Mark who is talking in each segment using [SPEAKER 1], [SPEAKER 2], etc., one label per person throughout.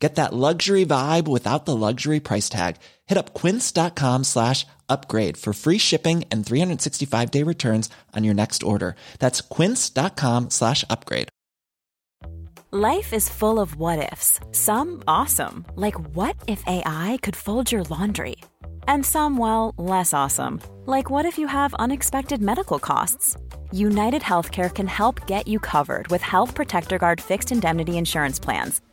[SPEAKER 1] Get that luxury vibe without the luxury price tag. Hit up quince.com slash upgrade for free shipping and 365 day returns on your next order. That's quince.com slash upgrade.
[SPEAKER 2] Life is full of what ifs. Some awesome, like what if AI could fold your laundry? And some, well, less awesome, like what if you have unexpected medical costs? United Healthcare can help get you covered with Health Protector Guard fixed indemnity insurance plans.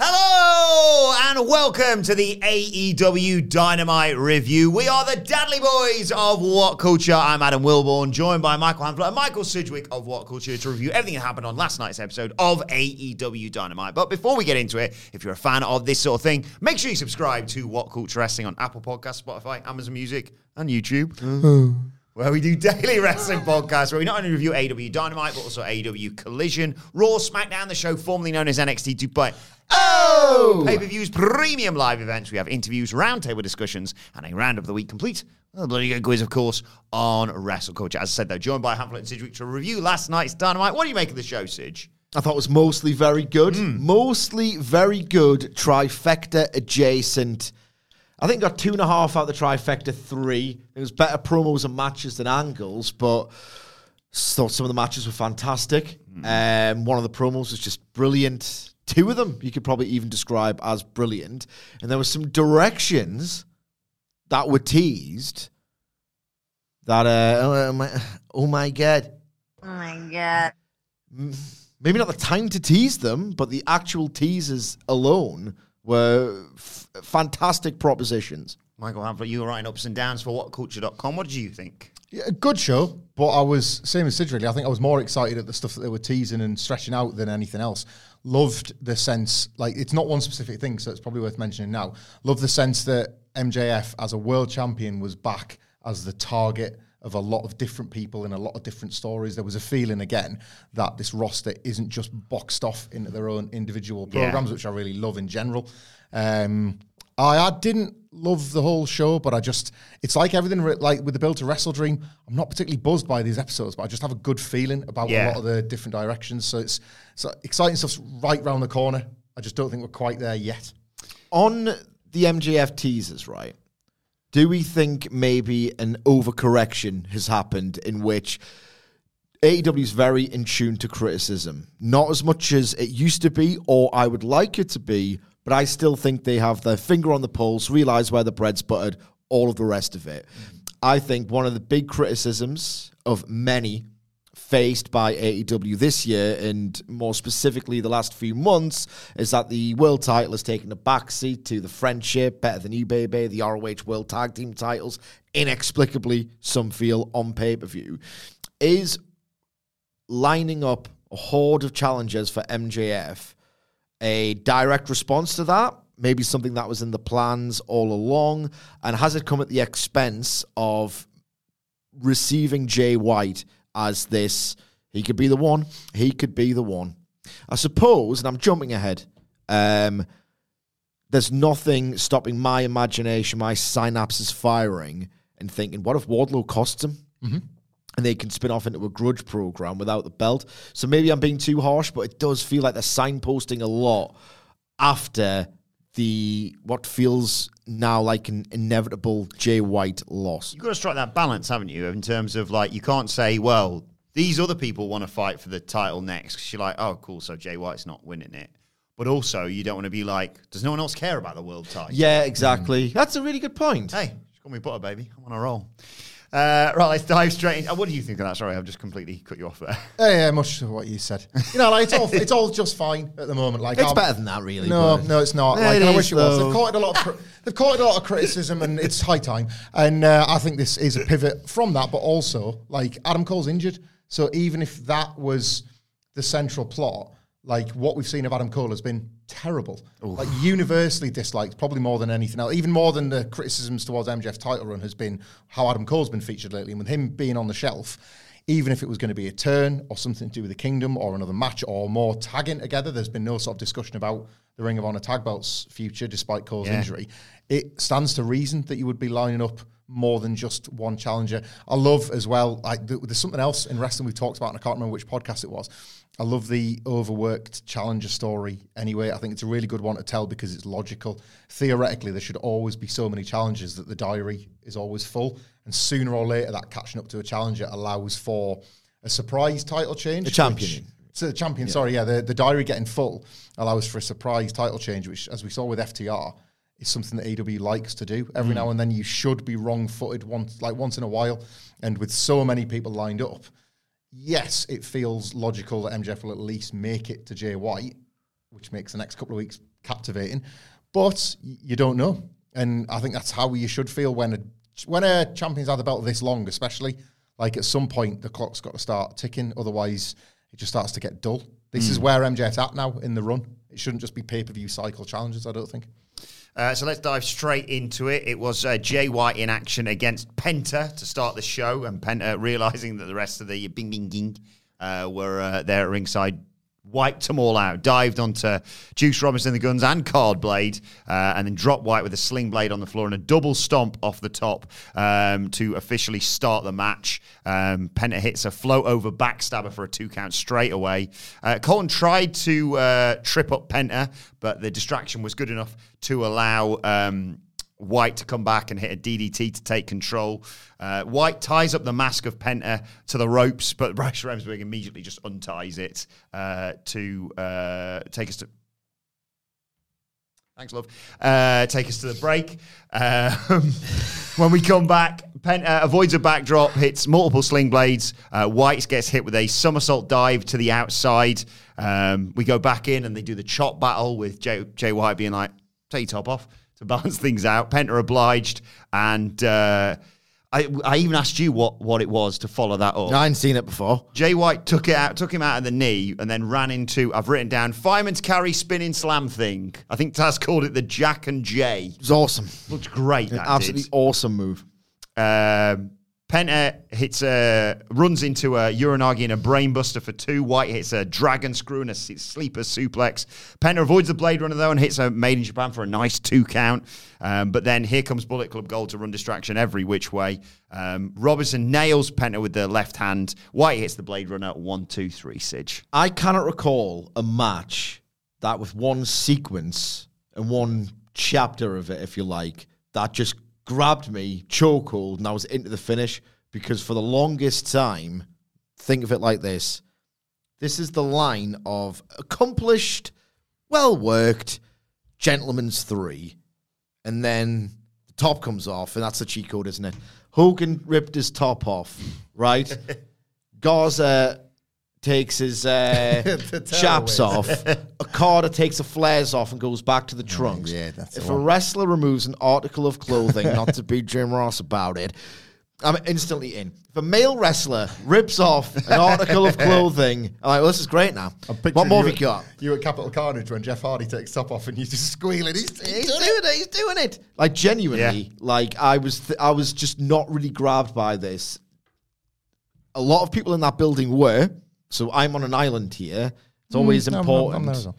[SPEAKER 3] Hello and welcome to the AEW Dynamite review. We are the Dadley Boyz of What Culture. I'm Adam Wilbourn, joined by Michael Hamflett and Michael Sidgwick of What Culture to review everything that happened on last night's episode of AEW Dynamite. But before we get into it, if you're a fan of this sort of thing, make sure you subscribe to What Culture Wrestling on Apple Podcasts, Spotify, Amazon Music, and YouTube oh. Where we do daily wrestling podcasts where we not only review AEW Dynamite, but also AEW Collision, Raw, SmackDown, the show formerly known as NXT 2.0. Oh! oh! Pay per views, premium live events. We have interviews, roundtable discussions, and a round of the week complete. A bloody good quiz, of course, on wrestle culture. As I said, though, joined by Hamflett and Sidgwick to review last night's Dynamite. What do you make of the show, Sidge?
[SPEAKER 4] I thought it was mostly very good. Hmm. Mostly very good. Trifecta adjacent. I think got two and a half out of the trifecta three. It was better promos and matches than angles, but thought some of the matches were fantastic. Um, one of the promos was just brilliant. Two of them you could probably even describe as brilliant. And there were some directions that were teased that, uh, oh, my, oh my God.
[SPEAKER 5] Oh my god.
[SPEAKER 4] maybe not the time to tease them, but the actual teasers alone were f- fantastic propositions.
[SPEAKER 3] Michael Hamflett, you were writing ups and downs for whatculture.com. What did you think?
[SPEAKER 6] Yeah, a good show, but I was same as Sid really. I think I was more excited at the stuff that they were teasing and stretching out than anything else. Loved the sense, like it's not one specific thing, so it's probably worth mentioning now. Love the sense that MJF as a world champion was back as the target of a lot of different people in a lot of different stories. There was a feeling again that this roster isn't just boxed off into their own individual
[SPEAKER 3] Yeah.
[SPEAKER 6] programs, which I really love in general. Um, I, I didn't love the whole show, but I just, it's like everything, like with the Build to Wrestle Dream, I'm not particularly buzzed by these episodes, but I just have a good feeling about
[SPEAKER 3] Yeah.
[SPEAKER 6] a lot of the different directions. So it's, it's exciting stuff's right round the corner. I just don't think we're quite there yet.
[SPEAKER 4] On the MJF teasers, right? Do we think maybe an overcorrection has happened in which AEW is very in tune to criticism? Not as much as it used to be, or I would like it to be, but I still think they have their finger on the pulse, realize where the bread's buttered, all of the rest of it. Mm-hmm. I think one of the big criticisms of many faced by AEW this year, and more specifically the last few months, is that the world title has taken a backseat to the friendship, better than you, baby, the ROH World Tag Team titles. Inexplicably, some feel on pay per view. Is lining up a horde of challengers for MJF a direct response to that? Maybe something that was in the plans all along? And has it come at the expense of receiving Jay White as this? He could be the one. He could be the one. I suppose, and I'm jumping ahead. Um, there's nothing stopping my imagination, my synapses firing, and thinking, what if Wardlow costs him? and they can spin off into a grudge program without the belt. So maybe I'm being too harsh, but it does feel like they're signposting a lot after the what feels now like an inevitable Jay White loss.
[SPEAKER 3] You've got to strike that balance, haven't you? In terms of like, you can't say, well, these other people want to fight for the title next because you're like, oh, cool, so Jay White's not winning it. But also, you don't want to be like, does no one else care about the world title?
[SPEAKER 4] Yeah, exactly. That's a really good point.
[SPEAKER 3] Hey, just call me butter, baby. I'm on a roll. Uh, right, let's dive straight in. uh, What do you think of that? Sorry, I've just completely cut you off there.
[SPEAKER 6] Yeah, yeah, much of what you said. You know, like it's all it's all just fine at the moment. Like
[SPEAKER 4] It's
[SPEAKER 6] I'm-
[SPEAKER 4] better than that, really.
[SPEAKER 6] No,
[SPEAKER 4] but-
[SPEAKER 6] no, it's not.
[SPEAKER 4] It
[SPEAKER 6] Like, I
[SPEAKER 4] is,
[SPEAKER 6] wish it was. They've caught a lot. Of cri- they've caught a lot of criticism, and it's high time. And uh, I think this is a pivot from that. But also, like Adam Cole's injured, So even if that was the central plot, like what we've seen of Adam Cole has been terrible, like universally disliked, probably more than anything else. Even more than the criticisms towards MJF's title run has been how Adam Cole's been featured lately, and with him being on the shelf. Even if it was going to be a turn or something to do with the kingdom or another match or more tagging together, there's been no sort of discussion about the Ring of Honor tag belts future despite Cole's
[SPEAKER 3] Yeah.
[SPEAKER 6] injury. It stands to reason that you would be lining up more than just one challenger. I love as well, like there's something else in wrestling we've talked about, and I can't remember which podcast it was. I love the overworked challenger story anyway. I think it's a really good one to tell because it's logical. Theoretically, there should always be so many challenges that the diary is always full. And sooner or later, that catching up to a challenger allows for a surprise title change.
[SPEAKER 4] A champion.
[SPEAKER 6] which- so the champion, sorry, yeah, the, the diary getting full allows for a surprise title change, which, as we saw with FTR, is something that AEW likes to do. Every mm. now and then, you should be wrong-footed once, like once in a while, and with so many people lined up, yes, it feels logical that MJF will at least make it to Jay White, which makes the next couple of weeks captivating. But you don't know, and I think that's how you should feel when a when a champion's had the belt this long, especially. Like at some point, the clock's got to start ticking. Otherwise, it just starts to get dull. This is mm. where MJF's at now in the run. It shouldn't just be pay per view cycle challenges. I don't think.
[SPEAKER 3] Uh, so let's dive straight into it. It was uh, Jay White in action against Penta to start the show, and Penta realizing that the rest of the Bang Bang Gang uh, were uh, there at ringside. Wiped them all out, dived onto Juice Robinson, the guns, and Card Blade, uh, and then dropped White with a sling blade on the floor and a double stomp off the top um, to officially start the match. Um, Penta hits a float over backstabber for a two count straight away. Uh, Colten tried to uh, trip up Penta, but the distraction was good enough to allow. Um, White to come back and hit a DDT to take control. Uh, White ties up the mask of Penta to the ropes, but Bryce Remsburg immediately just unties it uh, to uh, take us to. Thanks, love. Uh, take us to the break. Um, when we come back, Penta avoids a backdrop, hits multiple sling blades. Uh, White gets hit with a somersault dive to the outside. Um, we go back in and they do the chop battle with Jay, Jay White being like, take your top off to balance things out. Penta obliged. And uh, I, I even asked you what, what it was to follow that up.
[SPEAKER 4] I hadn't seen it before.
[SPEAKER 3] Jay White took it out, took him out of the knee, and then ran into. I've written down fireman's carry spinning slam thing. I think Taz called it the Jack and Jay.
[SPEAKER 4] It was awesome.
[SPEAKER 3] Looked great.
[SPEAKER 4] An absolutely
[SPEAKER 3] did.
[SPEAKER 4] awesome move.
[SPEAKER 3] Um, Penta hits a runs into a Uranage and a brainbuster for two. White hits a dragon screw and a sleeper suplex. Penta avoids the Blade Runner though and hits a Made in Japan for a nice two count. Um, but then here comes Bullet Club Gold to run distraction every which way. Um, Robinson nails Penta with the left hand. White hits the Blade Runner one two three. Sidge.
[SPEAKER 4] I cannot recall a match that with one sequence and one chapter of it, if you like, that just grabbed me, chokehold, and I was into the finish because for the longest time, think of it like this. This is the line of accomplished, well worked, gentleman's three. And then the top comes off, and that's the cheat code, isn't it? Hogan ripped his top off, right? Gaza takes his uh, chaps off. Okada takes the flares off and goes back to the trunks.
[SPEAKER 6] yeah, that's
[SPEAKER 4] if a
[SPEAKER 6] one.
[SPEAKER 4] wrestler removes an article of clothing, not to be Jim Ross about it, I'm instantly in. If a male wrestler rips off an article of clothing, I'm like, well, this is great now. What more have you got?
[SPEAKER 6] You at Capital Carnage when Jeff Hardy takes top off and you just squealing. He's,
[SPEAKER 4] He's
[SPEAKER 6] he's
[SPEAKER 4] doing
[SPEAKER 6] it.
[SPEAKER 4] He's doing it. Like genuinely,
[SPEAKER 3] Yeah.
[SPEAKER 4] like I was, th- I was just not really grabbed by this. A lot of people in that building were. So I'm on an island here. It's always
[SPEAKER 6] Mm, I'm- I'm-
[SPEAKER 4] important.
[SPEAKER 6] I'm well.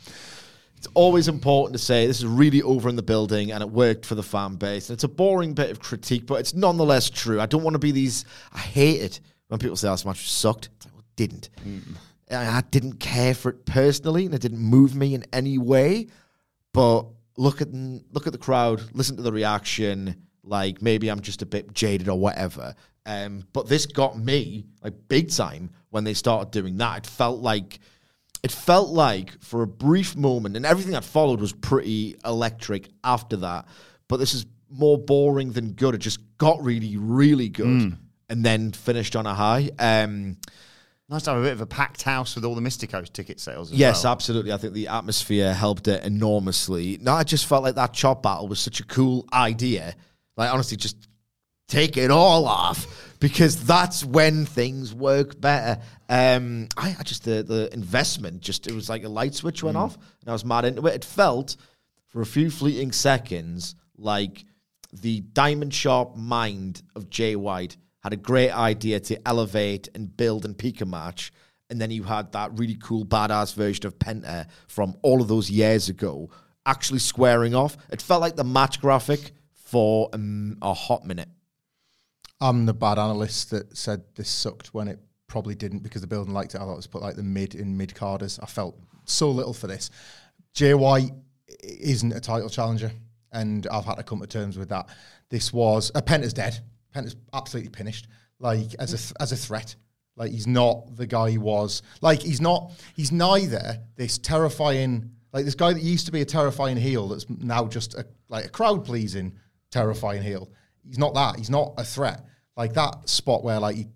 [SPEAKER 4] It's always important to say this is really over in the building and it worked for the fan base. And it's a boring bit of critique, but it's nonetheless true. I don't want to be these. I hate it when people say "Oh, this match sucked. It's like, well, it didn't. I, I didn't care for it personally, and it didn't move me in any way. But look at look at the crowd, listen to the reaction. Like maybe I'm just a bit jaded or whatever. Um, but this got me like big time when they started doing that. It felt like it felt like for a brief moment, and everything that followed was pretty electric after that. But this is more boring than good. It just got really, really good, and then finished on a high. Um,
[SPEAKER 3] Nice to have a bit of a packed house with all the Mysticos ticket sales. As
[SPEAKER 4] Yes,
[SPEAKER 3] well.
[SPEAKER 4] absolutely. I think the atmosphere helped it enormously. No, I just felt like that chop battle was such a cool idea. Like honestly, just take it all off. because that's when things work better. Um, I, I just the the investment just it was like a light switch went off, and I was mad into it. It felt for a few fleeting seconds like the diamond sharp mind of Jay White had a great idea to elevate and build and peak a match. And then you had that really cool, badass version of Penta from all of those years ago actually squaring off. It felt like the match graphic for um, a hot minute.
[SPEAKER 6] I'm the bad analyst that said this sucked when it probably didn't because the building liked it. I thought it was put like the mid in mid carders. I felt so little for this. Jay White isn't a title challenger, and I've had to come to terms with that. This was a uh, Penta's dead. Penta's absolutely finished. Like as a th- as a threat. Like he's not the guy he was. Like he's not. He's neither this terrifying. Like this guy that used to be a terrifying heel that's now just a like a crowd pleasing terrifying heel. He's not that. He's not a threat. Like that spot where like he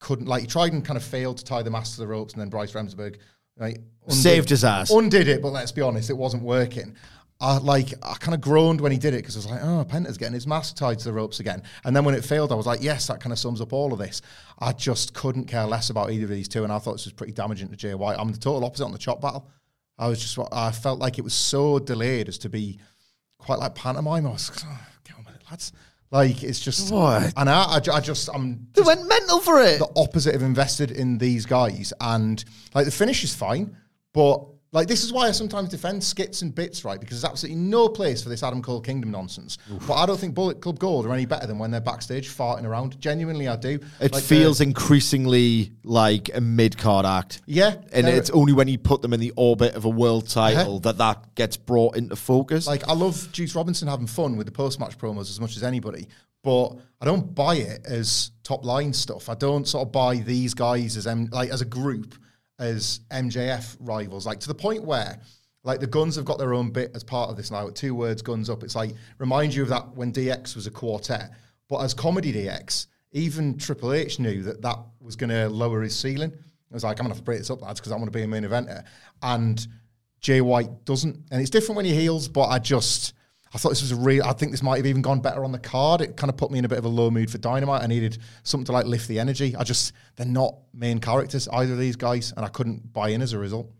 [SPEAKER 6] couldn't like he tried and kind of failed to tie the mask to the ropes, and then Bryce Remsburg like
[SPEAKER 4] undid, saved his ass,
[SPEAKER 6] undid it. But let's be honest, it wasn't working. I like I kind of groaned when he did it because I was like, oh, Penta's getting his mask tied to the ropes again. And then when it failed, I was like, yes, that kind of sums up all of this. I just couldn't care less about either of these two, and I thought this was pretty damaging to Jay White. I'm the total opposite on the chop battle. I was just I felt like it was so delayed as to be quite like pantomime. I was, oh, get on with it, lads. Like it's just
[SPEAKER 4] what?
[SPEAKER 6] And I, I, I just I'm.
[SPEAKER 4] They went mental for it.
[SPEAKER 6] The opposite of invested in these guys, and like the finish is fine, but like this is why I sometimes defend skits and bits, right? Because there's absolutely no place for this Adam Cole Kingdom nonsense. Oof. But I don't think Bullet Club Gold are any better than when they're backstage farting around. Genuinely, I do.
[SPEAKER 4] It like feels increasingly like a mid card act.
[SPEAKER 6] Yeah,
[SPEAKER 4] and it's only when you put them in the orbit of a world title uh-huh. that that gets brought into focus.
[SPEAKER 6] Like I love Juice Robinson having fun with the post match promos as much as anybody, but I don't buy it as top line stuff. I don't sort of buy these guys as M- like as a group as MJF rivals, like to the point where like the guns have got their own bit as part of this now. Two words, guns up. It's like remind you of that when DX was a quartet, but as comedy DX, even Triple H knew that that was going to lower his ceiling. I was like, I'm going to have to break this up, lads, because I want to be a main eventer. And Jay White doesn't, and it's different when he heals. But I just I thought this was a real. I think this might have even gone better on the card. It kind of put me in a bit of a low mood for Dynamite. I needed something to like lift the energy. I just they're not main characters either of these guys, and I couldn't buy in as a result.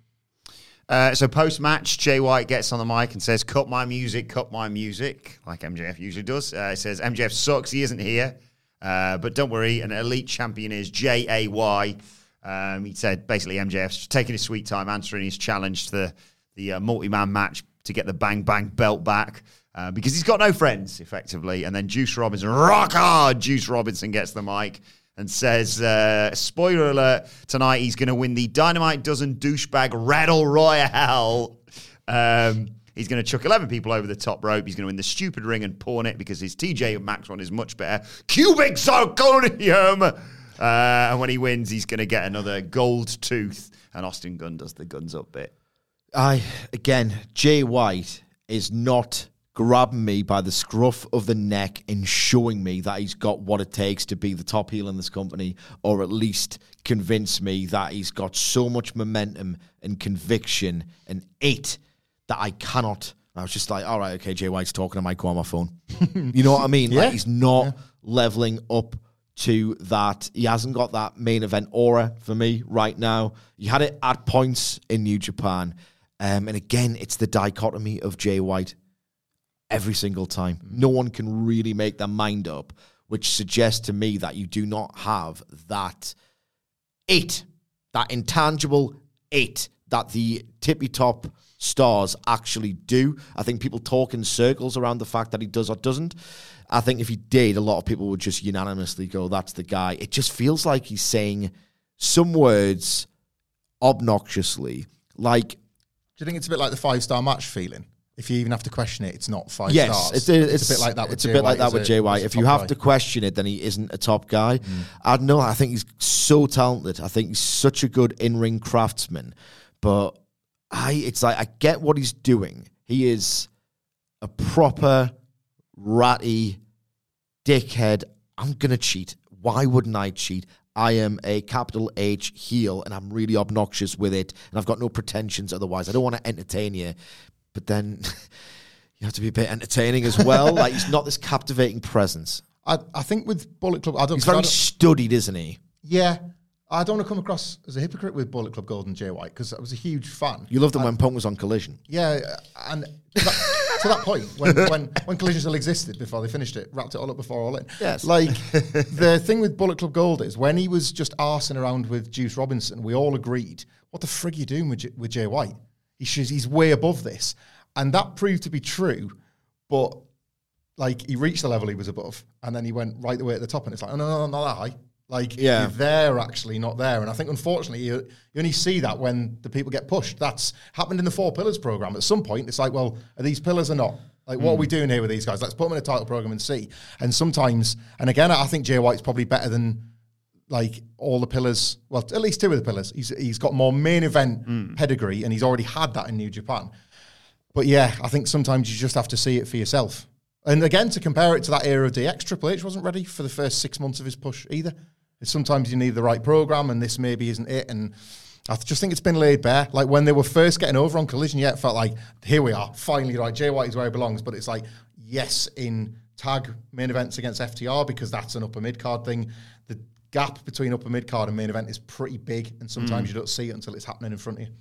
[SPEAKER 3] Uh, so post match, Jay White gets on the mic and says, "Cut my music, cut my music," like MJF usually does. Uh, he says MJF sucks. He isn't here, uh, but don't worry, an elite champion is J A Y. Um, he said basically MJF's taking his sweet time answering his challenge to the the uh, multi man match to get the Bang Bang belt back. Uh, because he's got no friends, effectively. And then Juice Robinson, rock hard, Juice Robinson gets the mic and says, uh, spoiler alert, tonight he's going to win the Dynamite Dozen Douchebag Rattle Royale. Um, he's going to chuck 11 people over the top rope. He's going to win the stupid ring and pawn it because his TJ Maxx one is much better. Cubic zirconium. Uh, and when he wins, he's going to get another gold tooth. And Austin Gunn does the guns up bit.
[SPEAKER 4] I, again, Jay White is not grabbing me by the scruff of the neck and showing me that he's got what it takes to be the top heel in this company, or at least convince me that he's got so much momentum and conviction and it that I cannot. I was just like, all right, okay, Jay White's talking, I might go on my phone. you know what I mean?
[SPEAKER 6] yeah.
[SPEAKER 4] Like he's not yeah. leveling up to that. He hasn't got that main event aura for me right now. He had it at points in New Japan. Um, and again, it's the dichotomy of Jay White every single time. No one can really make their mind up, which suggests to me that you do not have that it, that intangible it that the tippy top stars actually do. I think people talk in circles around the fact that he does or doesn't. I think if he did, a lot of people would just unanimously go, that's the guy. It just feels like he's saying some words obnoxiously. Like, do
[SPEAKER 6] you think it's a bit like the five star match feeling? If you even have to question it, it's not five
[SPEAKER 4] yes,
[SPEAKER 6] stars.
[SPEAKER 4] It's, a, it's, it's a bit like that. With it's Jay a bit White like that with Jay White. If you have guy. to question it, then he isn't a top guy. Mm. I know. I think he's so talented. I think he's such a good in-ring craftsman. But I, it's like I get what he's doing. He is a proper ratty dickhead. I'm gonna cheat. Why wouldn't I cheat? I am a capital H heel and I'm really obnoxious with it and I've got no pretensions otherwise. I don't want to entertain you but then you have to be a bit entertaining as well. like he's not this captivating presence.
[SPEAKER 6] I, I think with Bullet Club, I don't.
[SPEAKER 4] He's very
[SPEAKER 6] don't-
[SPEAKER 4] studied, isn't he?
[SPEAKER 6] yeah, I don't want to come across as a hypocrite with Bullet Club Gold and Jay White because I was a huge fan.
[SPEAKER 4] You loved him when Punk was on Collision.
[SPEAKER 6] Yeah, and to that, to that point, when, when when Collision still existed before they finished it, wrapped it all up before All In.
[SPEAKER 4] Yes.
[SPEAKER 6] Like the thing with Bullet Club Gold is when he was just arsing around with Juice Robinson, we all agreed, what the frig are you doing with J- with Jay White? He should, he's way above this, and that proved to be true. But like he reached the level he was above, and then he went right the way at the top, and it's like, oh no, no, no, not that high. Like
[SPEAKER 4] Yeah.
[SPEAKER 6] you're there, actually, not there. And I think unfortunately you, you only see that when the people get pushed. That's happened in the Four Pillars program. At some point, it's like, well, are these pillars or not? Like, what are we hmm. doing here with these guys? Let's put them in a title program and see. And sometimes, and again, I think Jay White's probably better than like all the pillars. Well, at least two of the pillars. He's he's got more main event hmm. pedigree, and he's already had that in New Japan. But yeah, I think sometimes you just have to see it for yourself. And again, to compare it to that era of DX, Triple H wasn't ready for the first six months of his push either. Sometimes you need the right program, and this maybe isn't it. And I just think it's been laid bare. Like when they were first getting over on Collision, yeah, it felt like here we are, finally, right? Jay White is where he belongs. But it's like yes, in tag main events against FTR because that's an upper mid card thing. Gap between upper mid card and main event is pretty big, and sometimes you don't see it until it's happening in front of you.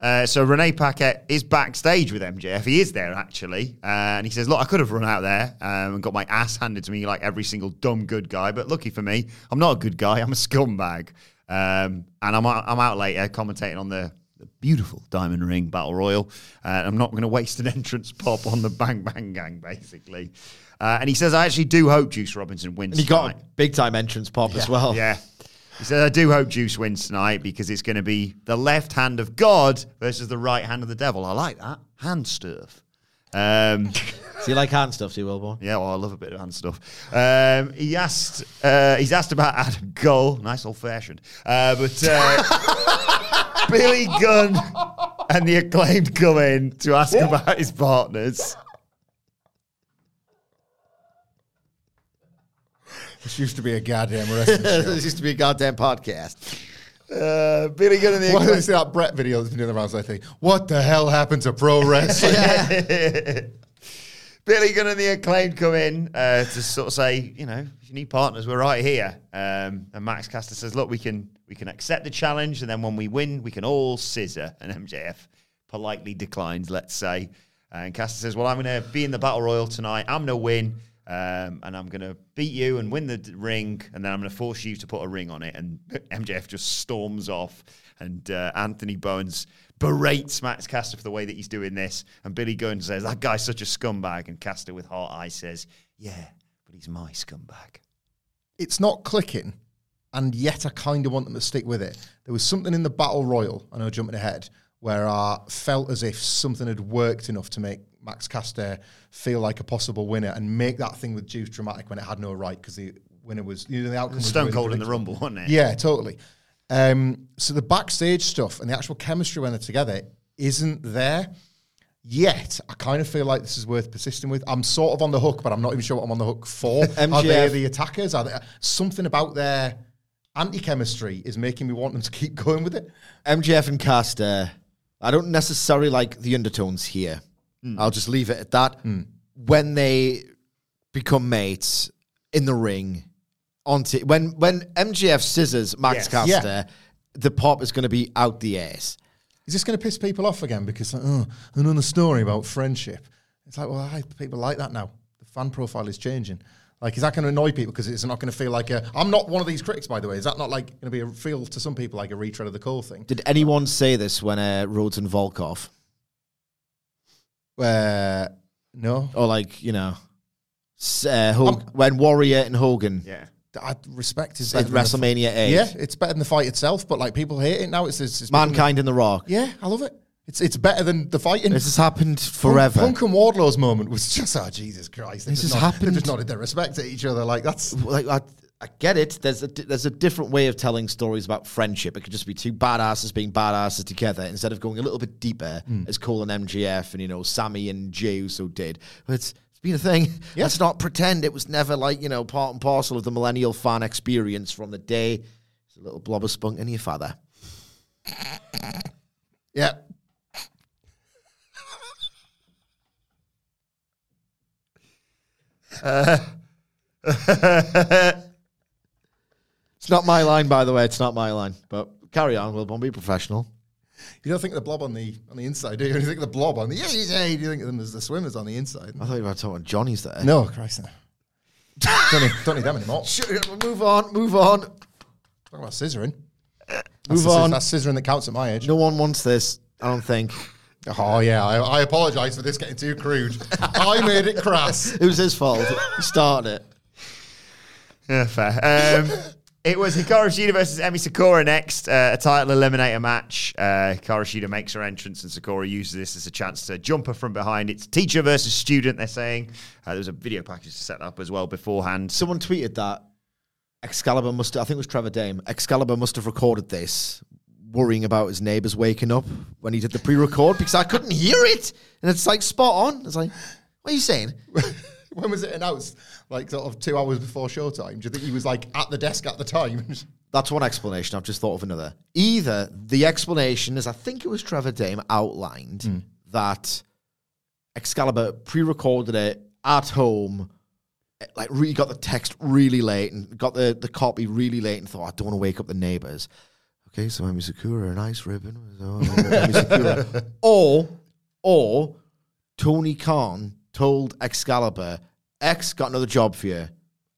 [SPEAKER 3] Uh, so Renee Paquette is backstage with MJF. He is there actually, uh, and he says, "Look, I could have run out there um, and got my ass handed to me like every single dumb good guy, but lucky for me, I'm not a good guy. I'm a scumbag, um, and I'm out, I'm out later commentating on the." the Beautiful Diamond Ring Battle Royal. Uh, I'm not going to waste an entrance pop on the Bang Bang Gang, basically. Uh, and he says, I actually do hope Juice Robinson wins.
[SPEAKER 4] And he got a big time entrance pop as well.
[SPEAKER 3] Yeah. He said, I do hope Juice wins tonight because it's going to be the left hand of God versus the right hand of the devil. I like that. Hand stuff. Um,
[SPEAKER 4] Do you like hand stuff, do you, Wilbourn?
[SPEAKER 3] yeah, well, I love a bit of hand stuff. Um, he asked, uh, he's asked about Adam Cole. Nice old fashioned. Uh, but uh, Billy Gunn and the acclaimed come in to ask about his partners.
[SPEAKER 6] This used to be a goddamn wrestling show.
[SPEAKER 4] this used to be a goddamn podcast.
[SPEAKER 3] Uh, Billy Gunn and the
[SPEAKER 6] Why see that Brett video that's been doing the rounds lately? What the hell happened to pro wrestling?
[SPEAKER 3] Billy Gunn and the acclaimed come in uh, to sort of say, you know, if you need partners, we're right here. Um, and Max Caster says, look, we can we can accept the challenge, and then when we win, we can all scissor. And MJF politely declines, let's say. And Caster says, well, I'm going to be in the battle royal tonight. I'm going to win. Um, and I'm going to beat you and win the ring, and then I'm going to force you to put a ring on it. And MJF just storms off, and uh, Anthony Bowens berates Max Caster for the way that he's doing this. And Billy Gunn says, That guy's such a scumbag. And Caster, with heart eyes, says, Yeah, but he's my scumbag.
[SPEAKER 6] it's not clicking, and yet I kind of want them to stick with it. There was something in the battle royal, I know jumping ahead, where I felt as if something had worked enough to make Max Caster feel like a possible winner and make that thing with Juice dramatic when it had no right because the winner was you know the outcome was
[SPEAKER 3] Stone Cold in the. Rumble, wasn't it?
[SPEAKER 6] Yeah, totally. Um, so the backstage stuff and the actual chemistry when they're together isn't there yet. I kind of feel like this is worth persisting with. I'm sort of on the hook, but I'm not even sure what I'm on the hook for. Are they
[SPEAKER 4] MJF.
[SPEAKER 6] the attackers? Are they, something about their anti-chemistry is making me want them to keep going with it.
[SPEAKER 4] MJF and Caster, I don't necessarily like the undertones here. I'll just leave it at that. When they become mates in the ring, onto when when MJF scissors Max
[SPEAKER 3] Yes.
[SPEAKER 4] Caster,
[SPEAKER 6] Yeah.
[SPEAKER 4] the pop is going to be out the ass.
[SPEAKER 6] Is this going to piss people off again? Because like, oh, another story about friendship. It's like, well, I, people like that now. The fan profile is changing. Like, is that going to annoy people because it's not going to feel like a? I'm not one of these critics, by the way. Is that not like going to be a feel to some people like a retread of the Cole thing?
[SPEAKER 4] Did anyone say this when uh, Rhodes and Volkov,
[SPEAKER 6] Uh, no,
[SPEAKER 4] or like you know, s- uh, Hog- when Warrior and Hogan
[SPEAKER 3] Yeah.
[SPEAKER 6] I respect his
[SPEAKER 4] at
[SPEAKER 6] better than the f-
[SPEAKER 4] WrestleMania eight,
[SPEAKER 6] Yeah, it's better than the fight itself, but like people hate it now. It's, it's, it's
[SPEAKER 4] Mankind and The Rock.
[SPEAKER 6] Yeah, I love it. It's it's better than the fighting.
[SPEAKER 4] This has happened forever.
[SPEAKER 6] Punk, Punk and Wardlow's moment was just oh Jesus Christ! They
[SPEAKER 4] This
[SPEAKER 6] just
[SPEAKER 4] has
[SPEAKER 6] nod-
[SPEAKER 4] happened.
[SPEAKER 6] They just nodded their respect to each other. Like that's
[SPEAKER 4] like I, I get it. There's a there's a different way of telling stories about friendship. It could just be two badasses being badasses together instead of going a little bit deeper, hmm. as Cole and MJF and you know Sammy and Jey Uso did. But it's it's been a thing. Let's not pretend it was never like you know part and parcel of the millennial fan experience from the day. It's a little blob of spunk in your father.
[SPEAKER 6] yeah.
[SPEAKER 4] Uh, It's not my line, by the way. It's not my line. But carry on, Will Wilbourn. Be professional.
[SPEAKER 6] You don't think the blob on the on the inside, do you? You think the blob on the yeah, yeah. You think of them as the swimmers on the inside?
[SPEAKER 4] I thought you were talking Johnny's there.
[SPEAKER 6] No, Christ, no. don't, need, don't need them anymore.
[SPEAKER 4] Sure, move on, move on.
[SPEAKER 6] Talk about scissoring.
[SPEAKER 4] Move
[SPEAKER 6] that's the,
[SPEAKER 4] on.
[SPEAKER 6] That's scissoring that counts at my age.
[SPEAKER 4] No one wants this, I don't think.
[SPEAKER 6] Oh yeah, I, I apologise for this getting too crude. I made it crass.
[SPEAKER 4] It was his fault. he started it.
[SPEAKER 3] Yeah, fair. Um, it was Hikaru Shida versus Emi Sakura next, uh, a title eliminator match. Uh, Hikaru Shida makes her entrance, and Sakura uses this as a chance to jump her from behind. It's teacher versus student, they're saying. Uh, there was a video package set up as well beforehand.
[SPEAKER 4] Someone tweeted that Excalibur must, I think it was Trevor Dame, Excalibur must have recorded this worrying about his neighbours waking up when he did the pre record because I couldn't hear it. And it's like spot on. It's like, what are you saying?
[SPEAKER 6] when was it announced? Like sort of two hours before showtime. Do you think he was like at the desk at the time?
[SPEAKER 4] That's one explanation. I've just thought of another. Either the explanation is, I think it was Trevor Dame outlined hmm. that Excalibur pre-recorded it at home, like really got the text really late and got the, the copy really late and thought, I don't want to wake up the neighbors. Okay, so Emi Sakura, a nice ribbon. Oh, or, or Tony Khan told Excalibur, X got another job for you.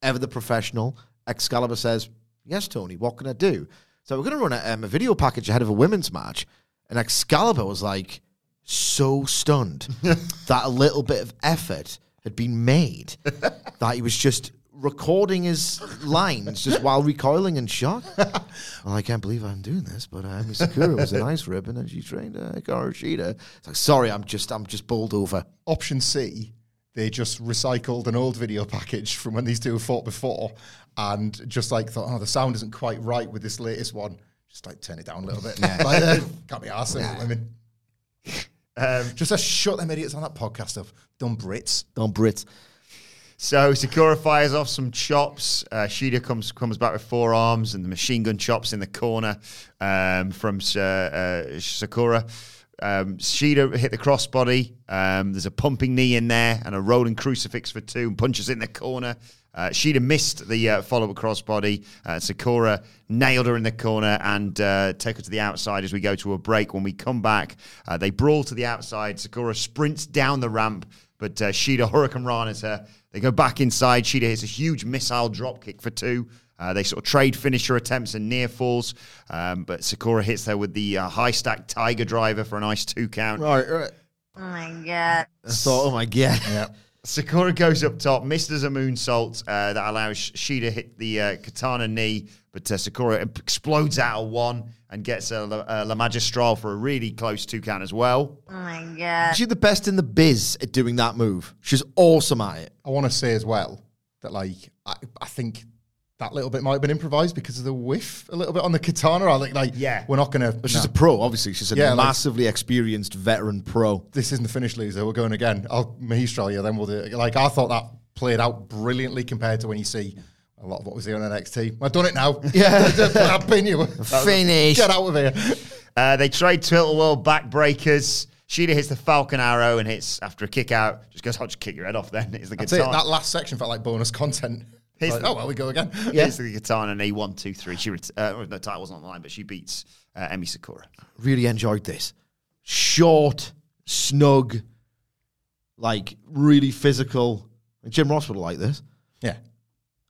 [SPEAKER 4] Ever the professional. Excalibur says, Yes, Tony, what can I do? So we're going to run a, um, a video package ahead of a women's match. And Excalibur was like so stunned that a little bit of effort had been made that he was just recording his lines just while recoiling in shock. well, I can't believe I'm doing this, but uh, Miss Sakura it was a nice ribbon and she trained uh, Hikaru Shida. It's like, sorry, I'm just, I'm just bowled over.
[SPEAKER 6] Option C, they just recycled an old video package from when these two fought before and just like thought, oh, the sound isn't quite right with this latest one. Just like turn it down a little bit. like, uh, can't be arsed I mean,
[SPEAKER 3] Um,
[SPEAKER 6] Just to shut them idiots on that podcast of dumb Brits.
[SPEAKER 4] Don't Brits.
[SPEAKER 3] So Sakura fires off some chops. Uh, Shida comes comes back with forearms and the machine gun chops in the corner um, from uh, uh, Sakura. Um, Shida hit the crossbody. Um, there's a pumping knee in there and a rolling crucifix for two and punches in the corner. Uh, Shida missed the uh, follow-up crossbody. Uh, Sakura nailed her in the corner and uh, take her to the outside as we go to a break. When we come back, uh, they brawl to the outside. Sakura sprints down the ramp, but uh, Shida Hurricane Ranas her. They go back inside. Shida hits a huge missile drop kick for two. Uh, they sort of trade finisher attempts and near falls, um, but Sakura hits there with the uh, high stack Tiger Driver for a nice two count.
[SPEAKER 4] Right, right.
[SPEAKER 5] Oh my god.
[SPEAKER 4] I thought, oh my God.
[SPEAKER 6] Yeah.
[SPEAKER 3] Sakura goes up top, misses a moonsault uh, that allows Shida to hit the uh, katana knee, but uh, Sakura explodes out of one and gets a, La- a La Magistral for a really close two count as well.
[SPEAKER 5] Oh my god.
[SPEAKER 4] She's the best in the biz at doing that move. She's awesome at it.
[SPEAKER 6] I want to say as well that like I, I think that little bit might have been improvised because of the whiff a little bit on the katana. I think like
[SPEAKER 3] Yeah.
[SPEAKER 6] we're not gonna.
[SPEAKER 4] But she's
[SPEAKER 6] no,
[SPEAKER 4] a pro, obviously. She's a
[SPEAKER 6] Yeah, like-
[SPEAKER 4] massively experienced veteran pro.
[SPEAKER 6] this isn't the finish, loser. We're going again. I'll Mahistral you, then we'll do it. Like I thought that played out brilliantly compared to when you see a lot of what was here on NXT. I've done it now.
[SPEAKER 4] Yeah.
[SPEAKER 6] I've been you.
[SPEAKER 4] Finish.
[SPEAKER 6] Get out of here.
[SPEAKER 3] Uh, they trade Turtle World backbreakers. Shida hits the Falcon Arrow and hits after a kick out. Just goes, I'll just kick your head off then. It's the
[SPEAKER 6] That's it. That last section felt like bonus content.
[SPEAKER 3] Here's
[SPEAKER 6] oh well, we go again.
[SPEAKER 3] Yeah. It's the katana knee, one, two, three. She ret- uh, the title wasn't on the line, but she beats uh, Emi Sakura.
[SPEAKER 4] Really enjoyed this. Short, snug, like really physical. Like Jim Ross would have liked this.
[SPEAKER 6] Yeah.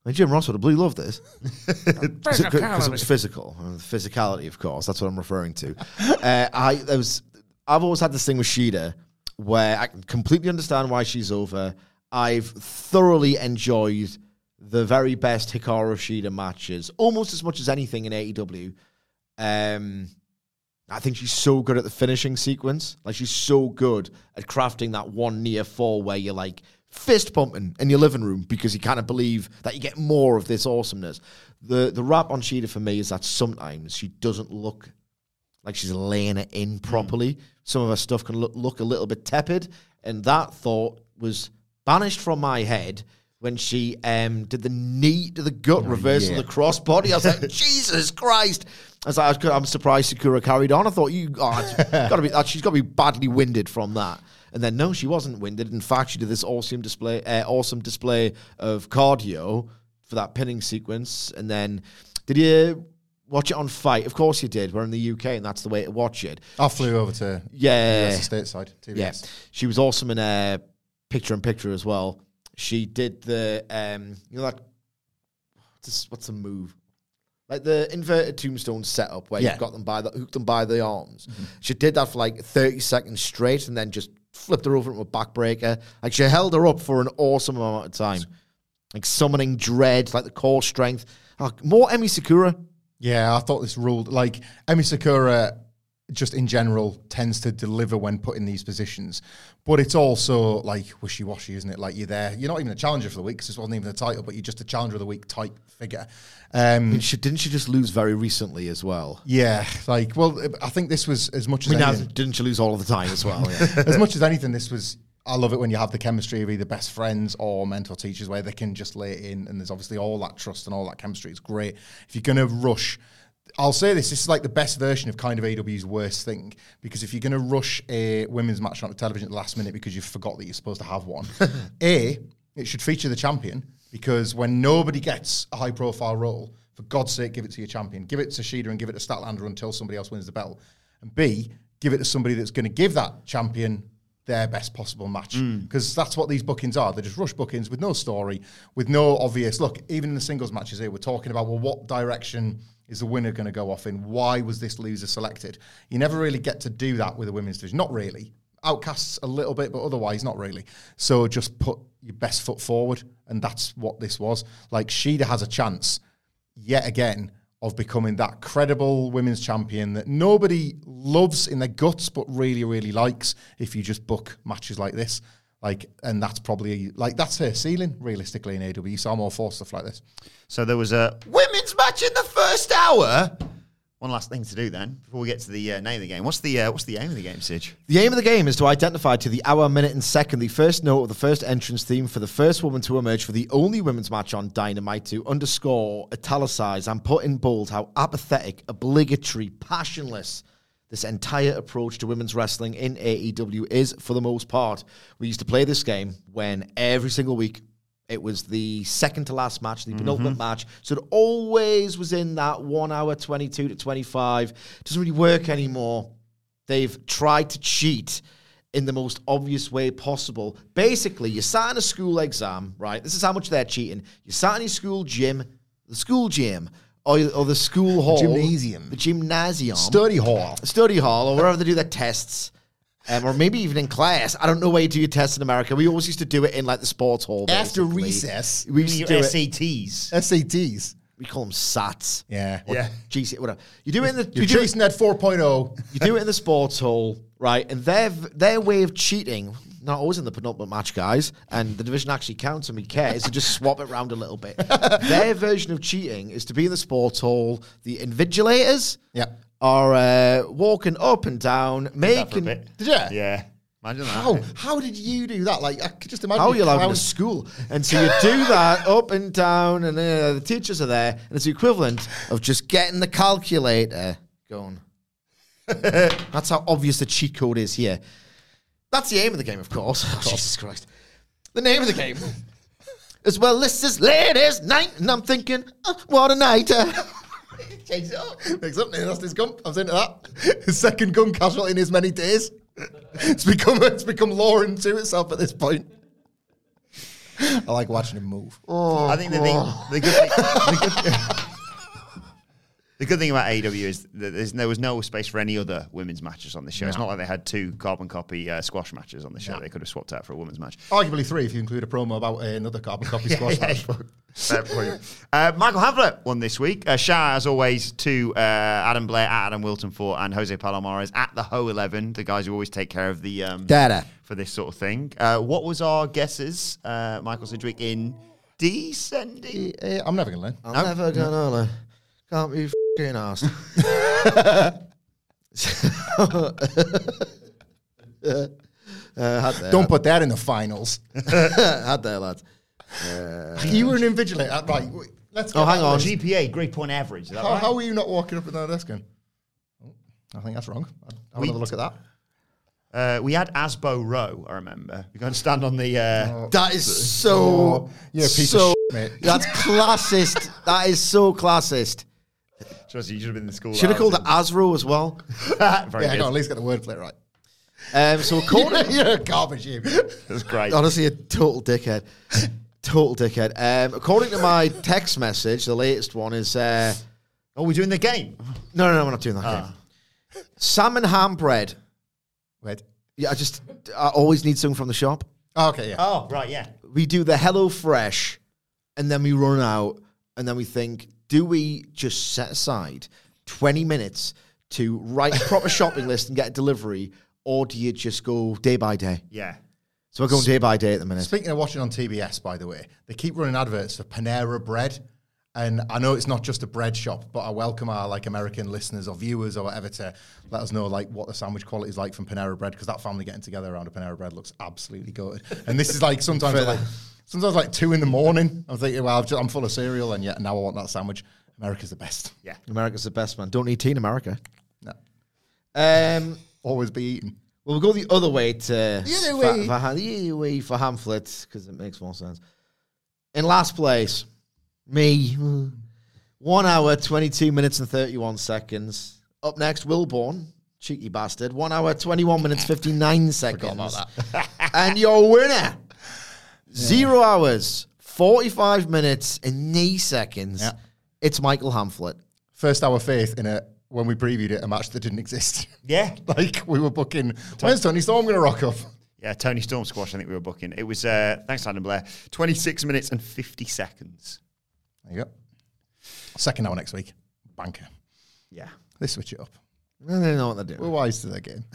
[SPEAKER 4] And Jim Ross would have bloody loved this. Because it was physical. The physicality, of course. That's what I'm referring to. uh, I there was I've always had this thing with Shida where I can completely understand why she's over. I've thoroughly enjoyed the very best Hikaru Shida matches, almost as much as anything in AEW. Um, I think she's so good at the finishing sequence. Like she's so good at crafting that one near fall where you're like fist pumping in your living room because you kind of believe that you get more of this awesomeness. The the rap on Shida for me is that sometimes she doesn't look like she's laying it in properly. Some of her stuff can look, look a little bit tepid, and that thought was banished from my head when she um, did the knee to the gut reversal of the crossbody. I was like, Jesus Christ! I was like, I'm surprised Sakura carried on. I thought you, oh, gotta be, uh, she's got to be badly winded from that. And then no, she wasn't winded. In fact, she did this awesome display, uh, awesome display of cardio for that pinning sequence. And then, did you watch it on FITE? Of course you did. We're in the UK, and that's the way to watch it.
[SPEAKER 6] I flew over to
[SPEAKER 4] Yeah,
[SPEAKER 6] stateside. TBS.
[SPEAKER 4] yeah. She was awesome in a picture in picture as well. She did the um, you know that what's what's the move? Like the inverted tombstone setup where
[SPEAKER 6] Yeah.
[SPEAKER 4] you've got them by the hooked them by the arms. She did that for like thirty seconds straight, and then just flipped her over into a backbreaker. Like she held her up for an awesome amount of time. Like summoning dread, like the core strength. Oh, more Emi Sakura.
[SPEAKER 6] Yeah, I thought this ruled. Like Emi Sakura, just in general, tends to deliver when put in these positions, but it's also like wishy washy, isn't it? Like you're there, you're not even a challenger for the week because this wasn't even the title, but you're just a challenger of the week type figure. Um,
[SPEAKER 4] She, didn't she just lose very recently as well?
[SPEAKER 6] yeah, like well, I think this was as much
[SPEAKER 4] I
[SPEAKER 6] as
[SPEAKER 4] mean, now,
[SPEAKER 6] anything,
[SPEAKER 4] didn't she lose all of the time as well? Yeah.
[SPEAKER 6] as much as anything, this was. I love it when you have the chemistry of either best friends or mentor teachers where they can just lay in, and there's obviously all that trust and all that chemistry. It's great. If you're going to rush, I'll say this: this is like the best version of kind of AEW's worst thing because if you're going to rush a women's match on television at the last minute because you forgot that you're supposed to have one, a it should feature the champion because when nobody gets a high-profile role, for God's sake, give it to your champion. Give it to Shida and give it to Statlander until somebody else wins the belt. And B, give it to somebody that's going to give that champion their best possible match hmm. because that's what these bookings are. They're just rush bookings with no story, with no obvious look. Even in the singles matches here, we're talking about well, what direction is the winner going to go off in? Why was this loser selected? You never really get to do that with a women's division. Not really. Outcasts a little bit, but otherwise not really. So just put your best foot forward, and that's what this was. Like Shida has a chance yet again of becoming that credible women's champion that nobody loves in their guts but really really likes if you just book matches like this like and that's probably like that's her ceiling realistically in AEW so I'm all for stuff like this
[SPEAKER 3] So there was a women's match in the first hour. One last thing to do then before we get to the uh, name of the game. What's the uh, what's the aim of the game, Sidge?
[SPEAKER 4] The aim of the game is to identify to the hour, minute, and second the first note of the first entrance theme for the first woman to emerge for the only women's match on Dynamite to underscore, italicize, and put in bold how apathetic, obligatory, passionless this entire approach to women's wrestling in AEW is for the most part. We used to play this game when every single week it was the second to last match, the penultimate mm-hmm. match. So it always was in that one hour, 22 to 25. Doesn't really work anymore. They've tried to cheat in the most obvious way possible. Basically, you sat in a school exam, right? This is how much they're cheating. You sat in your school gym, the school gym, or, or the school hall,
[SPEAKER 6] gymnasium.
[SPEAKER 4] the gymnasium,
[SPEAKER 6] study hall
[SPEAKER 4] study hall, or wherever they do their tests. Um, or maybe even in class. I don't know where you do your tests in America. We always used to do it in like the sports hall.
[SPEAKER 6] After
[SPEAKER 4] basically.
[SPEAKER 6] recess.
[SPEAKER 4] we used to do it.
[SPEAKER 3] SATs.
[SPEAKER 6] SATs
[SPEAKER 4] We call them SATs.
[SPEAKER 6] yeah
[SPEAKER 4] Or
[SPEAKER 3] Yeah.
[SPEAKER 4] GC, whatever. You do it in the
[SPEAKER 6] you're
[SPEAKER 4] you do, it-
[SPEAKER 6] chasing that 4.0
[SPEAKER 4] you do it in the sports hall, right? And their their way of cheating, not always in the penultimate match, guys, and the division actually counts and we care, is to just swap it around a little bit. their version of cheating is to be in the sports hall. The invigilators
[SPEAKER 6] yeah
[SPEAKER 4] are uh, walking up and down,
[SPEAKER 3] That for a
[SPEAKER 4] making.
[SPEAKER 3] bit.
[SPEAKER 6] Did you?
[SPEAKER 3] Yeah. Imagine that.
[SPEAKER 6] how how did you do that like I could just imagine
[SPEAKER 4] How you're allowed in school? And so you do that up and down, and uh, the teachers are there, and it's the equivalent of just getting the calculator going. That's how obvious the cheat code is here. That's the aim of the game, of course. Oh, Jesus Christ. The name of the game. As well, this is ladies' night, and I'm thinking, oh, what a night.
[SPEAKER 6] Change it up. Makes up. That's his gun. I was into that. His second gun casualty in his many days. It's become it's become law into itself at this point. I like watching him move.
[SPEAKER 3] Oh, I think the thing, the good thing, the good, the good thing about AEW is that there's, there was no space for any other women's matches on the show. It's not like they had two carbon copy uh, squash matches on the show.
[SPEAKER 6] No.
[SPEAKER 3] They could have swapped out for a women's match.
[SPEAKER 6] Arguably three if you include a promo about uh, another carbon copy squash match.
[SPEAKER 3] Fair point. Uh, Michael Hamflett won this week. Uh, shout out, as always, to uh, Adam Blair at Adam Wilton for and Jose Palomares at the Ho 11, the guys who always take care of the um,
[SPEAKER 4] Data.
[SPEAKER 3] for this sort of thing. Uh, what was our guesses, uh, Michael Sidgwick, in descending?
[SPEAKER 6] I'm never going to learn.
[SPEAKER 4] I'm never gonna learn. Can't be fucking asked. uh, had there,
[SPEAKER 6] Don't put that in the finals.
[SPEAKER 4] had there, lad.
[SPEAKER 6] you were an invigilator. Right. wait, Let's go
[SPEAKER 4] Oh,
[SPEAKER 6] get
[SPEAKER 4] hang
[SPEAKER 6] that
[SPEAKER 4] on.
[SPEAKER 6] right.
[SPEAKER 3] GPA, grade point average. Is that
[SPEAKER 6] How,
[SPEAKER 3] right?
[SPEAKER 6] how are you not walking up and down the desk going? Oh, I think that's wrong. I'll have another look at that.
[SPEAKER 3] Uh, we had Asbo Row, I remember. We go and stand on the. Uh,
[SPEAKER 4] That is so.
[SPEAKER 6] You're a piece
[SPEAKER 4] so,
[SPEAKER 6] of shit, mate.
[SPEAKER 4] That's classist. that is so classist.
[SPEAKER 3] Trust you, you should have been in the school.
[SPEAKER 4] Should have called it Asro as well.
[SPEAKER 3] in. Very
[SPEAKER 6] Yeah, I
[SPEAKER 3] good.
[SPEAKER 6] got at least get the wordplay right.
[SPEAKER 4] Um, so according,
[SPEAKER 6] You're a garbage, you.
[SPEAKER 3] That's great.
[SPEAKER 4] honestly, a total dickhead. Total dickhead. Um, according to my text message, the latest one is uh,
[SPEAKER 3] Oh, we're doing the game.
[SPEAKER 4] no, no, no, we're not doing that.
[SPEAKER 3] Ah.
[SPEAKER 4] game. Salmon ham bread.
[SPEAKER 6] Wait.
[SPEAKER 4] Yeah, I just I always need something from the shop.
[SPEAKER 6] Oh, okay, yeah.
[SPEAKER 3] Oh, right, yeah.
[SPEAKER 4] we do the Hello Fresh, and then we run out, and then we think, do we just set aside twenty minutes to write a proper shopping list and get a delivery, or do you just go day by day?
[SPEAKER 3] Yeah.
[SPEAKER 4] So we're going day by day at the minute.
[SPEAKER 6] Speaking of watching on TBS, by the way, they keep running adverts for Panera Bread. And I know it's not just a bread shop, but I welcome our like American listeners or viewers or whatever to let us know like what the sandwich quality is like from Panera Bread because that family getting together around a Panera Bread looks absolutely good. And this is like sometimes like sometimes like two in the morning. I'm thinking, well, I've just, I'm full of cereal, and yet now I want that sandwich. America's the best.
[SPEAKER 3] Yeah.
[SPEAKER 4] America's the best man. Don't need tea in America.
[SPEAKER 6] No,
[SPEAKER 4] Um,
[SPEAKER 6] always be eating.
[SPEAKER 4] well, we'll go the other way to
[SPEAKER 6] The other way.
[SPEAKER 4] for, ham- the other way for Hamflett because it makes more sense. In last place, me, one hour twenty two minutes and thirty one seconds. Up next, Wilbourn, cheeky bastard, one hour twenty one minutes fifty nine seconds. and your winner, zero hours forty five minutes and nine seconds.
[SPEAKER 6] Yeah.
[SPEAKER 4] It's Michael Hamflett.
[SPEAKER 6] First hour faith in a when we previewed it a match that didn't exist.
[SPEAKER 3] Yeah.
[SPEAKER 6] like we were booking. When's Toni Storm going to rock up?
[SPEAKER 3] Yeah, Toni Storm squash, I think we were booking. It was, uh, thanks, Adam Blair, 26 minutes and 50 seconds.
[SPEAKER 6] There you go. Second hour next week. Banker.
[SPEAKER 3] Yeah.
[SPEAKER 6] They switch it up.
[SPEAKER 4] I don't know what they're doing.
[SPEAKER 6] We're wise to their game.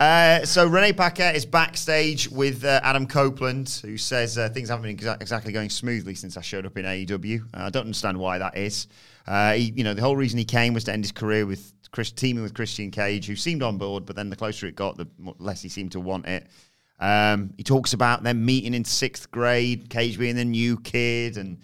[SPEAKER 3] Uh, so Renee Paquette is backstage with uh, Adam Copeland, who says uh, things haven't been exa- exactly going smoothly since I showed up in AEW. Uh, I don't understand why that is. Uh, he, you know, the whole reason he came was to end his career with Chris, teaming with Christian Cage, who seemed on board, but then the closer it got, the less he seemed to want it. Um, he talks about them meeting in sixth grade, Cage being the new kid, and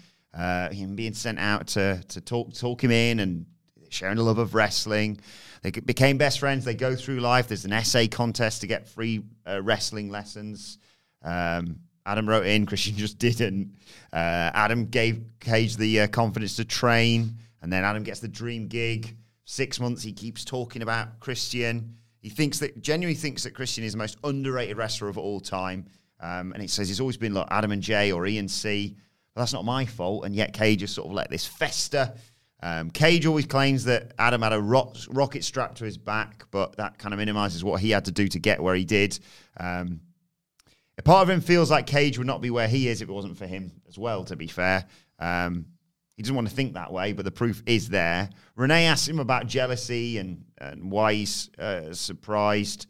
[SPEAKER 3] him being sent out to to talk talk him in and sharing a love of wrestling. They became best friends. They go through life. There's an essay contest to get free uh, wrestling lessons. Um, Adam wrote in, Christian just didn't. Uh, Adam gave Cage the uh, confidence to train, and then Adam gets the dream gig. Six months, he keeps talking about Christian. He thinks that genuinely thinks that Christian is the most underrated wrestler of all time. Um, and it says he's always been like Adam and Jay or Ian C. But that's not my fault. And yet Cage has sort of let this fester. Um, Cage always claims that Adam had a rock, rocket strapped to his back, but that kind of minimizes what he had to do to get where he did. Um, a part of him feels like Cage would not be where he is if it wasn't for him as well, to be fair. Um, he doesn't want to think that way, but the proof is there. Renee asks him about jealousy and, and why he's uh, surprised.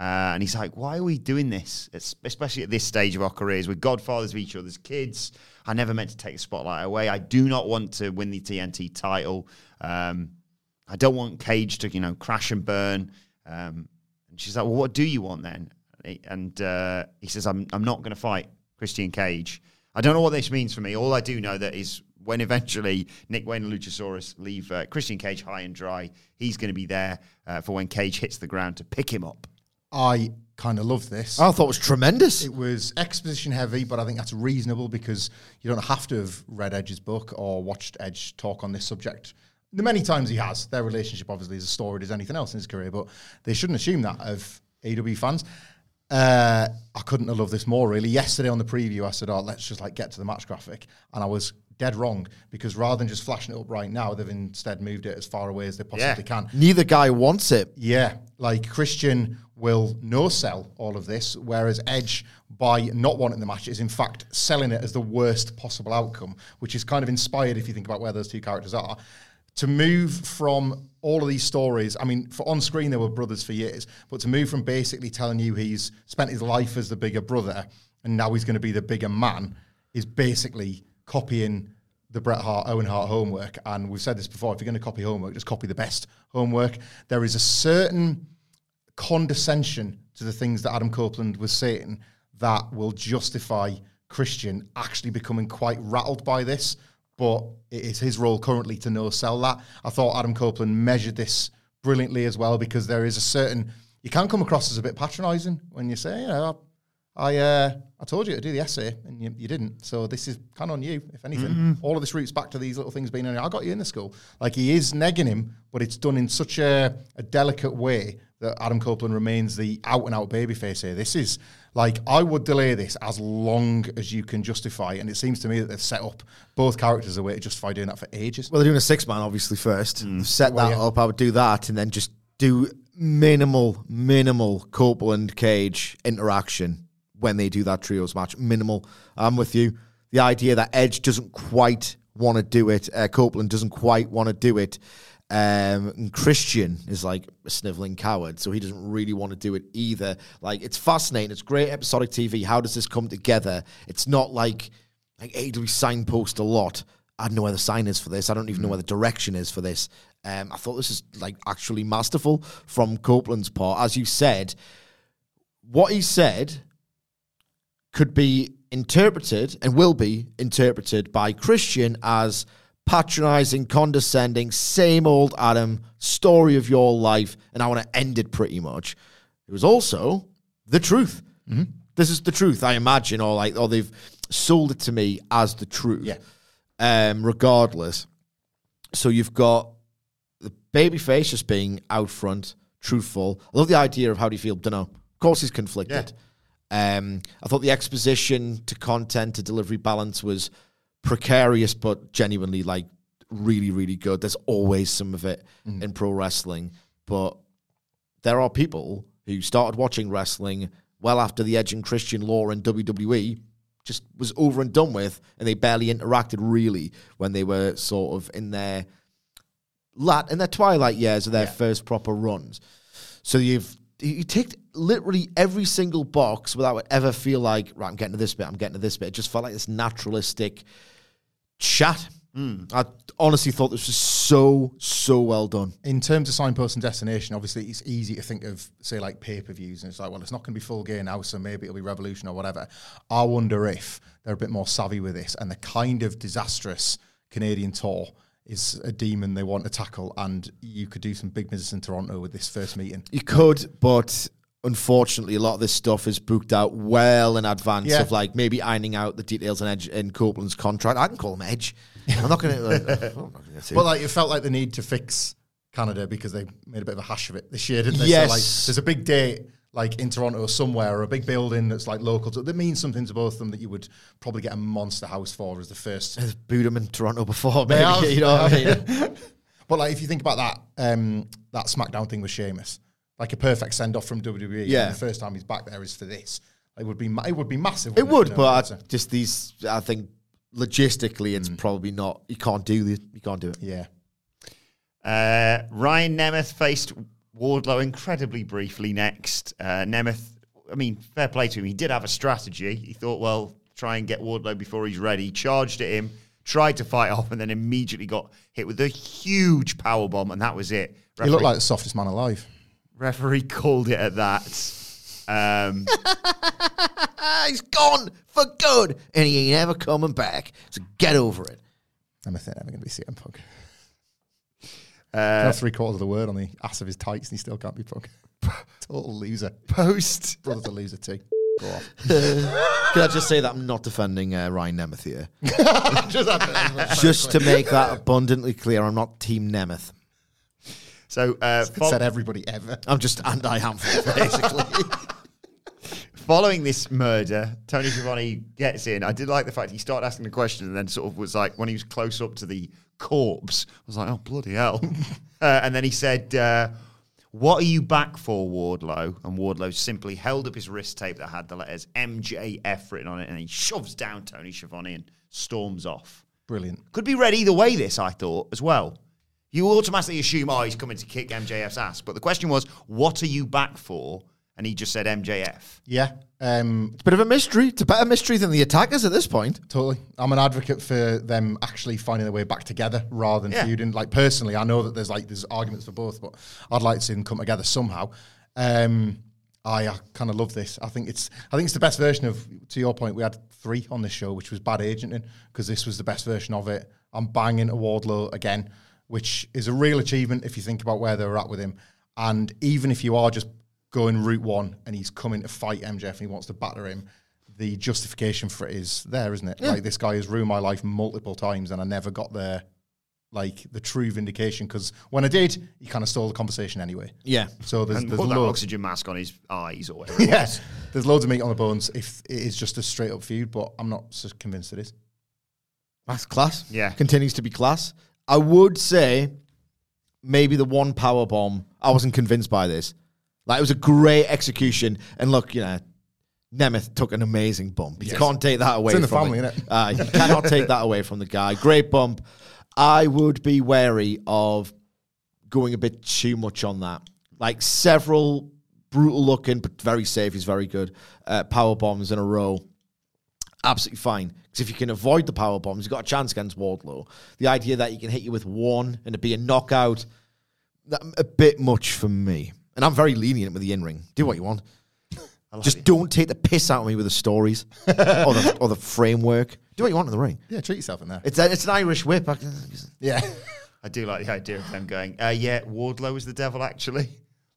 [SPEAKER 3] Uh, and he's like, why are we doing this? Especially at this stage of our careers. We're godfathers of each other's kids. I never meant to take the spotlight away. I do not want to win the TNT title. Um, I don't want Cage to, you know, crash and burn. Um, and she's like, well, what do you want then? And uh, he says, I'm, I'm not going to fight Christian Cage. I don't know what this means for me. All I do know that is when eventually Nick Wayne and Luchasaurus leave uh, Christian Cage high and dry, he's going to be there uh, for when Cage hits the ground to pick him up.
[SPEAKER 6] I kind of love this.
[SPEAKER 4] I thought it was tremendous.
[SPEAKER 6] It was exposition heavy, but I think that's reasonable because you don't have to have read Edge's book or watched Edge talk on this subject. The many times he has, their relationship obviously is as storied as anything else in his career, but they shouldn't assume that of AEW fans. Uh, I couldn't have loved this more really. Yesterday on the preview, I said, "Oh, let's just like get to the match graphic," and I was dead wrong because rather than just flashing it up right now, they've instead moved it as far away as they possibly
[SPEAKER 3] Yeah.
[SPEAKER 6] can.
[SPEAKER 4] Neither guy wants it.
[SPEAKER 6] Yeah, like Christian will no sell all of this, whereas Edge, by not wanting the match, is in fact selling it as the worst possible outcome, which is kind of inspired if you think about where those two characters are. To move from all of these stories, I mean, for on screen they were brothers for years, but to move from basically telling you he's spent his life as the bigger brother and now he's going to be the bigger man is basically copying the Bret Hart, Owen Hart homework. And we've said this before if you're going to copy homework, just copy the best homework. There is a certain condescension to the things that Adam Copeland was saying that will justify Christian actually becoming quite rattled by this. But it is his role currently to no sell that. I thought Adam Copeland measured this brilliantly as well because there is a certain you can come across as a bit patronising when you say, you know, I uh, I told you to do the essay and you, you didn't. So this is kind of on you, if anything. All of this roots back to these little things being on you. I got you in the school. Like he is negging him, but it's done in such a, a delicate way that Adam Copeland remains the out and out babyface here. This is like I would delay this as long as you can justify, and it seems to me that they've set up both characters a way to justify doing that for ages.
[SPEAKER 4] Well, they're doing a six man, obviously, first. They've Set
[SPEAKER 6] Well,
[SPEAKER 4] that
[SPEAKER 6] yeah.
[SPEAKER 4] up. I would do that and then just do minimal, minimal Copeland Cage interaction when they do that trios match. Minimal. I'm with you. The idea that Edge doesn't quite want to do it, uh, Copeland doesn't quite want to do it. Um, and Christian is like a sniveling coward, so he doesn't really want to do it either. Like, it's fascinating. It's great episodic TV. How does this come together? It's not like like AEW signpost a lot. I don't know where the sign is for this. I don't even know where the direction is for this. Um, I thought this is like actually masterful from Copeland's part. As you said, what he said could be interpreted and will be interpreted by Christian as patronizing, condescending, same old Adam, story of your life, and I want to end it pretty much. It was also the truth. This is the truth, I imagine, or like, or they've sold it to me as the truth.
[SPEAKER 6] Yeah.
[SPEAKER 4] Um, regardless. So you've got the baby face just being out front, truthful. I love the idea of how do you feel? Don't know. Of course, he's conflicted. Um, I thought the exposition to content to delivery balance was precarious, but genuinely like really, really good. There's always some of it in pro wrestling, but there are people who started watching wrestling well after the Edge and Christian law in WWE just was over and done with, and they barely interacted really when they were sort of in their lat in their twilight years of their first proper runs. So you've you ticked literally every single box without it ever feel like right. I'm getting to this bit. I'm getting to this bit. It just felt like this naturalistic chat. Hmm. I honestly thought this was so so well done.
[SPEAKER 6] in terms of signpost and destination, obviously it's easy to think of, say, like pay per views, and it's like, well, it's not going to be full gear now, so maybe it'll be Revolution or whatever. I wonder if they're a bit more savvy with this, and the kind of disastrous Canadian tour is a demon they want to tackle, and you could do some big business in Toronto with this first meeting.
[SPEAKER 4] You could, but unfortunately, a lot of this stuff is booked out well in advance
[SPEAKER 6] Yeah.
[SPEAKER 4] of like maybe ironing out the details in Edge in Copeland's contract. I can call him Edge. I'm not going to. I'm not going to.
[SPEAKER 6] But like, it felt like the need to fix Canada because they made a bit of a hash of it this year, didn't they?
[SPEAKER 4] Yes.
[SPEAKER 6] So like, there's a big date like in Toronto or somewhere, or a big building that's like local to that means something to both of them that you would probably get a monster house for as the first.
[SPEAKER 4] There's booed him in Toronto before, maybe,
[SPEAKER 6] have,
[SPEAKER 4] you know what I mean?
[SPEAKER 6] but like, if you think about that, um, that SmackDown thing with Sheamus, like a perfect send off from WWE.
[SPEAKER 4] Yeah.
[SPEAKER 6] the first time he's back there is for this. It would be, ma- it would be massive.
[SPEAKER 4] It
[SPEAKER 6] wouldn't
[SPEAKER 4] would,
[SPEAKER 6] You know,
[SPEAKER 4] but I, just these, I think logistically, it's probably not. You can't do this. You can't do it.
[SPEAKER 6] yeah.
[SPEAKER 3] Uh, Ryan Nemeth faced Wardlow incredibly briefly next. Uh, Nemeth, I mean, fair play to him. He did have a strategy. He thought, well, try and get Wardlow before he's ready. Charged at him, tried to fight off, and then immediately got hit with a huge power bomb, and that was it.
[SPEAKER 6] He looked like the softest man alive.
[SPEAKER 3] referee called it at that. Um,
[SPEAKER 4] he's gone for good, and he ain't ever coming back. So get over it.
[SPEAKER 6] I'm never going to be CM Punk.
[SPEAKER 3] Uh,
[SPEAKER 6] Have three quarters of the word on the ass of his tights, and he still can't be Punk. Total loser.
[SPEAKER 3] post
[SPEAKER 6] Brother's a loser too. Go off.
[SPEAKER 4] Can I just say that I'm not defending uh, Ryan Nemeth here?
[SPEAKER 6] Just have to-
[SPEAKER 4] just to make that abundantly clear, I'm not Team Nemeth.
[SPEAKER 3] So, uh, fol-
[SPEAKER 6] said everybody ever.
[SPEAKER 4] I'm just anti-Hamflett, basically.
[SPEAKER 3] following this murder, Tony Schiavone gets in. I did like the fact he started asking the question and then sort of was like, when he was close up to the corpse, I was like, oh, bloody hell. uh, and then he said, uh, What are you back for, Wardlow? And Wardlow simply held up his wrist tape that had the letters MJF written on it and he shoves down Tony Schiavone and storms off.
[SPEAKER 6] Brilliant.
[SPEAKER 3] Could be read either way, this, I thought, as well. You automatically assume, oh, he's coming to kick MJF's ass. But the question was, what are you back for? And he just said MJF.
[SPEAKER 6] Yeah. Um,
[SPEAKER 4] It's a bit of a mystery. It's a better mystery than the attackers at this point.
[SPEAKER 6] Totally. I'm an advocate for them actually finding their way back together rather than
[SPEAKER 3] Yeah.
[SPEAKER 6] feuding. Like personally, I know that there's like there's arguments for both, but I'd like to see them come together somehow. Um, I, I kind of love this. I think it's I think it's the best version of. To your point, we had three on this show, which was bad agenting because this was the best version of it. I'm banging a Wardlow again, which is a real achievement if you think about where they were at with him. And even if you are just going route one and he's coming to fight MJF and he wants to batter him, the justification for it is there, isn't it? Like this guy has ruined my life multiple times and I never got there like the true vindication because when I did, he kind of stole the conversation anyway.
[SPEAKER 4] Yeah.
[SPEAKER 6] So there's,
[SPEAKER 3] and
[SPEAKER 6] there's
[SPEAKER 3] put that
[SPEAKER 6] loads.
[SPEAKER 3] oxygen mask on his eyes or whatever.
[SPEAKER 6] Yes,
[SPEAKER 3] was.
[SPEAKER 6] there's loads of meat on the bones if it is just a straight up feud, but I'm not so convinced it is.
[SPEAKER 4] That's class.
[SPEAKER 3] Yeah.
[SPEAKER 4] Continues to be class. I would say maybe the one power bomb, I wasn't convinced by this. Like it was a great execution. And look, you know, Nemeth took an amazing bump. You
[SPEAKER 6] Yes.
[SPEAKER 4] can't take that away
[SPEAKER 6] in the family,
[SPEAKER 4] it. Uh, you cannot take that away from the guy. Great bump. I would be wary of going a bit too much on that. Like several brutal looking, but very safe. He's very good. Uh, power bombs in a row absolutely fine. Because if you can avoid the power bombs, you've got a chance against Wardlow. The idea that he can hit you with one and it be a knockout, that, a bit much for me. And I'm very lenient with the in ring. Do what you want. Just don't take the piss out of me with the stories or, the, or the framework. Do what you want in the ring.
[SPEAKER 6] Yeah, treat yourself in there.
[SPEAKER 4] It's, a, it's an Irish whip. I-
[SPEAKER 6] Yeah.
[SPEAKER 3] I do like the idea of them going, uh, yeah, Wardlow is the devil, actually.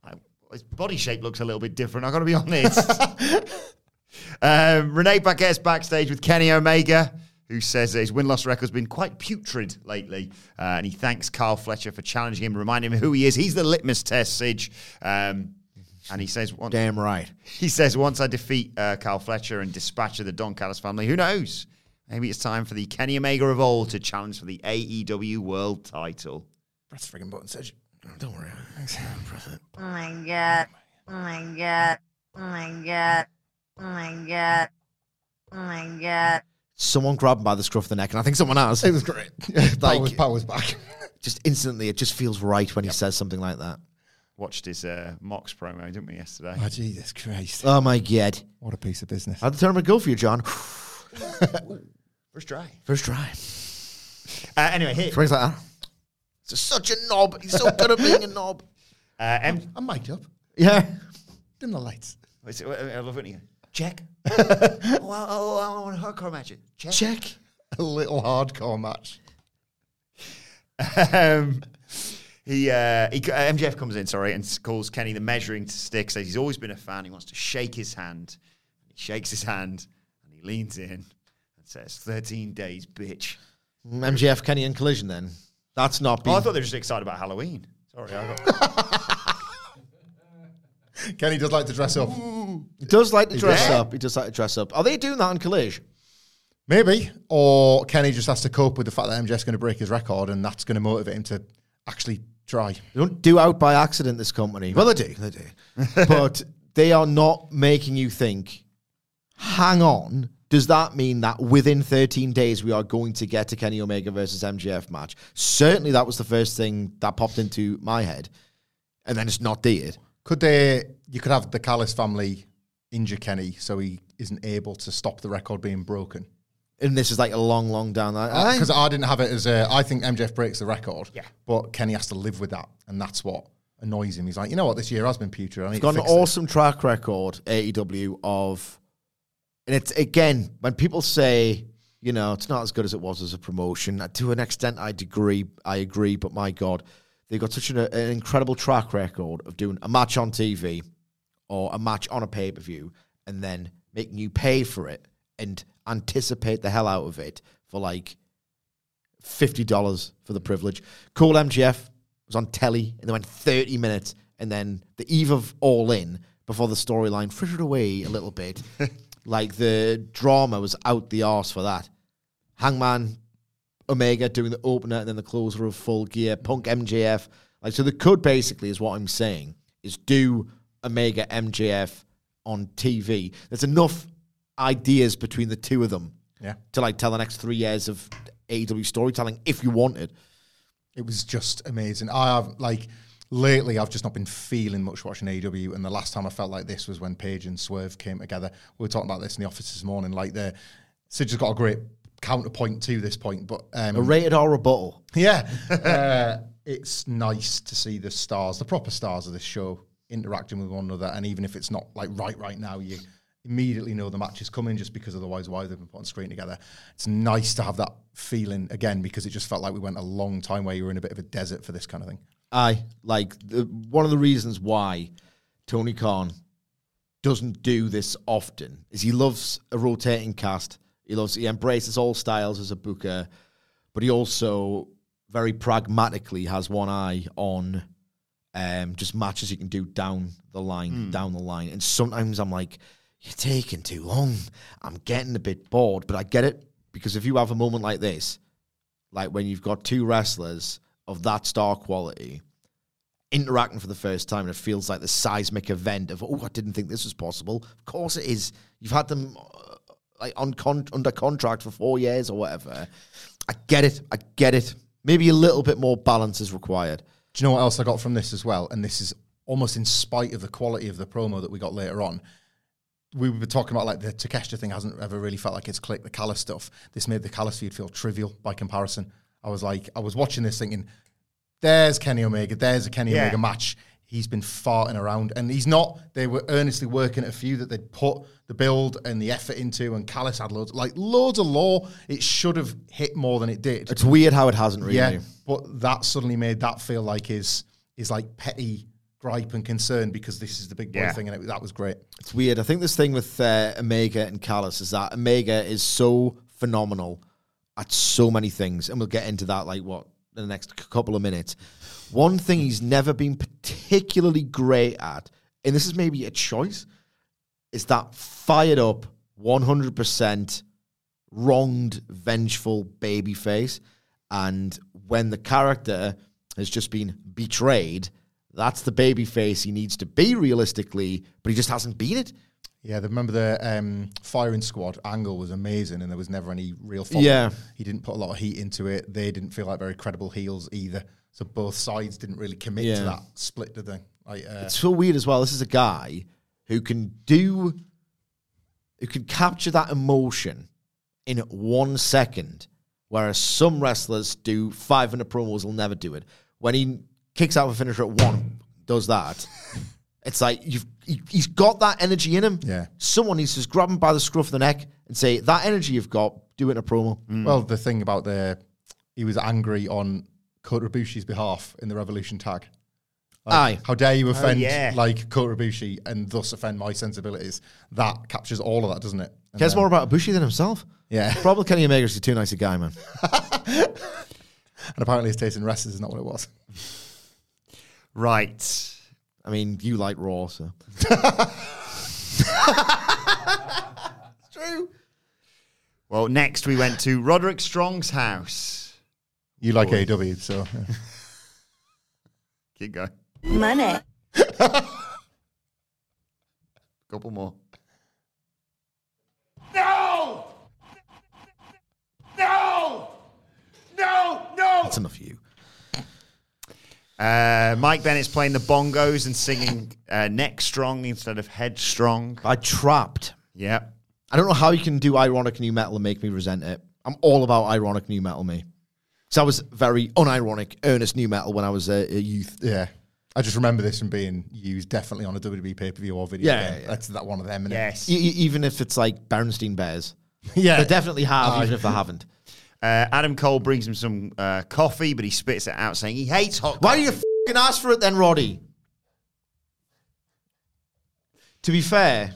[SPEAKER 3] Like, his body shape looks a little bit different, I've got to be honest. um, Renee Paquette's backstage with Kenny Omega, who says that his win loss record's been quite putrid lately. Uh, and he thanks Kyle Fletcher for challenging him, reminding him who he is. He's the litmus test, Sidge. Um, and he says, once,
[SPEAKER 4] Damn right.
[SPEAKER 3] he says, once I defeat uh, Kyle Fletcher and dispatch of the Don Callis family, who knows? Maybe it's time for the Kenny Omega of old to challenge for the AEW World title.
[SPEAKER 6] Press the friggin' button, Serge.
[SPEAKER 4] Don't worry. Thanks.
[SPEAKER 5] Oh my god. Oh my god. Oh my god. Oh my god. Oh my god.
[SPEAKER 4] Someone grabbed him by the scruff of the neck, and I think someone has.
[SPEAKER 6] It was great.
[SPEAKER 4] Like-
[SPEAKER 6] powers, powers back.
[SPEAKER 4] Just instantly, it just feels right when he says something like that.
[SPEAKER 3] Watched his uh, Mox promo, didn't we, yesterday?
[SPEAKER 6] Oh, Jesus Christ.
[SPEAKER 4] Oh my god.
[SPEAKER 6] What a piece of business.
[SPEAKER 4] How'd the tournament go for you, John?
[SPEAKER 3] First try.
[SPEAKER 4] First try.
[SPEAKER 3] Uh, anyway, here.
[SPEAKER 4] Things like that. It's such a knob. He's so good at being a knob.
[SPEAKER 3] Uh, M-
[SPEAKER 6] I'm mic'd up.
[SPEAKER 4] Yeah.
[SPEAKER 6] Dim the lights.
[SPEAKER 3] what's it- I love it. Check. Oh, I, oh, I want a hardcore match. Check.
[SPEAKER 4] Check.
[SPEAKER 6] A little hardcore match.
[SPEAKER 3] um, he, uh, he uh, MJF comes in, sorry, and calls Kenny the measuring stick. Says he's always been a fan. He wants to shake his hand. He shakes his hand and he leans in and says, 13 days, bitch.
[SPEAKER 4] MJF, Kenny, and Collision then. That's not
[SPEAKER 3] Oh. I thought they were just excited about Halloween. Sorry, I got.
[SPEAKER 6] Kenny does like to dress up.
[SPEAKER 4] He does like to dress
[SPEAKER 3] Yeah.
[SPEAKER 4] up. He does like to dress up. Are they doing that on Collage?
[SPEAKER 6] Maybe. Or Kenny just has to cope with the fact that MJF's going to break his record and that's going to motivate him to actually try.
[SPEAKER 4] They don't do out by accident, this company. Well, they do. They do. but they are not making you think, hang on, does that mean that within 13 days we are going to get a Kenny Omega versus MJF match? Certainly that was the first thing that popped into my head. And then it's not dated.
[SPEAKER 6] Could they, you could have the Callis family injure Kenny so he isn't able to stop the record being broken?
[SPEAKER 4] And this is like a long, long down line.
[SPEAKER 6] Because I didn't have it as a, I think MJF breaks the record.
[SPEAKER 3] Yeah.
[SPEAKER 6] But Kenny has to live with that. And that's what annoys him. He's like, you know what, this year has been putrid.
[SPEAKER 4] It's got an
[SPEAKER 6] fix this."
[SPEAKER 4] awesome track record, AEW, of, and it's again, when people say, you know, it's not as good as it was as a promotion, to an extent, I agree, I agree, but my God, they've got such an, an incredible track record of doing a match on TV or a match on a pay per view and then making you pay for it and anticipate the hell out of it for like $50 for the privilege. Cool MJF was on telly and they went 30 minutes and then the eve of All In before the storyline frittered away a little bit. like the drama was out the arse for that. Hangman Omega doing the opener and then the closer of full gear, Punk MJF. Like so, the could basically is what I'm saying is do Omega MJF on TV. There's enough ideas between the two of them
[SPEAKER 6] Yeah.
[SPEAKER 4] to like tell the next three years of AEW storytelling if you wanted.
[SPEAKER 6] It was just amazing. I have like lately I've just not been feeling much watching AEW, and the last time I felt like this was when Page and Swerve came together. We were talking about this in the office this morning. Like the Sid has got a great counterpoint to this point, but um,
[SPEAKER 4] A rated R rebuttal.
[SPEAKER 6] yeah, uh, it's nice to see the stars, the proper stars of this show, interacting with one another, and even if it's not like right right now, you immediately know the match is coming just because otherwise why they've been put on screen together. It's nice to have that feeling again because it just felt like we went a long time where you were in a bit of a desert for this kind of thing.
[SPEAKER 4] I like the, one of the reasons why Tony Khan doesn't do this often is he loves a rotating cast. He loves he embraces all styles as a booker, but he also very pragmatically has one eye on um, just matches you can do down the line, down the line. And sometimes I'm like, you're taking too long. I'm getting a bit bored, but I get it because if you have a moment like this, like when you've got two wrestlers of that star quality interacting for the first time and it feels like the seismic event of oh I didn't think this was possible. Of course it is. You've had them uh, like on con- under contract for 4 years or whatever. I get it. I get it. Maybe a little bit more balance is required.
[SPEAKER 6] Do you know what else I got from this as well? And this is almost in spite of the quality of the promo that we got later on. We were talking about like the Takeshita thing hasn't ever really felt like it's clicked. The Callis stuff. This made the Callis feud feel trivial by comparison. I was like, I was watching this thinking, there's Kenny Omega, there's a Kenny
[SPEAKER 3] Yeah.
[SPEAKER 6] Omega match. He's been farting around, and he's not. They were earnestly working at a few that they'd put the build and the effort into, and Callis had loads, like loads of law. It should have hit more than it did.
[SPEAKER 4] It's weird how it hasn't really.
[SPEAKER 6] Yeah, but that suddenly made that feel like his is like petty gripe and concern because this is the big boy
[SPEAKER 3] Yeah.
[SPEAKER 6] thing, and it, that was great.
[SPEAKER 4] It's weird. I think this thing with uh, Omega and Callis is that Omega is so phenomenal at so many things, and we'll get into that like what in the next couple of minutes. One thing he's never been particularly great at, and this is maybe a choice, is that fired up, one hundred percent wronged, vengeful baby face. And when the character has just been betrayed, that's the baby face he needs to be realistically, but he just hasn't been it.
[SPEAKER 6] Yeah, the- remember the um, firing squad angle was amazing, and there was never any real fault.
[SPEAKER 4] Yeah.
[SPEAKER 6] he didn't put a lot of heat into it. They didn't feel like very credible heels either. So both sides didn't really commit
[SPEAKER 4] Yeah.
[SPEAKER 6] to that split, did they? Like, uh,
[SPEAKER 4] It's so weird as well. This is a guy who can do, who can capture that emotion in one second, whereas some wrestlers do 500 promos will never do it. When he kicks out of a finisher at one, does that. It's like you've he, he's got that energy in him.
[SPEAKER 6] Yeah.
[SPEAKER 4] Someone needs to just grab him by the scruff of the neck and say, "That energy you've got, do it in a promo."
[SPEAKER 6] Well, the thing about the he was angry on Kota Ibushi's behalf in the Revolution tag. Like,
[SPEAKER 4] Aye.
[SPEAKER 6] How dare you oh, offend
[SPEAKER 3] yeah.
[SPEAKER 6] like Kota Ibushi and thus offend my sensibilities? That captures all of that, doesn't it? And
[SPEAKER 4] Cares
[SPEAKER 6] then-
[SPEAKER 4] more about Ibushi than himself.
[SPEAKER 6] Yeah.
[SPEAKER 4] Probably Kenny Omega's too nice a guy, man.
[SPEAKER 6] And apparently his taste in wrestlers is not what it was.
[SPEAKER 3] Right.
[SPEAKER 4] I mean, you like Raw, so.
[SPEAKER 3] it's True. Well, next we went to Roderick Strong's house.
[SPEAKER 6] You like AEW, so yeah.
[SPEAKER 3] Keep going.
[SPEAKER 7] Money.
[SPEAKER 3] Couple more.
[SPEAKER 7] No! No! No! No!
[SPEAKER 4] That's enough of you.
[SPEAKER 3] Uh, Mike Bennett's playing the bongos and singing uh, neck strong instead of head strong.
[SPEAKER 4] I trapped.
[SPEAKER 3] Yeah.
[SPEAKER 4] I don't know how you can do ironic nu metal and make me resent it. I'm all about ironic nu metal, me. So I was very unironic, earnest nu metal when I was a, a youth.
[SPEAKER 6] yeah. I just remember this from being used definitely on a WWE pay per view or video.
[SPEAKER 4] Yeah,
[SPEAKER 6] game.
[SPEAKER 4] yeah.
[SPEAKER 6] That's that one of them. innit?
[SPEAKER 3] Yes.
[SPEAKER 4] E- e- even if it's like Bernstein Bears.
[SPEAKER 6] Yeah.
[SPEAKER 4] They definitely have,
[SPEAKER 6] Aye.
[SPEAKER 4] even if they haven't.
[SPEAKER 3] Uh, Adam Cole brings him some uh, coffee, but he spits it out saying he hates hot
[SPEAKER 4] Why do you fucking ask for it then, Roddy? To be fair,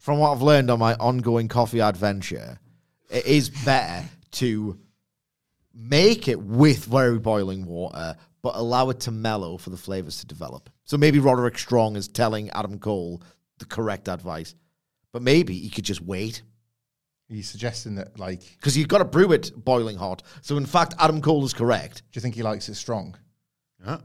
[SPEAKER 4] from what I've learned on my ongoing coffee adventure, it is better to make it with very boiling water, but allow it to mellow for the flavors to develop. So maybe Roderick Strong is telling Adam Cole the correct advice, but maybe he could just wait
[SPEAKER 6] He's suggesting that, like,
[SPEAKER 4] because you've got to brew it boiling hot. So in fact, Adam Cole is correct.
[SPEAKER 6] Do you think he likes it strong?
[SPEAKER 3] Yeah.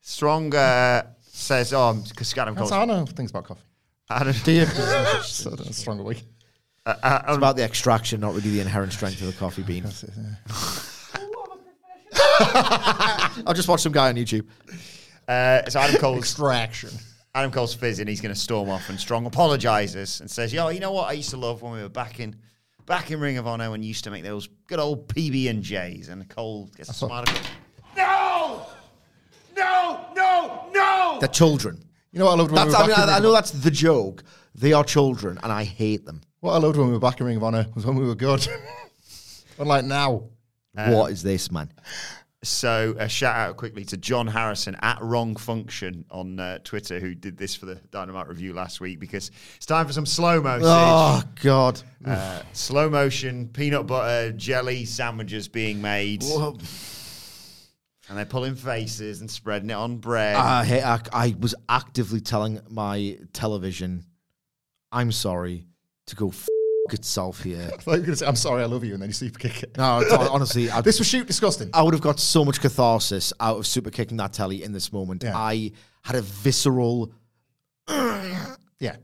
[SPEAKER 3] Strong uh, says, "Oh, because Adam Cole."
[SPEAKER 6] how I know things about coffee.
[SPEAKER 3] Adam,
[SPEAKER 4] Do you?
[SPEAKER 6] so that's strong a week.
[SPEAKER 3] Uh, uh,
[SPEAKER 4] It's about the extraction, not really the inherent strength of the coffee bean.
[SPEAKER 6] That's it, yeah.
[SPEAKER 4] I'll just watch some guy on YouTube.
[SPEAKER 3] uh, so Adam Cole's
[SPEAKER 6] Extraction.
[SPEAKER 3] Adam Cole's fizzing. He's going to storm off, and Strong apologizes and says, "Yo, you know what? I used to love when we were back in back in Ring of Honor when you used to make those good old PB and J's." And Cole gets a smile.
[SPEAKER 7] No! No! No! No!
[SPEAKER 4] They're children.
[SPEAKER 6] You know what I loved when
[SPEAKER 4] That's,
[SPEAKER 6] we were
[SPEAKER 4] I,
[SPEAKER 6] back
[SPEAKER 4] mean,
[SPEAKER 6] in
[SPEAKER 4] I, I know
[SPEAKER 6] of-
[SPEAKER 4] that's the joke. They are children, and I hate them.
[SPEAKER 6] What I loved when we were back in Ring of Honor was when we were good. Unlike now.
[SPEAKER 4] what is this, man?
[SPEAKER 3] So a shout out quickly to John Harrison at Wrong Function on uh, Twitter, who did this for the Dynamite review last week because it's time for some slow mo.
[SPEAKER 4] Oh, God.
[SPEAKER 3] Uh, slow motion peanut butter jelly sandwiches being made,
[SPEAKER 4] Whoa.
[SPEAKER 3] and they're pulling faces and spreading it on bread.
[SPEAKER 4] I, hate- I, I was actively telling my television, I'm sorry, to go f itself here.
[SPEAKER 6] I you were say, I'm sorry, I love you, and then you super kick it.
[SPEAKER 4] No, honestly, I,
[SPEAKER 6] This was shoot disgusting.
[SPEAKER 4] I would have got so much catharsis out of super kicking that telly in this moment.
[SPEAKER 6] Yeah.
[SPEAKER 4] I had a visceral
[SPEAKER 6] Yeah.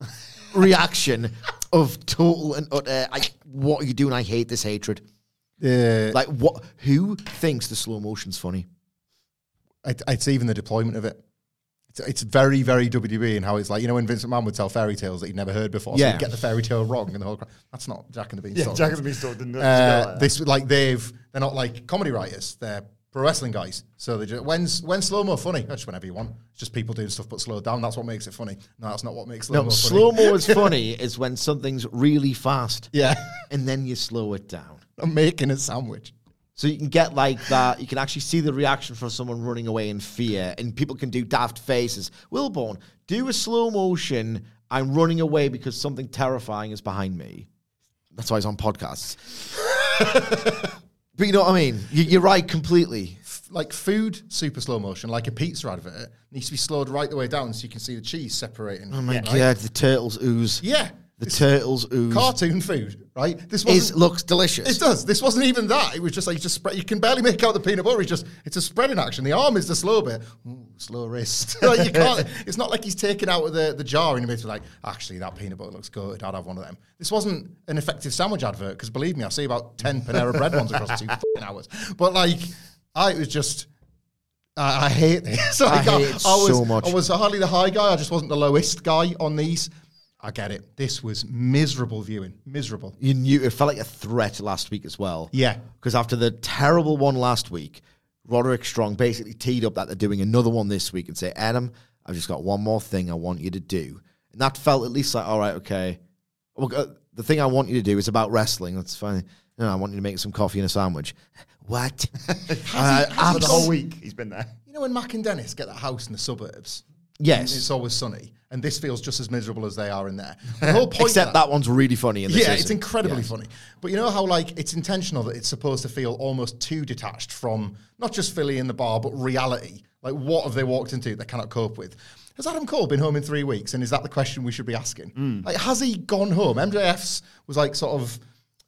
[SPEAKER 4] reaction of total and utter. I, what are you doing? I hate this hatred.
[SPEAKER 6] Yeah.
[SPEAKER 4] Like what? Who thinks the slow motion's funny?
[SPEAKER 6] It, it's even the deployment of it. It's, it's very, very WWE and how it's like, you know, when Vincent Mann would tell fairy tales that he'd never heard before, so
[SPEAKER 4] Yeah.
[SPEAKER 6] he'd get the fairy tale wrong and the whole crowd. That's not Jack and the Beanstalk.
[SPEAKER 3] Yeah, Jack and the Beanstalk didn't
[SPEAKER 6] Uh, this like they've they're not like comedy writers. They're pro wrestling guys. So they just when's when's slow mo funny? Just whenever you want. It's just people doing stuff but slowed down. That's what makes it funny. No, that's not what makes slow mo.
[SPEAKER 4] No,
[SPEAKER 6] slow
[SPEAKER 4] mo is funny is when something's really fast.
[SPEAKER 6] Yeah.
[SPEAKER 4] And then you slow it down.
[SPEAKER 6] I'm making a sandwich.
[SPEAKER 4] So you can get like that. You can actually see the reaction from someone running away in fear, and people can do daft faces. Wilbourn, do a slow motion. I'm running away because something terrifying is behind me. That's why he's on podcasts. but you know what I mean. You, you're right completely.
[SPEAKER 6] Like food, super slow motion, like a pizza advert, needs to be slowed right the way down so you can see the cheese separating.
[SPEAKER 4] Oh my
[SPEAKER 6] right?
[SPEAKER 4] god, the turtles ooze.
[SPEAKER 6] Yeah.
[SPEAKER 4] The turtles ooze.
[SPEAKER 6] Cartoon food, right? This
[SPEAKER 4] Is looks delicious.
[SPEAKER 6] It does. This wasn't even that. It was just like just spread. You can barely make out the peanut butter. It's just it's a spreading action. The arm is the slow bit. Ooh, slow wrist. like you can't. It's not like he's taking out of the, the jar and he's like, actually, that peanut butter looks good. I'd have one of them. This wasn't an effective sandwich advert because believe me, I see about ten Panera Bread ones across two hours. But like, I was just. I, I hate this.
[SPEAKER 4] I
[SPEAKER 6] Like,
[SPEAKER 4] hate it
[SPEAKER 6] was,
[SPEAKER 4] so much.
[SPEAKER 6] I was hardly the high guy. I just wasn't the lowest guy on these. I get it. This was miserable viewing. Miserable.
[SPEAKER 4] You knew it felt like a threat last week as well.
[SPEAKER 6] Yeah.
[SPEAKER 4] Because after the terrible one last week, Roderick Strong basically teed up that they're doing another one this week and say, Adam, I've just got one more thing I want you to do. And that felt at least like, all right, okay. Well, uh, the thing I want you to do is about wrestling. That's fine. No, I want you to make some coffee and a sandwich. What? uh,
[SPEAKER 3] For the whole week he's been there.
[SPEAKER 6] You know when Mac and Dennis get that house in the suburbs?
[SPEAKER 4] Yes.
[SPEAKER 6] it's always sunny, and this feels just as miserable as they are in there. The whole point,
[SPEAKER 4] Except
[SPEAKER 6] of
[SPEAKER 4] that one's really funny. In this
[SPEAKER 6] yeah,
[SPEAKER 4] isn't.
[SPEAKER 6] it's incredibly
[SPEAKER 4] Yes.
[SPEAKER 6] funny. But you know how like it's intentional that it's supposed to feel almost too detached from not just Philly in the bar, but reality. Like what have they walked into they cannot cope with? Has Adam Cole been home in three weeks? And is that the question we should be asking? Like, has he gone home? MJF's was like sort of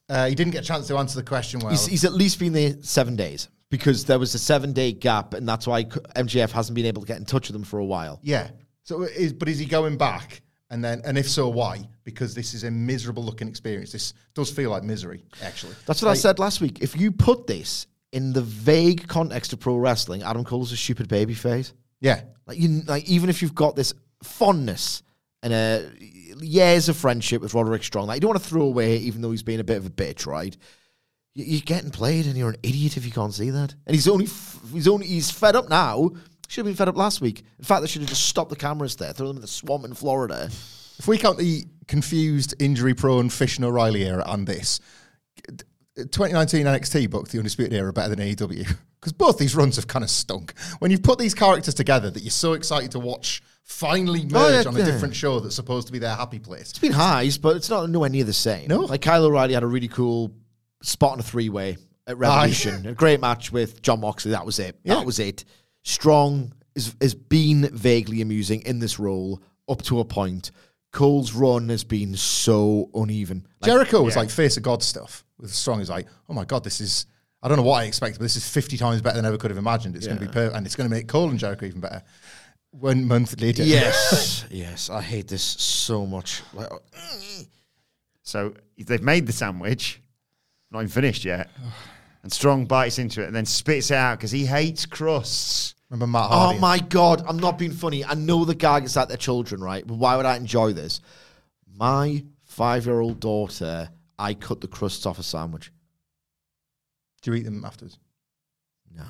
[SPEAKER 6] uh, he didn't get a chance to answer the question well.
[SPEAKER 4] He's, he's at least been there seven days because there was a seven day gap, and that's why MJF hasn't been able to get in touch with them for a while.
[SPEAKER 6] Yeah. So is but is he going back? And then and if so, why? Because this is a miserable looking experience. This does feel like misery, actually.
[SPEAKER 4] That's what I said last week. If you put this in the vague context of pro wrestling, Adam Cole's a stupid baby face.
[SPEAKER 6] Yeah.
[SPEAKER 4] Like you, like even if you've got this fondness and uh, years of friendship with Roderick Strong, like you don't want to throw away, even though he's been a bit of a bitch, right? You- You're getting played, and you're an idiot if you can't see that. And he's only, f- he's only, he's fed up now. Should have been fed up last week. In fact, they should have just stopped the cameras there, throw them in the swamp in Florida.
[SPEAKER 6] If we count the confused, injury prone Fish and O'Reilly era and this, 2019 NXT booked the Undisputed Era better than AEW. Because both these runs have kind of stunk. When you've put these characters together that you're so excited to watch finally
[SPEAKER 4] Oh,
[SPEAKER 6] merge
[SPEAKER 4] yeah,
[SPEAKER 6] on a different show that's supposed to be their happy place.
[SPEAKER 4] It's been highs, but it's not nowhere near the same.
[SPEAKER 6] No.
[SPEAKER 4] Like Kyle O'Reilly had a really cool spot on a three way at Revolution. a great match with John Moxley. That was it.
[SPEAKER 6] Yeah.
[SPEAKER 4] That was it. Strong is has been vaguely amusing in this role up to a point. Cole's run has been so uneven. Like,
[SPEAKER 6] Jericho was like face of God stuff with Strong. He's like, oh my God, this is, I don't know what I expected, but this is 50 times better than I ever could have imagined. It's going to be perfect. And it's going to make Cole and Jericho even better. One month later.
[SPEAKER 4] yes, yes. I hate this so much. Like,
[SPEAKER 3] So they've made the sandwich, not even finished yet. And Strong bites into it and then spits it out because he hates crusts.
[SPEAKER 6] Remember Matt
[SPEAKER 4] oh
[SPEAKER 6] Hardy?
[SPEAKER 4] Oh my god, I'm not being funny. I know the gag is at their children, right? But why would I enjoy this? My five year old daughter, I cut the crusts off a sandwich.
[SPEAKER 6] Do you eat them afterwards?
[SPEAKER 4] No.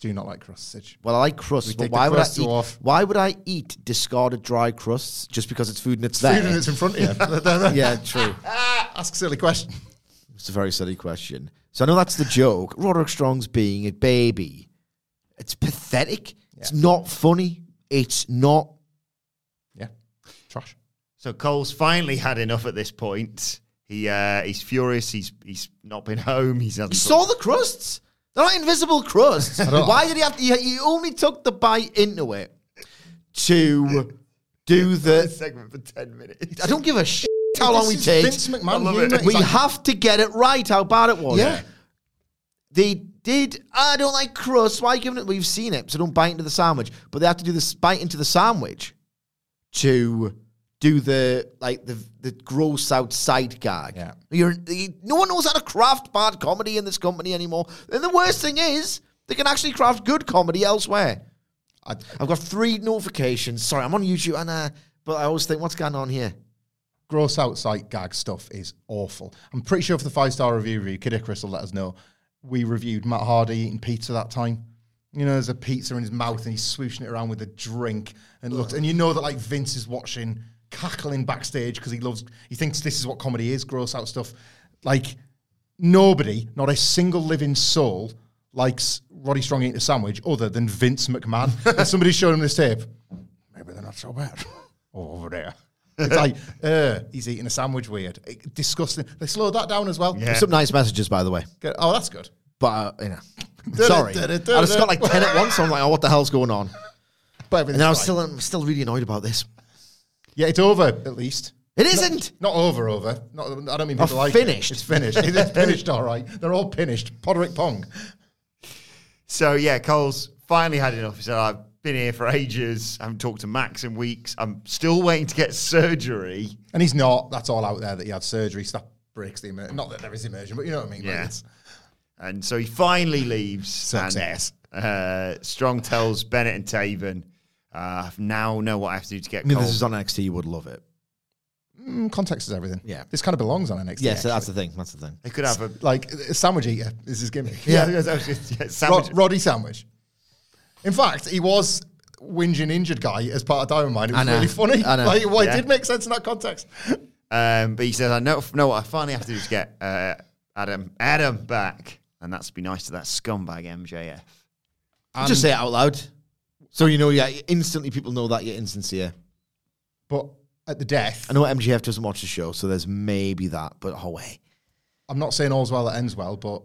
[SPEAKER 6] Do you not like crusts?
[SPEAKER 4] Well, I like crusts, but why would I eat?
[SPEAKER 6] off.
[SPEAKER 4] Why would I eat discarded dry crusts just because it's food and it's
[SPEAKER 6] Food
[SPEAKER 4] there?
[SPEAKER 6] and it's in front of you.
[SPEAKER 4] Yeah, true.
[SPEAKER 6] Ask a silly question.
[SPEAKER 4] It's a very silly question. So I know that's the joke. Roderick Strong's being a baby. It's pathetic. It's not funny. It's not.
[SPEAKER 6] Yeah. Trash.
[SPEAKER 3] So Cole's finally had enough at this point. He uh, he's furious. He's he's not been home. He's hasn't
[SPEAKER 4] You saw the crusts. They're not invisible crusts. Why did he have to? He he only took the bite into it to do the.
[SPEAKER 3] segment for ten minutes.
[SPEAKER 4] I don't give a shit how long we take.
[SPEAKER 6] Vince McMahon. Humor.
[SPEAKER 3] it.
[SPEAKER 4] We
[SPEAKER 6] like,
[SPEAKER 4] have to get it right. How bad it was.
[SPEAKER 6] Yeah.
[SPEAKER 4] They did. I don't like crust. Why are you giving it? We've seen it, so don't bite into the sandwich. But they have to do this bite into the sandwich to do the like the the gross outside sight gag.
[SPEAKER 6] Yeah.
[SPEAKER 4] You're you, no one knows how to craft bad comedy in this company anymore. And the worst thing is they can actually craft good comedy elsewhere.
[SPEAKER 6] I-
[SPEAKER 4] I've got three notifications. Sorry, I'm on YouTube and uh, but I always think, what's going on here?
[SPEAKER 6] Gross out sight gag stuff is awful. I'm pretty sure for the five star review review, Kid Icarus will let us know. We reviewed Matt Hardy eating pizza that time. You know, there's a pizza in his mouth and he's swooshing it around with a drink and looks, and you know that like Vince is watching, cackling backstage because he loves, he thinks this is what comedy is, gross out stuff. Like nobody, not a single living soul, likes Roddy Strong eating a sandwich other than Vince McMahon. and somebody showed him this tape. Maybe they're not so bad. Over there. It's like, uh, he's eating a sandwich weird. It- disgusting. They slowed that down as well.
[SPEAKER 3] Yeah.
[SPEAKER 4] Some nice messages, by the way.
[SPEAKER 6] Good. Oh, that's good.
[SPEAKER 4] But uh, you know, sorry, I just got like ten at once. So I'm like, oh, what the hell's going on?
[SPEAKER 6] But
[SPEAKER 4] And then I was
[SPEAKER 6] everything's
[SPEAKER 4] still,
[SPEAKER 6] fine.
[SPEAKER 4] I'm still really annoyed about this.
[SPEAKER 6] Yeah, it's over at least.
[SPEAKER 4] It isn't.
[SPEAKER 6] Not over, over. Not, I don't mean
[SPEAKER 4] Oh,
[SPEAKER 6] people like
[SPEAKER 4] finished.
[SPEAKER 6] It. It's finished. It's finished, all right. They're all finished. Podrick Pong.
[SPEAKER 3] So yeah, Cole's finally had enough. He said, "I've been here for ages. I haven't talked to Max in weeks. I'm still waiting to get surgery."
[SPEAKER 6] And he's not. That's all out there that he had surgery. So that breaks the immersion. Not that there is immersion, but you know what I mean. Like,
[SPEAKER 3] Yeah.
[SPEAKER 6] it's-
[SPEAKER 3] And so he finally leaves.
[SPEAKER 6] Success.
[SPEAKER 3] And, uh, Strong tells Bennett and Taven, uh, "I now know what I have to do to get
[SPEAKER 4] I mean,
[SPEAKER 3] Cole."
[SPEAKER 4] this is on NXT. You would love it.
[SPEAKER 6] mm, context is everything.
[SPEAKER 4] Yeah.
[SPEAKER 6] This kind of belongs on NXT.
[SPEAKER 4] Yes, that's the thing. That's the thing.
[SPEAKER 3] they could have a
[SPEAKER 6] Like, a sandwich eater This is his gimmick.
[SPEAKER 3] yeah, that was just- yeah,
[SPEAKER 6] Rod. Roddy Sandwich. In fact, he was whinging injured guy as part of Diamond Mine. It
[SPEAKER 4] I
[SPEAKER 6] was
[SPEAKER 4] know.
[SPEAKER 6] really funny.
[SPEAKER 4] I know.
[SPEAKER 6] Like, well,
[SPEAKER 3] Yeah.
[SPEAKER 6] it did make sense in that context.
[SPEAKER 3] Um, but he says, "I know, know what I finally have to do is get uh, Adam Adam back, and that's be nice to that scumbag MJF."
[SPEAKER 4] Just say it out loud. So you know, yeah, instantly people know that you're insincere.
[SPEAKER 6] But at the death,
[SPEAKER 4] I know MJF doesn't watch the show, so there's maybe that. But oh wait,
[SPEAKER 6] I'm not saying all's well that ends well, but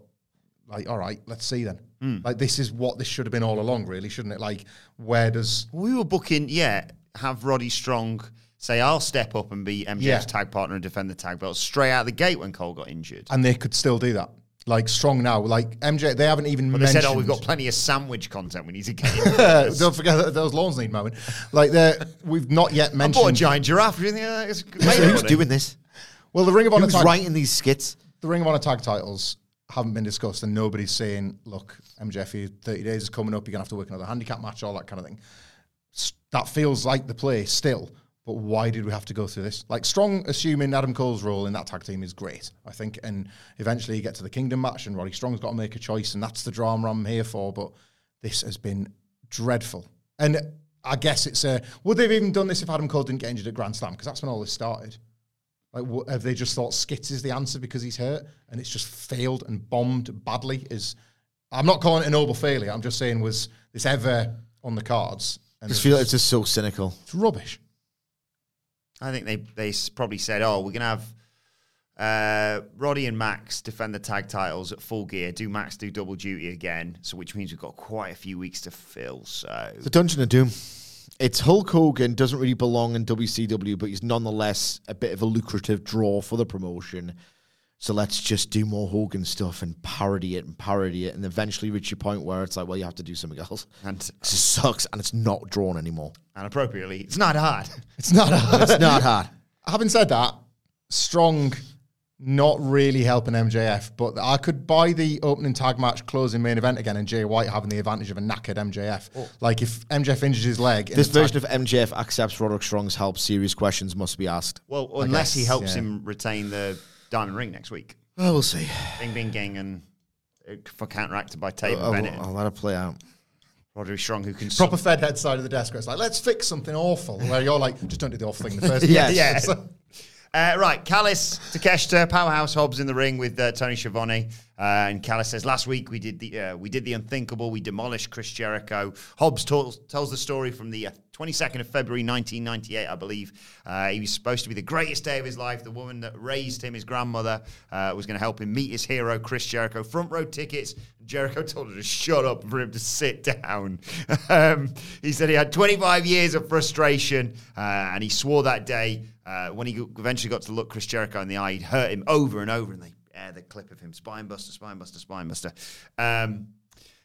[SPEAKER 6] like, all right, let's see then.
[SPEAKER 3] Hmm.
[SPEAKER 6] Like, this is what this should have been all along, really, shouldn't it? Like, where does
[SPEAKER 3] We were booking, yeah, have Roddy Strong say, I'll step up and be MJF's
[SPEAKER 6] Yeah.
[SPEAKER 3] tag partner and defend the tag belt straight out the gate when Cole got injured.
[SPEAKER 6] and they could still do that? Like, strong now, like MJ, they haven't even
[SPEAKER 3] But they
[SPEAKER 6] mentioned.
[SPEAKER 3] said, oh, we've got plenty of sandwich content we need to get.
[SPEAKER 6] Don't forget that those lawns need mowing. Like, they're, we've not yet
[SPEAKER 3] I
[SPEAKER 6] mentioned.
[SPEAKER 3] bought a giant giraffe. Do you think that is
[SPEAKER 4] so who's doing this?
[SPEAKER 6] Well, the Ring of Honor
[SPEAKER 4] Who's
[SPEAKER 6] tag,
[SPEAKER 4] writing these skits?
[SPEAKER 6] the Ring of Honor tag titles haven't been discussed, and nobody's saying, "Look, MJF, 30 days is coming up. You're gonna have to work another handicap match, all that kind of thing." That feels like the play still, but why did we have to go through this? Like Strong, assuming Adam Cole's role in that tag team is great, I think, and eventually you get to the Kingdom match, and Roddy Strong's got to make a choice, and that's the drama I'm here for. But this has been dreadful, and I guess it's a. Would they've even done this if Adam Cole didn't get injured at Grand Slam? Because that's when all this started. Like, wh- have they just thought Skits is the answer because he's hurt, and it's just failed and bombed badly? Is I'm not calling it a noble failure. I'm just saying, was this ever on the cards? And
[SPEAKER 4] Just
[SPEAKER 6] it's
[SPEAKER 4] feel it's just so cynical.
[SPEAKER 6] it's rubbish.
[SPEAKER 3] I think they they probably said, "Oh, we're gonna have uh, Roddy and Max defend the tag titles at full gear. Do Max do double duty again? So which means we've got quite a few weeks to fill. So
[SPEAKER 4] The Dungeon of Doom. It's Hulk Hogan doesn't really belong in WCW, but he's nonetheless a bit of a lucrative draw for the promotion. So let's just do more Hogan stuff and parody it and parody it, and eventually reach a point where it's like, well, you have to do something else.
[SPEAKER 3] and
[SPEAKER 4] This sucks, and it's not drawn anymore.
[SPEAKER 3] and appropriately, it's not hard.
[SPEAKER 6] It's not. A,
[SPEAKER 4] It's not hard.
[SPEAKER 6] Having said that, Strong not really helping MJF, but I could buy the opening tag match, closing main event again, and Jay White having the advantage of a knackered MJF. Oh. Like if MJF injures his leg,
[SPEAKER 4] This
[SPEAKER 6] the tag-
[SPEAKER 4] version of MJF accepts Roderick Strong's help. Serious questions must be asked.
[SPEAKER 3] Well, unless he helps
[SPEAKER 6] yeah.
[SPEAKER 3] him retain the diamond ring next week.
[SPEAKER 4] Well, we'll see.
[SPEAKER 3] Bang, bang, gang, and uh, for counteracted by Taven
[SPEAKER 4] I'll,
[SPEAKER 3] Bennett,
[SPEAKER 4] I'll let it play out.
[SPEAKER 3] Roderick Strong, who can
[SPEAKER 6] proper Fed head side of the desk where it's like, let's fix something awful. Where you're like, just don't do the awful thing in the first
[SPEAKER 4] Yes.
[SPEAKER 6] place.
[SPEAKER 3] Yeah.
[SPEAKER 6] It's like-
[SPEAKER 3] Uh, right, Callis, Takeshita, Powerhouse Hobbs in the ring with uh, Tony Schiavone, uh, and Callis says last week we did the uh, we did the unthinkable. We demolished Chris Jericho. Hobbs tells tells the story from the uh, 22nd of February 1998, I believe. Uh, he was supposed to be the greatest day of his life. The woman that raised him, his grandmother, uh, was going to help him meet his hero, Chris Jericho. Front row tickets. Jericho told her to shut up and for him to sit down. um, he said he had 25 years of frustration, uh, and he swore that day uh, when he eventually got to look Chris Jericho in the eye, he'd hurt him over and over, and they air the clip of him spinebuster, spinebuster, spinebuster. Um,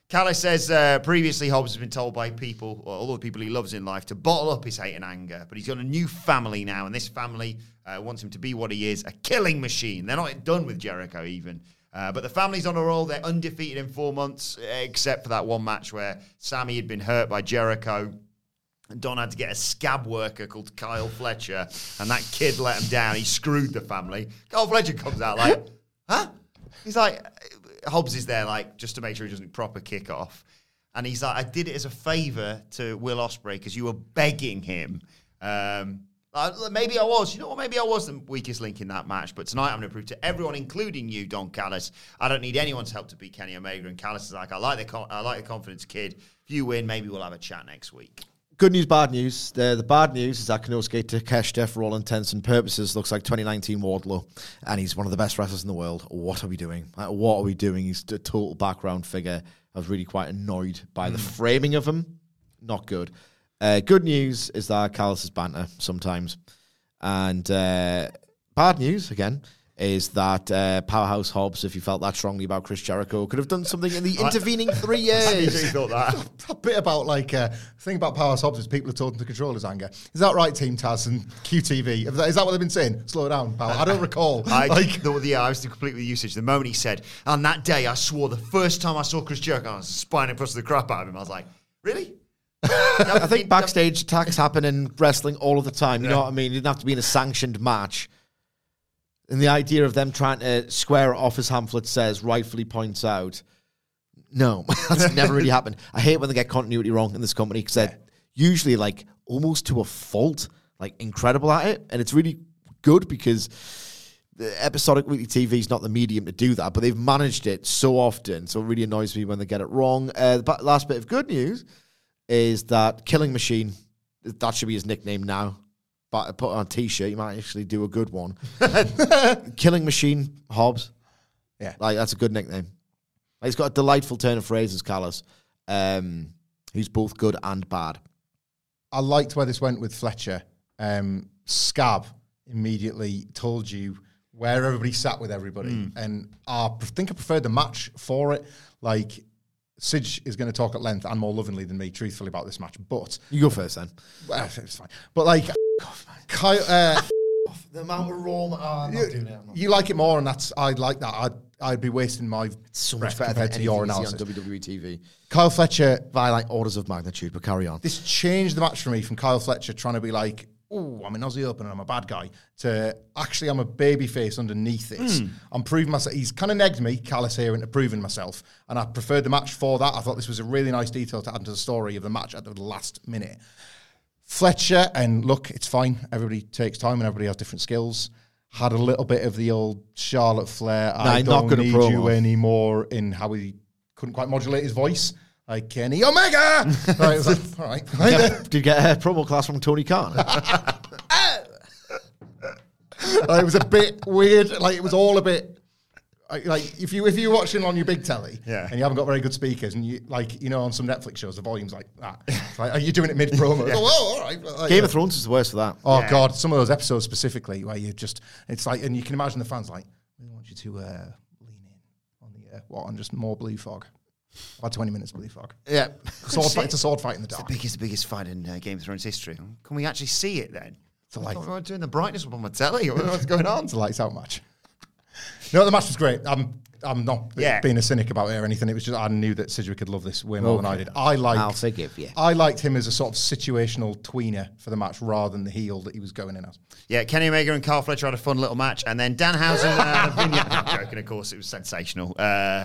[SPEAKER 3] Callis says uh, previously Hobbs has been told by people, or all the people he loves in life, to bottle up his hate and anger. But he's got a new family now, and this family uh, wants him to be what he is a killing machine. They're not done with Jericho, even. Uh, but the family's on a roll. They're undefeated in four months, except for that one match where Sammy had been hurt by Jericho. And Don had to get a scab worker called Kyle Fletcher, and that kid let him down. He screwed the family. Kyle Fletcher comes out like, huh? He's like, Hobbs is there like just to make sure he doesn't proper kick off. And he's like, I did it as a favour to Will Ospreay because you were begging him. Um, uh, maybe I was. You know what? Maybe I was the weakest link in that match. But tonight I'm going to prove to everyone, including you, Don Callis, I don't need anyone's help to beat Kenny Omega. And Callis is like, I like the I like the confidence kid. If you win, maybe we'll have a chat next week.
[SPEAKER 4] Good news, bad news. The, the bad news is that Konosuke Takeshita, for all intents and purposes, looks like 2019 Wardlow, and he's one of the best wrestlers in the world. What are we doing? Like, what are we doing? He's a total background figure. I was really quite annoyed by the framing of him. Not good. Uh, good news is that Callis is banter sometimes. And uh, bad news, again, is that uh, Powerhouse Hobbs, if you felt that strongly about Chris Jericho, could have done something in the intervening three
[SPEAKER 3] I
[SPEAKER 4] years.
[SPEAKER 3] thought that.
[SPEAKER 6] that bit about like uh, the thing about Powerhouse Hobbs is people are told to control his anger. Is that right, Team Taz and QTV? Is that what they've been saying? Slow down, Power. I don't recall.
[SPEAKER 3] I,
[SPEAKER 6] like,
[SPEAKER 3] the, yeah, I was completely usage. The moment he said, on that day, I swore the first time I saw Chris Jericho, I was spine across the crap out of him. I was like, really?
[SPEAKER 4] I think backstage attacks happen in wrestling all of the time. You know what I mean? It didn't have to be in a sanctioned match. And the idea of them trying to square it off, as Hamflett says, rightfully points out, no, that's never really happened. I hate when they get continuity wrong in this company because they're usually like almost to a fault, like incredible at it. And it's really good because the episodic weekly TV is not the medium to do that, but they've managed it so often. So it really annoys me when they get it wrong. Uh, the last bit of good news is that Killing Machine, that should be his nickname now. But I put on a t-shirt, you might actually do a good one. Killing Machine Hobbs.
[SPEAKER 6] Yeah.
[SPEAKER 4] Like that's a good nickname. Like, he's got a delightful turn of phrases, Callis. Um, he's both good and bad.
[SPEAKER 6] I liked where this went with Fletcher. Um, Scab immediately told you where everybody sat with everybody, and I think I preferred the match for it. Like Sidge is going to talk at length and more lovingly than me, truthfully, about this match. But
[SPEAKER 4] You go first then.
[SPEAKER 6] well, it's fine. But like, Kyle, uh,
[SPEAKER 4] The amount of raw. Oh,
[SPEAKER 6] you, you like it more, and that's I like that. I'd I'd be wasting my
[SPEAKER 4] so much better
[SPEAKER 6] compared to your
[SPEAKER 4] anything you see
[SPEAKER 6] analysis.
[SPEAKER 4] on WWE TV.
[SPEAKER 6] Kyle Fletcher
[SPEAKER 4] By like orders of magnitude, but carry on.
[SPEAKER 6] this changed the match for me from Kyle Fletcher trying to be like, oh, I'm an Aussie Open and I'm a bad guy, to actually I'm a baby face underneath this. Hmm. I'm proving myself. He's kind of negged me, Callis here, into proving myself. And I preferred the match for that. I thought this was a really nice detail to add to the story of the match at the last minute. Fletcher, and look, it's fine. Everybody takes time and everybody has different skills. Had a little bit of the old Charlotte Flair.
[SPEAKER 4] Nah,
[SPEAKER 6] I
[SPEAKER 4] not
[SPEAKER 6] don't
[SPEAKER 4] at
[SPEAKER 6] need
[SPEAKER 4] promo.
[SPEAKER 6] you anymore in how he couldn't quite modulate his voice. Like Kenny Omega. right, it was like, all right.
[SPEAKER 4] Did you get a promo class from Tony Khan?
[SPEAKER 6] Like, it was a bit weird. Like it was all a bit. Like like, if you if you're watching on your big telly
[SPEAKER 3] Yeah.
[SPEAKER 6] and you haven't got very good speakers and you like you know on some Netflix shows the volume's like that like are you doing it mid promo? Oh, well, all right. Like,
[SPEAKER 4] Game of Thrones is the worst for that.
[SPEAKER 6] Oh
[SPEAKER 3] Yeah.
[SPEAKER 6] god, some of those episodes specifically where you just it's like and you can imagine the fans like we want you to uh, lean in on the uh, what on just more blue fog. About twenty minutes blue fuck.
[SPEAKER 4] Yeah.
[SPEAKER 6] Sword fight. It's a sword fight in the
[SPEAKER 3] The
[SPEAKER 6] dark.
[SPEAKER 3] biggest, biggest fight in uh, Game of Thrones history. Can we actually see it then?
[SPEAKER 6] So like
[SPEAKER 3] I'm doing the brightness up on my telly. What's going on?
[SPEAKER 6] It's a lights out match. No, the match was great. I'm I'm not
[SPEAKER 3] Yeah.
[SPEAKER 6] being a cynic about it or anything. It was just I knew that Sidgwick could love this way more than I did. I liked
[SPEAKER 4] I'll forgive you.
[SPEAKER 6] I liked him as a sort of situational tweener for the match rather than the heel that he was going in as.
[SPEAKER 3] Yeah, Kenny Omega and Carl Fletcher had a fun little match, and then Danhausen. Uh, I'm joking, of course, it was sensational. Uh,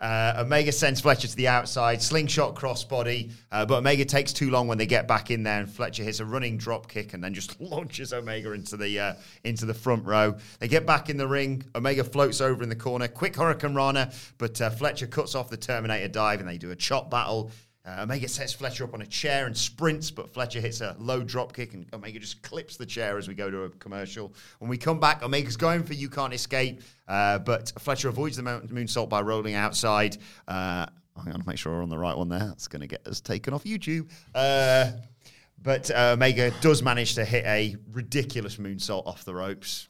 [SPEAKER 3] uh, Omega sends Fletcher to the outside, slingshot crossbody, uh, but Omega takes too long when they get back in there, and Fletcher hits a running drop kick and then just launches Omega into the uh, into the front row. They get back in the ring. Omega floats over in the corner, quick Hurricanrana, but uh, Fletcher cuts off the Terminator dive, and they do a chop battle. Uh, Omega sets Fletcher up on a chair and sprints, but Fletcher hits a low drop kick, and Omega just clips the chair as we go to a commercial. When we come back, Omega's going for You Can't Escape, uh, but Fletcher avoids the moonsault by rolling outside. Uh, hang on, to make sure we're on the right one there. That's going to get us taken off YouTube. Uh, but uh, Omega does manage to hit a ridiculous moonsault off the ropes.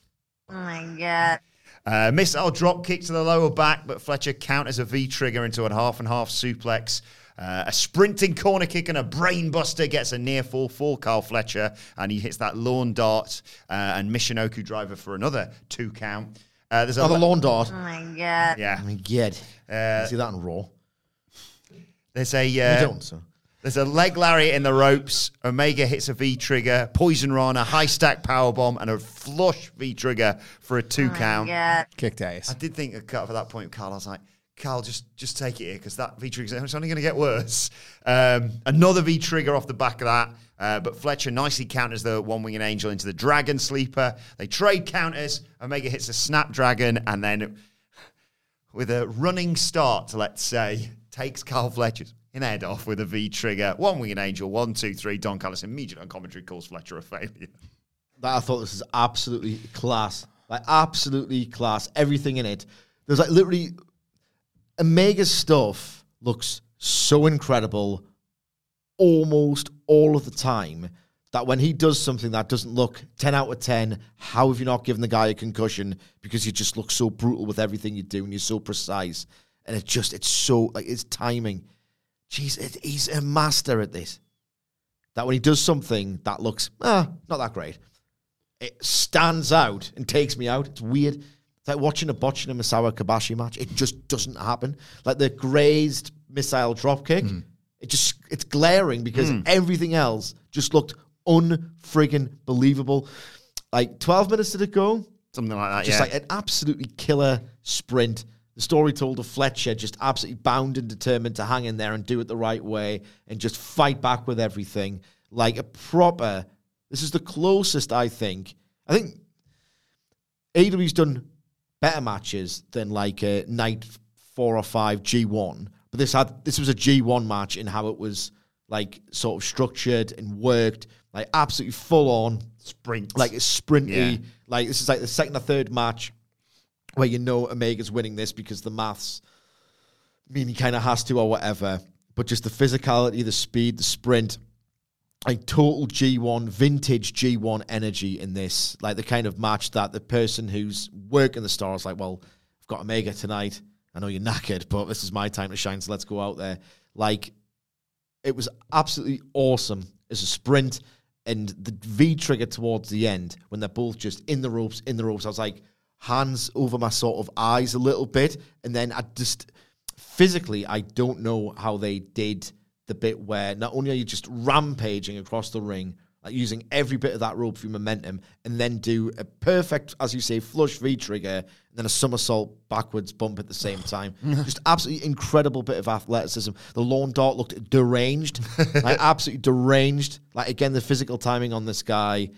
[SPEAKER 5] Oh my god.
[SPEAKER 3] Uh, missile drop kick to the lower back, but Fletcher counters a V trigger into a half and half suplex. Uh, a sprinting corner kick and a brain buster gets a near fall for Carl Fletcher, and he hits that lawn dart uh, and Michinoku driver for another two count. Uh, there's another
[SPEAKER 4] Oh, the
[SPEAKER 3] le-
[SPEAKER 4] lawn dart.
[SPEAKER 5] Oh my god.
[SPEAKER 3] Yeah,
[SPEAKER 4] I mean, good.
[SPEAKER 3] Uh,
[SPEAKER 4] see that in Raw?
[SPEAKER 3] there's a
[SPEAKER 4] you
[SPEAKER 3] uh,
[SPEAKER 4] don't, so.
[SPEAKER 3] There's a leg lariat in the ropes. Omega hits a V trigger, poison rana, high stack power bomb, and a flush V trigger for a two count.
[SPEAKER 5] God.
[SPEAKER 6] Kicked ass.
[SPEAKER 3] I did think at at that point, Carl, I was like, Carl, just just take it here because that V trigger is only going to get worse. Um, another V trigger off the back of that, uh, but Fletcher nicely counters the one winged angel into the dragon sleeper. They trade counters. Omega hits a snapdragon, and then with a running start, let's say, takes Carl Fletcher's in head off with a V trigger. One winged angel, one, two, three. Don Callis immediate on commentary calls Fletcher a failure.
[SPEAKER 4] That I thought this is absolutely class. Like absolutely class. Everything in it. There's like literally Omega's stuff looks so incredible almost all of the time that when he does something that doesn't look 10 out of 10, how have you not given the guy a concussion? Because you just look so brutal with everything you do and you're so precise. And it just, it's so, like, it's timing. Jeez, he's a master at this. That when he does something that looks, ah, not that great, it stands out and takes me out. It's weird. It's like watching a botching a Misawa Kobashi match. It just doesn't happen. Like the grazed missile drop kick, it just it's glaring because everything else just looked unfriggin' believable. Like 12 minutes did it go?
[SPEAKER 3] Something like that,
[SPEAKER 4] Just
[SPEAKER 3] yeah.
[SPEAKER 4] like an absolutely killer sprint. The story told of Fletcher just absolutely bound and determined to hang in there and do it the right way and just fight back with everything. Like a proper, this is the closest I think. I think AEW's done better matches than like a night four or five G1, but this had this was a G1 match in how it was like sort of structured and worked, like absolutely full on
[SPEAKER 3] Sprint.
[SPEAKER 4] like it's sprinty.
[SPEAKER 3] Yeah.
[SPEAKER 4] Like this is like the second or third match where you know Omega's winning this because the maths mean he kind of has to or whatever. But just the physicality, the speed, the sprint, like total G1, vintage G1 energy in this. Like the kind of match that the person who's working the stars, like, well, I've got Omega tonight. I know you're knackered, but this is my time to shine, so let's go out there. Like, it was absolutely awesome as a sprint. And the V trigger towards the end, when they're both just in the ropes, in the ropes, I was like, hands over my sort of eyes a little bit. And then I just, physically, I don't know how they did the bit where not only are you just rampaging across the ring, like using every bit of that rope for momentum, and then do a perfect, as you say, flush V trigger, and then a somersault backwards bump at the same time. just absolutely incredible bit of athleticism. The lawn dart looked deranged, like absolutely deranged. Like again, the physical timing on this guy.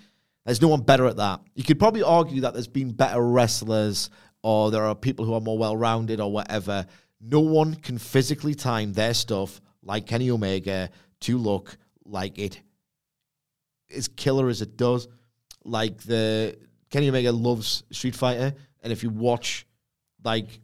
[SPEAKER 4] There's no one better at that. You could probably argue that there's been better wrestlers, or there are people who are more well rounded, or whatever. No one can physically time their stuff like Kenny Omega to look like it as killer as it does. Like the Kenny Omega loves Street Fighter, and if you watch like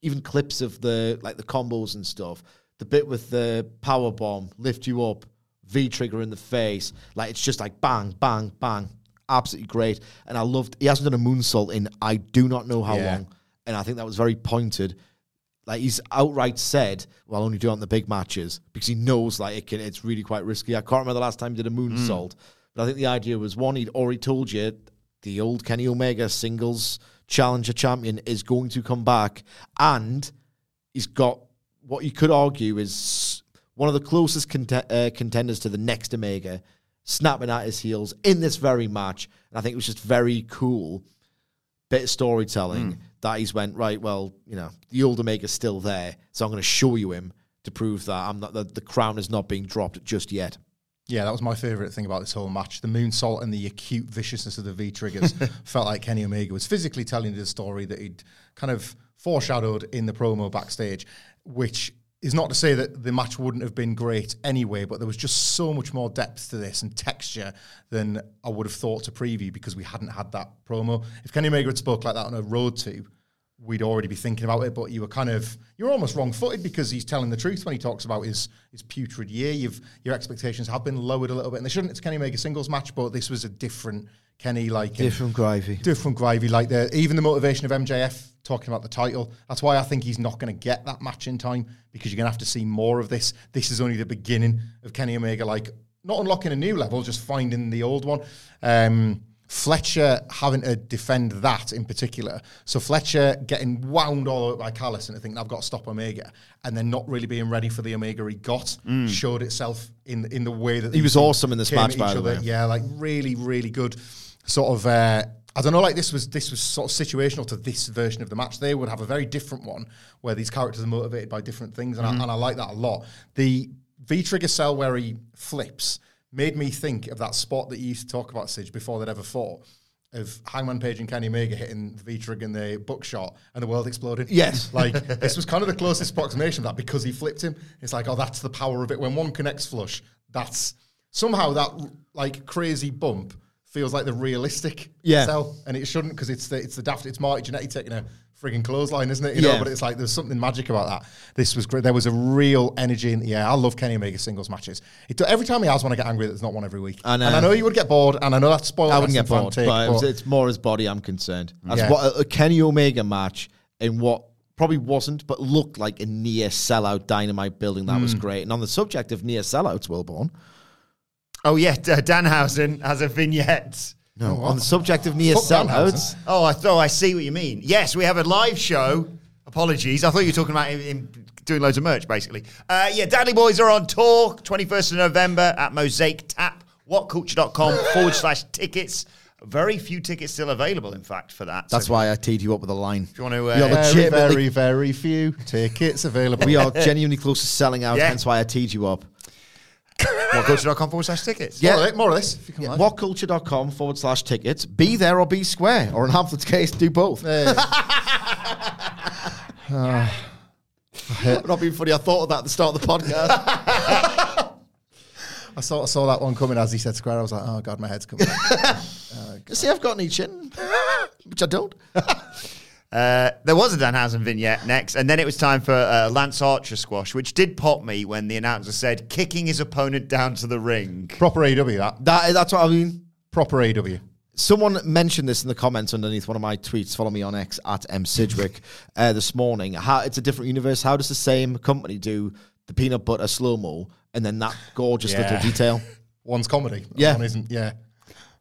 [SPEAKER 4] even clips of the like the combos and stuff, the bit with the power bomb lift you up, V trigger in the face, like it's just like bang, bang, bang, absolutely great. And I loved. He hasn't done a moonsault in I do not know how
[SPEAKER 3] Yeah.
[SPEAKER 4] long, and I think that was very pointed. Like he's outright said, "Well, I'll only do it on the big matches because he knows like it can. It's really quite risky." I can't remember the last time he did a moonsault, but I think the idea was one. He'd already told you the old Kenny Omega singles challenger champion is going to come back, and he's got what you could argue is one of the closest cont- uh, contenders to the next Omega, snapping at his heels in this very match. And I think it was just very cool bit of storytelling hmm. that he's went right. Well, you know, the old Omega's still there, so I'm going to show you him to prove that I'm not the, the crown is not being dropped just yet.
[SPEAKER 6] Yeah, that was my favourite thing about this whole match. The moonsault and the acute viciousness of the V triggers felt like Kenny Omega was physically telling the story that he'd kind of foreshadowed in the promo backstage, which is not to say that the match wouldn't have been great anyway, but there was just so much more depth to this and texture than I would have thought to preview because we hadn't had that promo. If Kenny Omega had spoke like that on a road to, we'd already be thinking about it, but you were kind of you're almost wrong footed because he's telling the truth when he talks about his his putrid year. You've your expectations have been lowered a little bit, and they shouldn't. It's Kenny Omega singles match, but this was a different Kenny like
[SPEAKER 4] Different gravy.
[SPEAKER 6] different gravy. Like the even the motivation of MJF talking about the title. That's why I think he's not going to get that match in time because you're going to have to see more of this. This is only the beginning of Kenny Omega, like not unlocking a new level, just finding the old one. Um, Fletcher having to defend that in particular. So Fletcher getting wound all over by Callis and thinking I've got to stop Omega, and then not really being ready for the Omega he got showed itself in in the way that
[SPEAKER 4] He was awesome in this match, by the
[SPEAKER 6] other.
[SPEAKER 4] way.
[SPEAKER 6] Yeah, like really, really good. Sort of, uh, I don't know. Like this was this was sort of situational to this version of the match. They would have a very different one where these characters are motivated by different things, and,
[SPEAKER 4] Mm-hmm.
[SPEAKER 6] I, and I like that a lot. The V trigger cell where he flips made me think of that spot that you used to talk about, Sidge, before they'd ever fought. Of Hangman Page and Kenny Omega hitting the V trigger in the buckshot and the world exploding.
[SPEAKER 4] Yes.
[SPEAKER 6] Like this was kind of the closest approximation of that because he flipped him. It's like, oh, that's the power of it. When one connects flush, that's somehow that like crazy bump feels like the realistic
[SPEAKER 4] Yeah.
[SPEAKER 6] cell, and it shouldn't because it's the it's the daft. It's Marty Jannetty taking a frigging clothesline, isn't it? You know, but it's like there's something magic about that. This was great. There was a real energy in the air. I love Kenny Omega singles matches. It, every time he has one, I get angry that there's not one every week.
[SPEAKER 4] I know.
[SPEAKER 6] And I know you would get bored, and I know that's spoiled.
[SPEAKER 4] I wouldn't get bored,
[SPEAKER 6] fan
[SPEAKER 4] but,
[SPEAKER 6] take,
[SPEAKER 4] it was-
[SPEAKER 6] but-
[SPEAKER 4] it's more his body I'm concerned. As
[SPEAKER 6] Yeah.
[SPEAKER 4] what a, a Kenny Omega match in what probably wasn't, but looked like a near sellout dynamite building that
[SPEAKER 6] Hmm.
[SPEAKER 4] was great. And on the subject of near sellouts, Wilbourn,
[SPEAKER 3] Oh yeah, D- Danhausen has a vignette.
[SPEAKER 4] No, on the subject of near
[SPEAKER 6] Fuck Danhausen.
[SPEAKER 4] sellouts,
[SPEAKER 3] Oh, I thought I see what you mean. Yes, we have a live show. Apologies, I thought you were talking about him, him doing loads of merch, basically. Uh, yeah, Dadley Boyz are on tour, 21st of November at Mosaic Tap, whatculture.com forward slash tickets. Very few tickets still available, in fact, for that.
[SPEAKER 4] that's
[SPEAKER 3] so
[SPEAKER 4] why I teed you up with a line.
[SPEAKER 3] if you want to, uh,
[SPEAKER 4] We are
[SPEAKER 6] very,
[SPEAKER 4] legitimately-
[SPEAKER 6] very, very few tickets available.
[SPEAKER 4] We are genuinely close to selling out,
[SPEAKER 3] Yeah.
[SPEAKER 4] hence why I teed you up.
[SPEAKER 3] whatculture.com forward slash tickets.
[SPEAKER 6] More, of it, more of this. If you come
[SPEAKER 4] Yeah,
[SPEAKER 6] live.
[SPEAKER 4] whatculture.com forward slash tickets. Be there or be square, or in Hamflett's case, do both.
[SPEAKER 6] Uh,
[SPEAKER 4] Not being funny, I thought of that at the start of the podcast.
[SPEAKER 6] I sort of saw that one coming as he said square. I was like, oh god, my head's coming.
[SPEAKER 4] See, I've got any chin, which I don't.
[SPEAKER 3] Uh, there was a Danhausen vignette next, and then it was time for uh, Lance Archer squash, which did pop me when the announcer said kicking his opponent down to the ring.
[SPEAKER 6] Proper AEW that.
[SPEAKER 4] That that's what I mean.
[SPEAKER 6] Proper AEW.
[SPEAKER 4] Someone mentioned this in the comments underneath one of my tweets. Follow me on X at M Sidgwick uh, this morning. How it's a different universe. How does the same company do the peanut butter slow mo and then that gorgeous
[SPEAKER 6] Yeah.
[SPEAKER 4] little detail?
[SPEAKER 6] One's comedy.
[SPEAKER 4] Yeah.
[SPEAKER 6] One isn't. Yeah.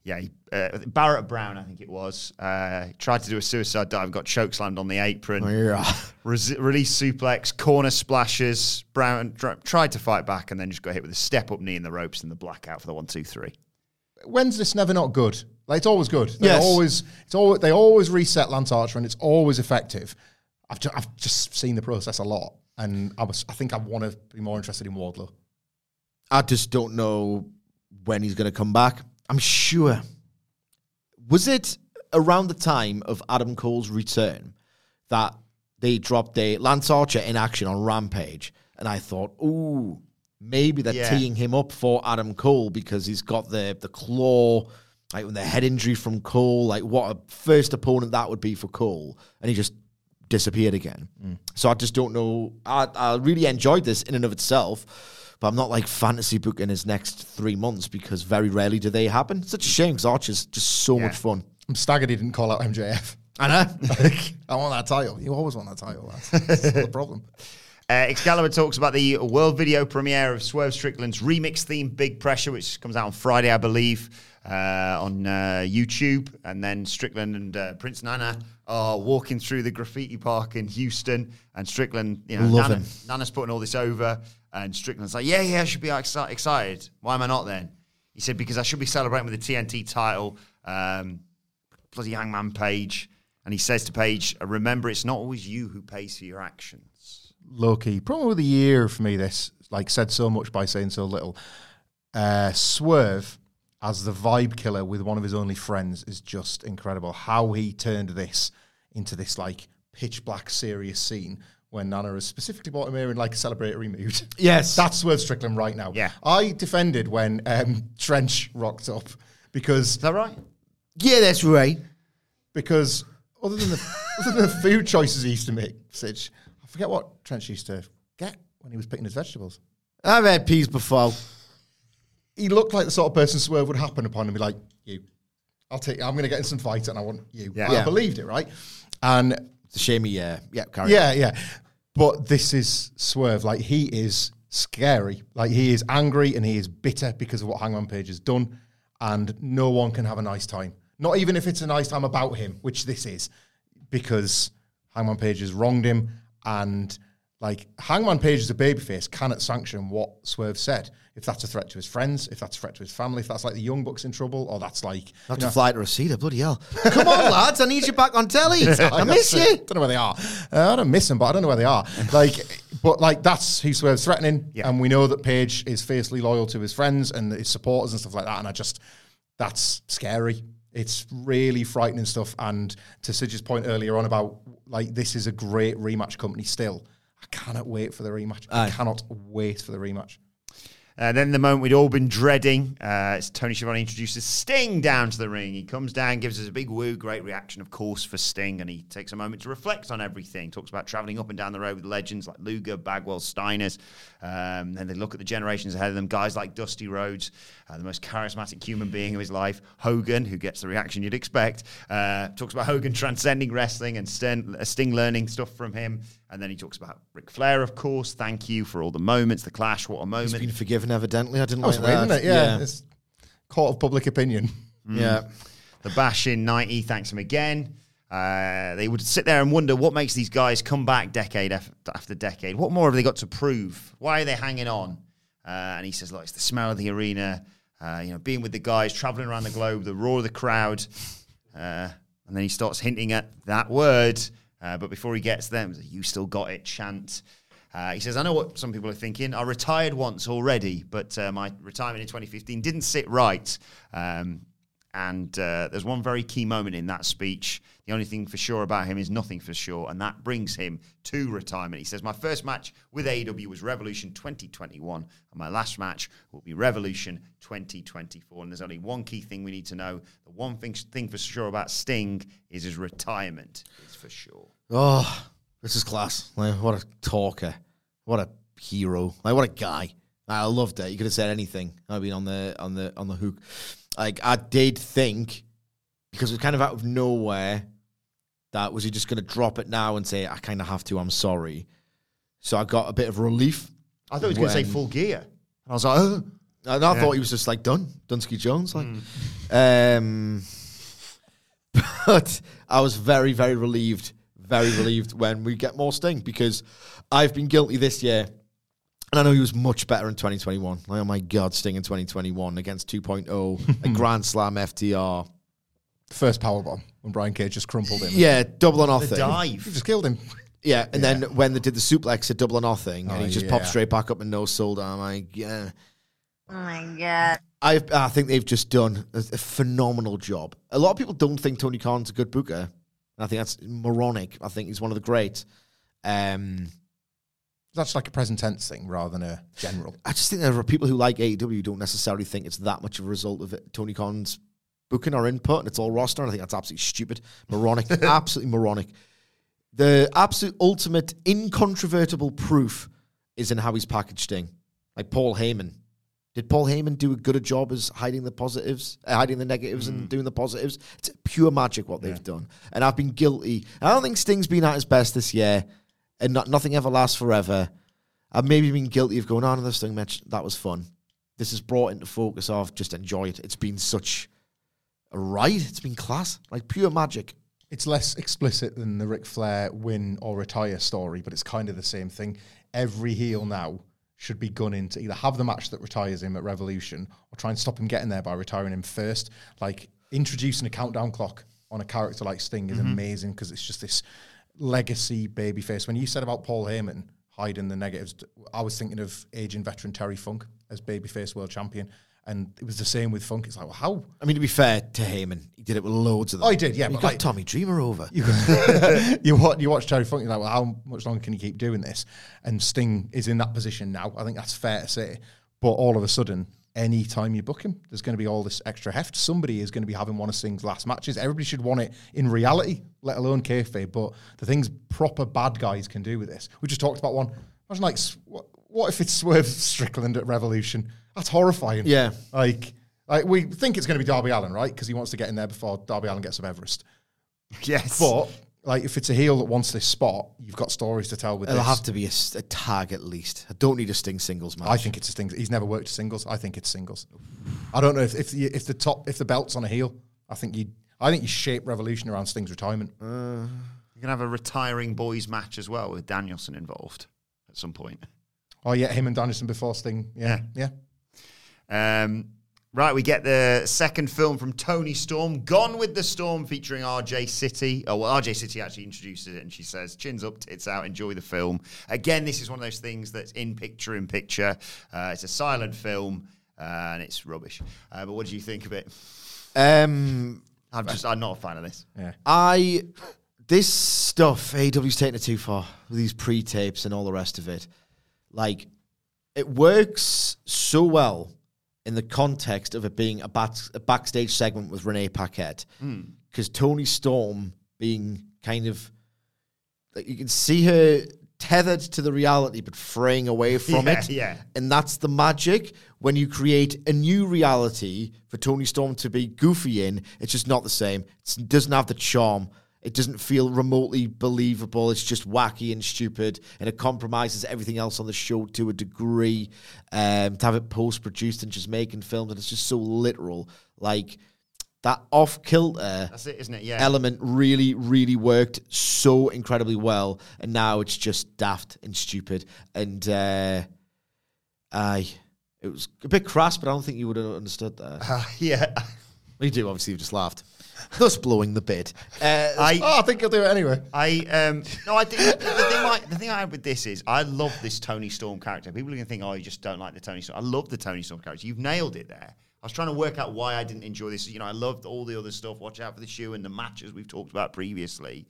[SPEAKER 3] Yeah, he, uh, Barrett Brown, I think it was, uh, tried to do a suicide dive, got choke slammed on the apron.
[SPEAKER 4] Yeah.
[SPEAKER 3] Resi- release suplex, corner splashes. Brown tr- tried to fight back and then just got hit with a step up knee in the ropes and the blackout for the one, two, three.
[SPEAKER 6] When's this never not good? Like it's always good. They
[SPEAKER 4] Yes.
[SPEAKER 6] always it's always they always reset Lance Archer and it's always effective. I've just, I've just seen the process a lot, and I was I think I want to be more interested in Wardlow.
[SPEAKER 4] I just don't know when he's going to come back. I'm sure. Was it around the time of Adam Cole's return that they dropped a Lance Archer in action on Rampage? And I thought, ooh, maybe they're
[SPEAKER 3] Yeah.
[SPEAKER 4] teeing him up for Adam Cole because he's got the the claw, like the head injury from Cole. Like what a first opponent that would be for Cole, and he just disappeared again. Mm. So I just don't know. I, I really enjoyed this in and of itself, but I'm not like fantasy booking his next three months because very rarely do they happen. Such a shame because Archer's just so much fun.
[SPEAKER 6] I'm staggered he didn't call out MJF.
[SPEAKER 4] I know.
[SPEAKER 6] Like, I want that title. You always want that title. That's, that's the problem.
[SPEAKER 3] Uh, Excalibur talks about the world video premiere of Swerve Strickland's remix theme Big Pressure, which comes out on Friday, I believe, uh, on uh, YouTube. And then Strickland and uh, Prince Nana are walking through the graffiti park in Houston. And Strickland, you know,
[SPEAKER 4] Love
[SPEAKER 3] Nana,
[SPEAKER 4] him.
[SPEAKER 3] Nana's putting all this over. And Strickland's like, yeah, yeah, I should be exci- excited. Why am I not then? He said, because I should be celebrating with the TNT title. Um, bloody Hangman Page. And he says to Page, remember, it's not always you who pays for your actions.
[SPEAKER 6] Problem of the year for me, this, like, said so much by saying so little. Uh, Swerve as the vibe killer with one of his only friends is just incredible. How he turned this into this, like, pitch black serious scene when Nana has specifically brought him here in, like, a celebratory mood.
[SPEAKER 4] Yes.
[SPEAKER 6] That's Swerve Strickland right now.
[SPEAKER 3] Yeah.
[SPEAKER 6] I defended when um, Trench rocked up because
[SPEAKER 3] Is that right?
[SPEAKER 4] Yeah, that's right.
[SPEAKER 6] because other than the other than the food choices he used to make, Sidge, I forget what Trench used to get when he was picking his vegetables.
[SPEAKER 4] I've had peas before.
[SPEAKER 6] He looked like the sort of person Swerve would happen upon and be like, "You, I'll take. I'm going to get in some fight, and I want you."
[SPEAKER 3] Yeah.
[SPEAKER 6] I
[SPEAKER 4] Yeah.
[SPEAKER 6] believed it, right? And
[SPEAKER 4] It's a shame he, uh, yeah, carry
[SPEAKER 6] yeah, yeah. But this is Swerve. Like he is scary. Like he is angry and he is bitter because of what Hangman Page has done, and no one can have a nice time. Not even if it's a nice time about him, which this is, because Hangman Page has wronged him, and like Hangman Page as a babyface cannot sanction what Swerve said. If that's a threat to his friends, if that's a threat to his family, if that's like the Young Bucks in trouble, or that's like
[SPEAKER 4] Not to
[SPEAKER 6] know-
[SPEAKER 4] fly to a Reseda, bloody hell. Come on, lads, I need you back on telly. I miss you.
[SPEAKER 6] Don't know where they are. Uh, I don't miss them, but I don't know where they are. Like, but like that's who Swerve's threatening,
[SPEAKER 3] Yeah.
[SPEAKER 6] and we know that Page is fiercely loyal to his friends and his supporters and stuff like that. And I just, that's scary. It's really frightening stuff. And to Sidge's point earlier on about like this is a great rematch company still. I cannot wait for the rematch. I cannot wait for the rematch.
[SPEAKER 3] Uh, then the moment we'd all been dreading, uh, it's Tony Schiavone introduces Sting down to the ring. He comes down, gives us a big woo, great reaction, of course, for Sting, and he takes a moment to reflect on everything. Talks about traveling up and down the road with legends like Luger, Bagwell, Steiners. Um, then they look at the generations ahead of them, guys like Dusty Rhodes, uh, the most charismatic human being of his life, Hogan, who gets the reaction you'd expect. Uh, talks about Hogan transcending wrestling and Sting, uh, Sting learning stuff from him. And then he talks about Ric Flair, of course. Thank you for all the moments, the clash. What a moment.
[SPEAKER 4] He's been forgiven, evidently. I didn't
[SPEAKER 6] That was
[SPEAKER 4] like
[SPEAKER 6] weird,
[SPEAKER 4] that.
[SPEAKER 6] isn't it? Yeah, it's court of public opinion.
[SPEAKER 4] yeah.
[SPEAKER 3] The Bash in 90 thanks him again. Uh, they would sit there and wonder what makes these guys come back decade after decade. What more have they got to prove? Why are they hanging on? Uh, and he says, look, it's the smell of the arena, uh, you know, being with the guys, traveling around the globe, the roar of the crowd. Uh, and then he starts hinting at that word. Uh, but before he gets them, you still got it chant. Uh, he says, I know what some people are thinking. I retired once already, but uh, my retirement in 2015 didn't sit right. Um, And uh, there's one very key moment in that speech. The only thing for sure about him is nothing for sure, and that brings him to retirement. He says, My first match with AEW was Revolution 2021, and my last match will be Revolution 2024. And there's only one key thing we need to know. The one thing, thing for sure about Sting is his retirement is for sure.
[SPEAKER 4] Oh, this is class. Like, what a talker. What a hero. Like, what a guy. I loved it. You could have said anything. I've been on the on the on the hook. Like I did think because it was kind of out of nowhere that was he just going to drop it now and say I kind of have to. I'm sorry. So I got a bit of relief.
[SPEAKER 3] I thought he was going to say full gear. And I was like, oh.
[SPEAKER 4] And I
[SPEAKER 3] Yeah.
[SPEAKER 4] thought he was just like done, Dunsky Jones. Like, um, but I was very, very relieved, very relieved when we get more Sting because I've been guilty this year, and I know he was much better in 2021. Like, oh my god, Sting in 2021 against 2.0, a Grand Slam FTR.
[SPEAKER 6] First powerbomb when Brian Cage just crumpled him.
[SPEAKER 4] Yeah, double or nothing.
[SPEAKER 3] The dive.
[SPEAKER 6] He just killed him.
[SPEAKER 4] Yeah, and then when they did the suplex at double or nothing, and
[SPEAKER 6] Oh,
[SPEAKER 4] he just
[SPEAKER 6] yeah.
[SPEAKER 4] popped straight back up and no sold. I'm like, yeah.
[SPEAKER 5] Oh my god.
[SPEAKER 4] I I think they've just done a, a phenomenal job. A lot of people don't think Tony Khan's a good booker. And I think that's moronic. I think he's one of the greats. Um,
[SPEAKER 6] That's like a present tense thing rather than a general.
[SPEAKER 4] I just think there are people who like AEW who don't necessarily think it's that much of a result of it, Tony Khan's booking or input, and it's all roster. And I think that's absolutely stupid, moronic, absolutely moronic. The absolute ultimate incontrovertible proof is in how he's packaged Sting. Like Paul Heyman. Did Paul Heyman do a good a job as hiding the positives, uh, hiding the negatives, and doing the positives? It's pure magic what they've done, and I've been guilty. I don't think Sting's been at his best this year, and not, nothing ever lasts forever. I've maybe been guilty of going on in this Sting match. That was fun. This is brought into focus of just enjoy it. It's been such ride. It's been class, like pure magic.
[SPEAKER 6] It's less explicit than the Ric Flair win or retire story, but it's kind of the same thing. Every heel now should be gunning to either have the match that retires him at Revolution or try and stop him getting there by retiring him first. Like introducing a countdown clock on a character like Sting is
[SPEAKER 3] Mhm.
[SPEAKER 6] amazing because it's just this legacy babyface. When you said about Paul Heyman hiding the negatives, I was thinking of aging veteran Terry Funk as babyface world champion. And it was the same with Funk. It's like, well, how
[SPEAKER 4] I mean, to be fair to Heyman, he did it with loads of them.
[SPEAKER 6] Oh, he did, yeah, but
[SPEAKER 4] got
[SPEAKER 6] like-
[SPEAKER 4] Tommy Dreamer over.
[SPEAKER 6] you you watch you watch Terry Funk, you're like, well, how much longer can you keep doing this? And Sting is in that position now. I think that's fair to say. But all of a sudden, any time you book him, there's going to be all this extra heft. Somebody is going to be having one of Sting's last matches. Everybody should want it in reality, let alone kayfabe. But the things proper bad guys can do with this, we just talked about one. Imagine like, what, what if it's Swerve Strickland at Revolution? That's horrifying.
[SPEAKER 4] Yeah.
[SPEAKER 6] like. Like we think it's going to be Darby Allin, right? Because he wants to get in there before Darby Allin gets up Everest.
[SPEAKER 3] Yes.
[SPEAKER 6] But like, if it's a heel that wants this spot, you've got stories to tell with
[SPEAKER 4] It'll
[SPEAKER 6] this.
[SPEAKER 4] have to be a tag at least. I don't need a Sting singles match.
[SPEAKER 6] I think it's a Sting. He's never worked singles. I think it's singles. I don't know if if the, if the top if the belt's on a heel. I think you. I think you shape Revolution around Sting's retirement.
[SPEAKER 3] Uh, You're going to have a retiring boys match as well with Danielson involved at some point.
[SPEAKER 6] Oh yeah, him and Danielson before Sting. Yeah, yeah.
[SPEAKER 3] Um, right, we get the second film from Toni Storm, Gone with the Storm, featuring RJ City. Oh, well, RJ City actually introduces it and she says, chins up, tits out, enjoy the film. Again, this is one of those things that's in picture in picture. Uh, it's a silent film uh, and it's rubbish. Uh, but what do you think of it?
[SPEAKER 4] Um,
[SPEAKER 3] I'm just, I'm not a fan of this.
[SPEAKER 6] Yeah.
[SPEAKER 4] I this stuff AEW's taking it too far with these pre-tapes and all the rest of it. Like it works so well in the context of it being a, back, a backstage segment with Renee Paquette
[SPEAKER 3] Hmm.
[SPEAKER 4] because Toni Storm being kind of like you can see her tethered to the reality but fraying away from
[SPEAKER 3] Yeah,
[SPEAKER 4] it
[SPEAKER 3] yeah.
[SPEAKER 4] and that's the magic when you create a new reality for Toni Storm to be goofy in. It's just not the same. It doesn't have the charm. It doesn't feel remotely believable. It's just wacky and stupid, and it compromises everything else on the show to a degree. Um, to have it post produced and just making films, and it's just so literal. Like that off kilter
[SPEAKER 3] That's it, isn't it? Yeah.
[SPEAKER 4] element really, really worked so incredibly well, and now it's just daft and stupid. And uh, I, it was a bit crass, but I don't think you would have understood that.
[SPEAKER 3] Uh, yeah.
[SPEAKER 4] Well, you do, obviously. you've just laughed, thus blowing the bid. Uh,
[SPEAKER 3] I,
[SPEAKER 6] Oh, I think he'll do it anyway.
[SPEAKER 3] I um no, I think the, the thing I, the thing I have with this is I love this Toni Storm character. People are gonna think, oh, you just don't like the Toni Storm. I love the Toni Storm character. You've nailed it there. I was trying to work out why I didn't enjoy this. You know, I loved all the other stuff. Watch out for the shoe and the matches we've talked about previously.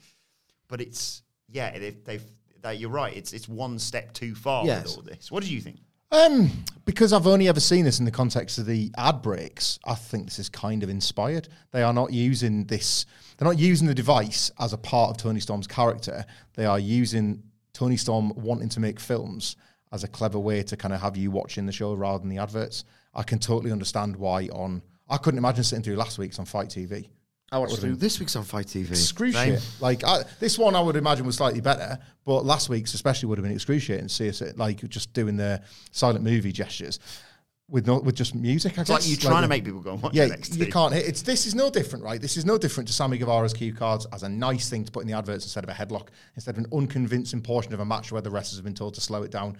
[SPEAKER 3] But it's yeah, they've, they've that you're right. It's it's one step too far
[SPEAKER 4] Yes.
[SPEAKER 3] with all this. What did you think?
[SPEAKER 6] Um, because I've only ever seen this in the context of the ad breaks, I think this is kind of inspired. They are not using this, they're not using the device as a part of Toni Storm's character. They are using Toni Storm wanting to make films as a clever way to kind of have you watching the show rather than the adverts. I can totally understand why on, I couldn't imagine sitting through last week's on FITE TV.
[SPEAKER 4] I watched
[SPEAKER 6] been
[SPEAKER 4] this week's on FITE TV.
[SPEAKER 6] excruciating. Like I, this one, I would imagine was slightly better, but last week's especially would have been excruciating. to See us like just doing the silent movie gestures with no with just music. I
[SPEAKER 3] It's like
[SPEAKER 6] guess.
[SPEAKER 3] you trying to make people go and watch
[SPEAKER 6] Yeah,
[SPEAKER 3] NXT.
[SPEAKER 6] you can't hit. It's this is no different, right? This is no different to Sammy Guevara's cue cards as a nice thing to put in the adverts instead of a headlock, instead of an unconvincing portion of a match where the wrestlers have been told to slow it down.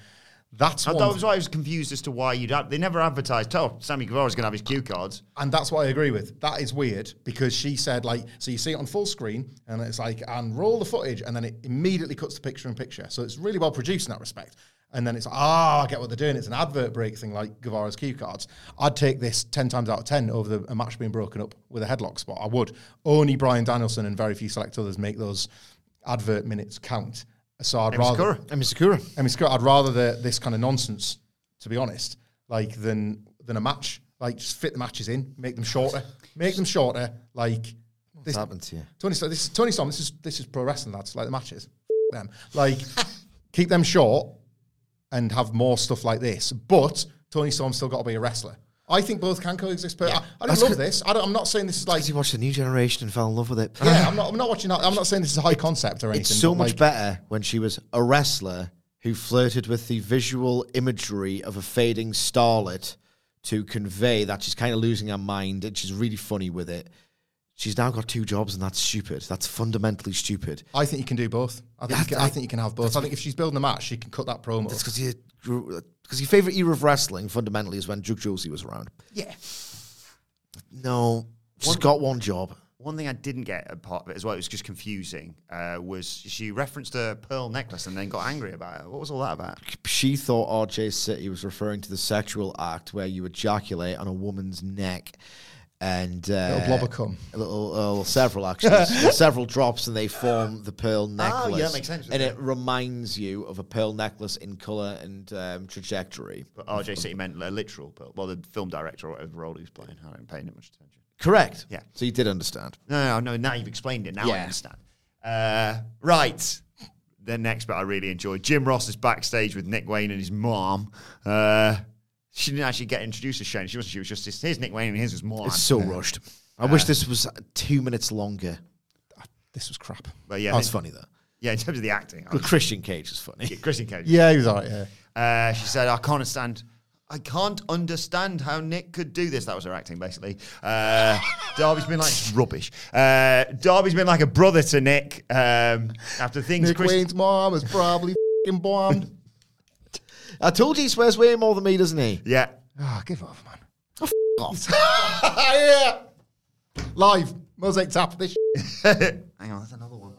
[SPEAKER 6] That's
[SPEAKER 3] that was why I was confused as to why you'd. Ad- they never advertised. Oh, Sammy Guevara's going to have his cue cards.
[SPEAKER 6] And that's what I agree with. That is weird because she said like, so you see it on full screen and it's like, and roll the footage, and then it immediately cuts to picture in picture. So it's really well produced in that respect. And then it's like, ah, I get what they're doing. It's an advert break thing like Guevara's cue cards. I'd take this 10 times out of 10 over the, a match being broken up with a headlock spot. I would. Only Bryan Danielson and very few select others make those advert minutes count. So I'd
[SPEAKER 3] Emi
[SPEAKER 6] rather.
[SPEAKER 3] Sakura.
[SPEAKER 4] Emi Sakura.
[SPEAKER 6] Emi Sakura, I'd rather the, this kind of nonsense, to be honest, like than than a match. Like just fit the matches in, make them shorter, make them shorter. Like
[SPEAKER 4] What's happened to you?
[SPEAKER 6] Toni Storm, this is Toni Storm. This is this is pro wrestling. That's like the matches. F- them like keep them short and have more stuff like this. But Toni Storm's still got to be a wrestler. I think both can coexist. But I, I don't love this. I don't, I'm not saying this is like
[SPEAKER 4] he watched the new generation and fell in love with it.
[SPEAKER 6] yeah. I'm not. I'm not watching. I'm not saying this is a high concept or anything.
[SPEAKER 4] It's so much
[SPEAKER 6] like,
[SPEAKER 4] better when she was a wrestler who flirted with the visual imagery of a fading starlet to convey that she's kind of losing her mind and she's really funny with it. She's now got two jobs and that's stupid. That's fundamentally stupid.
[SPEAKER 6] I think you can do both. I think,
[SPEAKER 4] Yeah,
[SPEAKER 6] you can,
[SPEAKER 4] I-
[SPEAKER 6] I think you can have both. I think if she's building a match, she can cut that promo.
[SPEAKER 4] It's because you because your favorite era of wrestling fundamentally is when Duke Josie was around.
[SPEAKER 3] Yeah.
[SPEAKER 4] No, she's
[SPEAKER 3] One-
[SPEAKER 4] got one job.
[SPEAKER 3] One thing I didn't get a part of it as well, it was just confusing, uh, was she referenced a pearl necklace and then got angry about it. What was all that about?
[SPEAKER 4] She thought RJ City was referring to the sexual act where you ejaculate on a woman's neck. And uh,
[SPEAKER 6] Little blob of cum.
[SPEAKER 4] a little, uh, well, several actually, several drops, and they form the pearl necklace.
[SPEAKER 3] Oh, yeah, that makes sense,
[SPEAKER 4] And
[SPEAKER 3] doesn't
[SPEAKER 4] it reminds you of a pearl necklace in color and um, trajectory.
[SPEAKER 3] But RJ City meant a literal pearl. Well, the film director or whatever role he was playing, I don't pay it much attention.
[SPEAKER 4] Correct.
[SPEAKER 3] Yeah.
[SPEAKER 4] So you did understand.
[SPEAKER 3] No, no, no. Now you've explained it. Now I understand. Uh, right. The next bit I really enjoyed. Jim Ross is backstage with Nick Wayne and his mom. Uh, she didn't actually get introduced as Shane. She wasn't. She was just this. Here's Nick Wayne and here's his mom.
[SPEAKER 4] It's so rushed. I wish this was two minutes longer.
[SPEAKER 6] This was crap.
[SPEAKER 3] But yeah,
[SPEAKER 4] Oh, it's funny though.
[SPEAKER 3] Yeah, in terms of the acting. I was-
[SPEAKER 4] Christian Cage is funny.
[SPEAKER 3] yeah, Christian Cage.
[SPEAKER 6] Yeah, he was alright. Yeah.
[SPEAKER 3] Uh, she said, "I can't understand. I can't understand how Nick could do this." That was her acting, basically. Uh, Darby's been like rubbish. Uh, Darby's been like a brother to Nick um, after things.
[SPEAKER 6] Nick
[SPEAKER 3] Chris-
[SPEAKER 6] Wayne's mom is probably fing bombed.
[SPEAKER 4] I told you he swears way more than me, doesn't he?
[SPEAKER 3] yeah,
[SPEAKER 6] Ah, give off, man.
[SPEAKER 4] Off.
[SPEAKER 6] yeah. Live mosaic tap. This.
[SPEAKER 3] hang on, that's another one.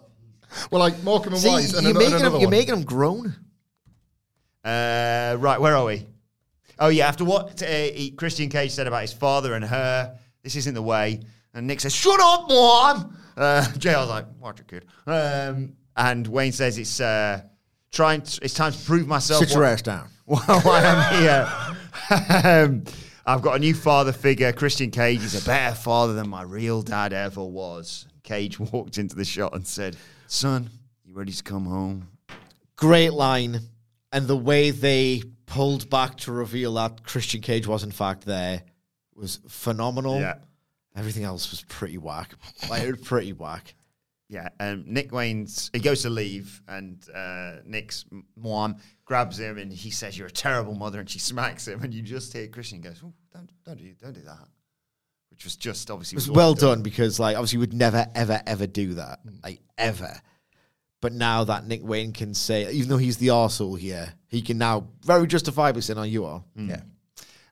[SPEAKER 6] Well, like Morecambe and
[SPEAKER 4] See,
[SPEAKER 6] Wise, and
[SPEAKER 4] you're,
[SPEAKER 6] another,
[SPEAKER 4] making
[SPEAKER 6] another
[SPEAKER 4] him, you're
[SPEAKER 6] one.
[SPEAKER 4] making him grown.
[SPEAKER 3] Uh, right, where are we? Oh yeah, after what uh, he, Christian Cage said about his father and her, this isn't the way. And Nick says, "Shut up, mom." Uh, JR's like, "Watch it, kid." Um, and Wayne says, "It's uh, trying. To, it's time to prove myself."
[SPEAKER 4] Sit your ass down.
[SPEAKER 3] While I'm here, um, I've got a new father figure. Christian Cage is a better father than my real dad ever was. Cage walked into the shot and said, "Son, you ready to come home?"
[SPEAKER 4] Great line. And the way they pulled back to reveal that Christian Cage was in fact there was phenomenal.
[SPEAKER 3] Yeah.
[SPEAKER 4] Everything else was pretty whack. Like, it was pretty whack.
[SPEAKER 3] Yeah, um, Nick Wayne's he goes to leave, and uh, Nick's mom grabs him, and he says, "You're a terrible mother," and she smacks him, and you just hear Christian goes, "Ooh, "Don't, don't do, don't do that," which was just obviously
[SPEAKER 4] It was
[SPEAKER 3] was
[SPEAKER 4] well done because, like, obviously, you would never, ever, ever do that. Like, ever. But now that Nick Wayne can say, even though he's the arsehole here, he can now very justifiably say, No, you are.
[SPEAKER 6] Yeah.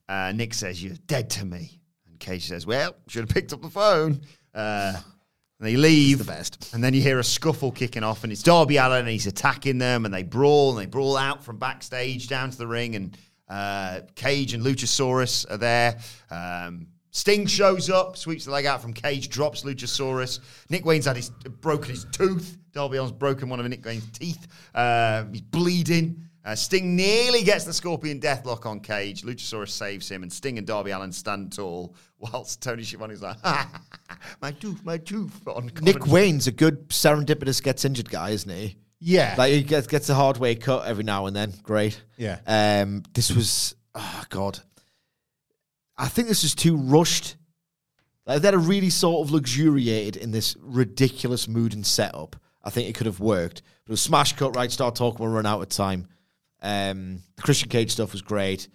[SPEAKER 3] Uh, Nick says, "You're dead to me," and Cage says, "Well, should have picked up the phone." Uh, and they leave,
[SPEAKER 4] the best.
[SPEAKER 3] and then you hear a scuffle kicking off, and it's Darby Allin, and he's attacking them, and they brawl, and they brawl out from backstage down to the ring, and Uh, Cage and Luchasaurus are there. Um, Sting shows up, sweeps the leg out from Cage, drops Luchasaurus. Nick Wayne's had his broken his tooth. Darby Allin's broken one of Nick Wayne's teeth. Uh, he's bleeding. Uh, Sting nearly gets the Scorpion Deathlock on Cage. Luchasaurus saves him, and Sting and Darby Allin stand tall, whilst Tony Schiavone's like, "My tooth, my tooth." On
[SPEAKER 4] Nick. Wayne's a good serendipitous gets injured guy, isn't he?
[SPEAKER 6] Yeah.
[SPEAKER 4] Like he gets gets a hard way cut every now and then. Great.
[SPEAKER 6] Yeah.
[SPEAKER 4] Um, this was oh god. I think this was too rushed. Like, they'd have really sort of luxuriated in this ridiculous mood and setup, I think it could have worked. But it was smash cut, right? Start talking, we'll run out of time. Um, the Christian Cage stuff was great.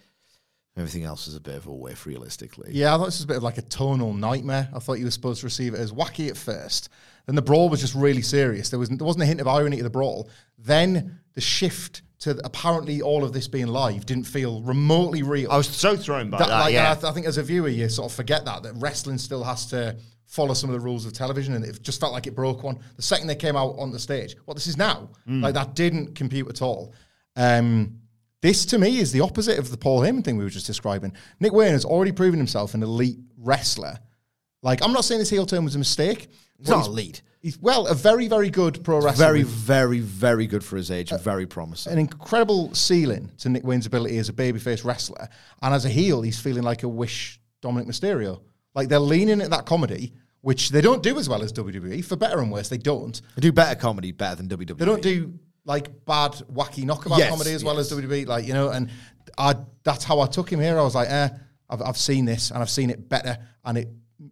[SPEAKER 4] Everything else was a bit of a whiff, realistically.
[SPEAKER 6] Yeah, I thought this was a bit of like a tonal nightmare. I thought you were supposed to receive it as wacky at first. Then the brawl was just really serious. There was there wasn't a hint of irony to the brawl. Then the shift to apparently all of this being live didn't feel remotely real.
[SPEAKER 3] I was so thrown by
[SPEAKER 6] That-
[SPEAKER 3] that.
[SPEAKER 6] like,
[SPEAKER 3] yeah.
[SPEAKER 6] I, th- I think as a viewer, you sort of forget that that wrestling still has to follow some of the rules of television, and it just felt like it broke one. The second they came out on the stage, what this is now,
[SPEAKER 3] Mm.
[SPEAKER 6] like that didn't compute at all. Um, this to me is the opposite of the Paul Heyman thing we were just describing. Nick Wayne has already proven himself an elite wrestler. Like I'm not saying this heel turn was a mistake. But
[SPEAKER 4] not elite.
[SPEAKER 6] He's well, a very, very good pro wrestler.
[SPEAKER 4] Very, very, very good for his age. very promising.
[SPEAKER 6] an incredible ceiling to Nick Wayne's ability as a babyface wrestler, and as a heel, he's feeling like a wish Dominik Mysterio. Like they're leaning at that comedy, which they don't do as well as WWE, for better and worse. They don't.
[SPEAKER 4] They do better comedy better than WWE.
[SPEAKER 6] They don't do like bad, wacky knockabout
[SPEAKER 4] Yes,
[SPEAKER 6] comedy as well as WWE. Like you know, and I that's how I took him here. I was like, eh, I've, I've seen this and I've seen it better, and it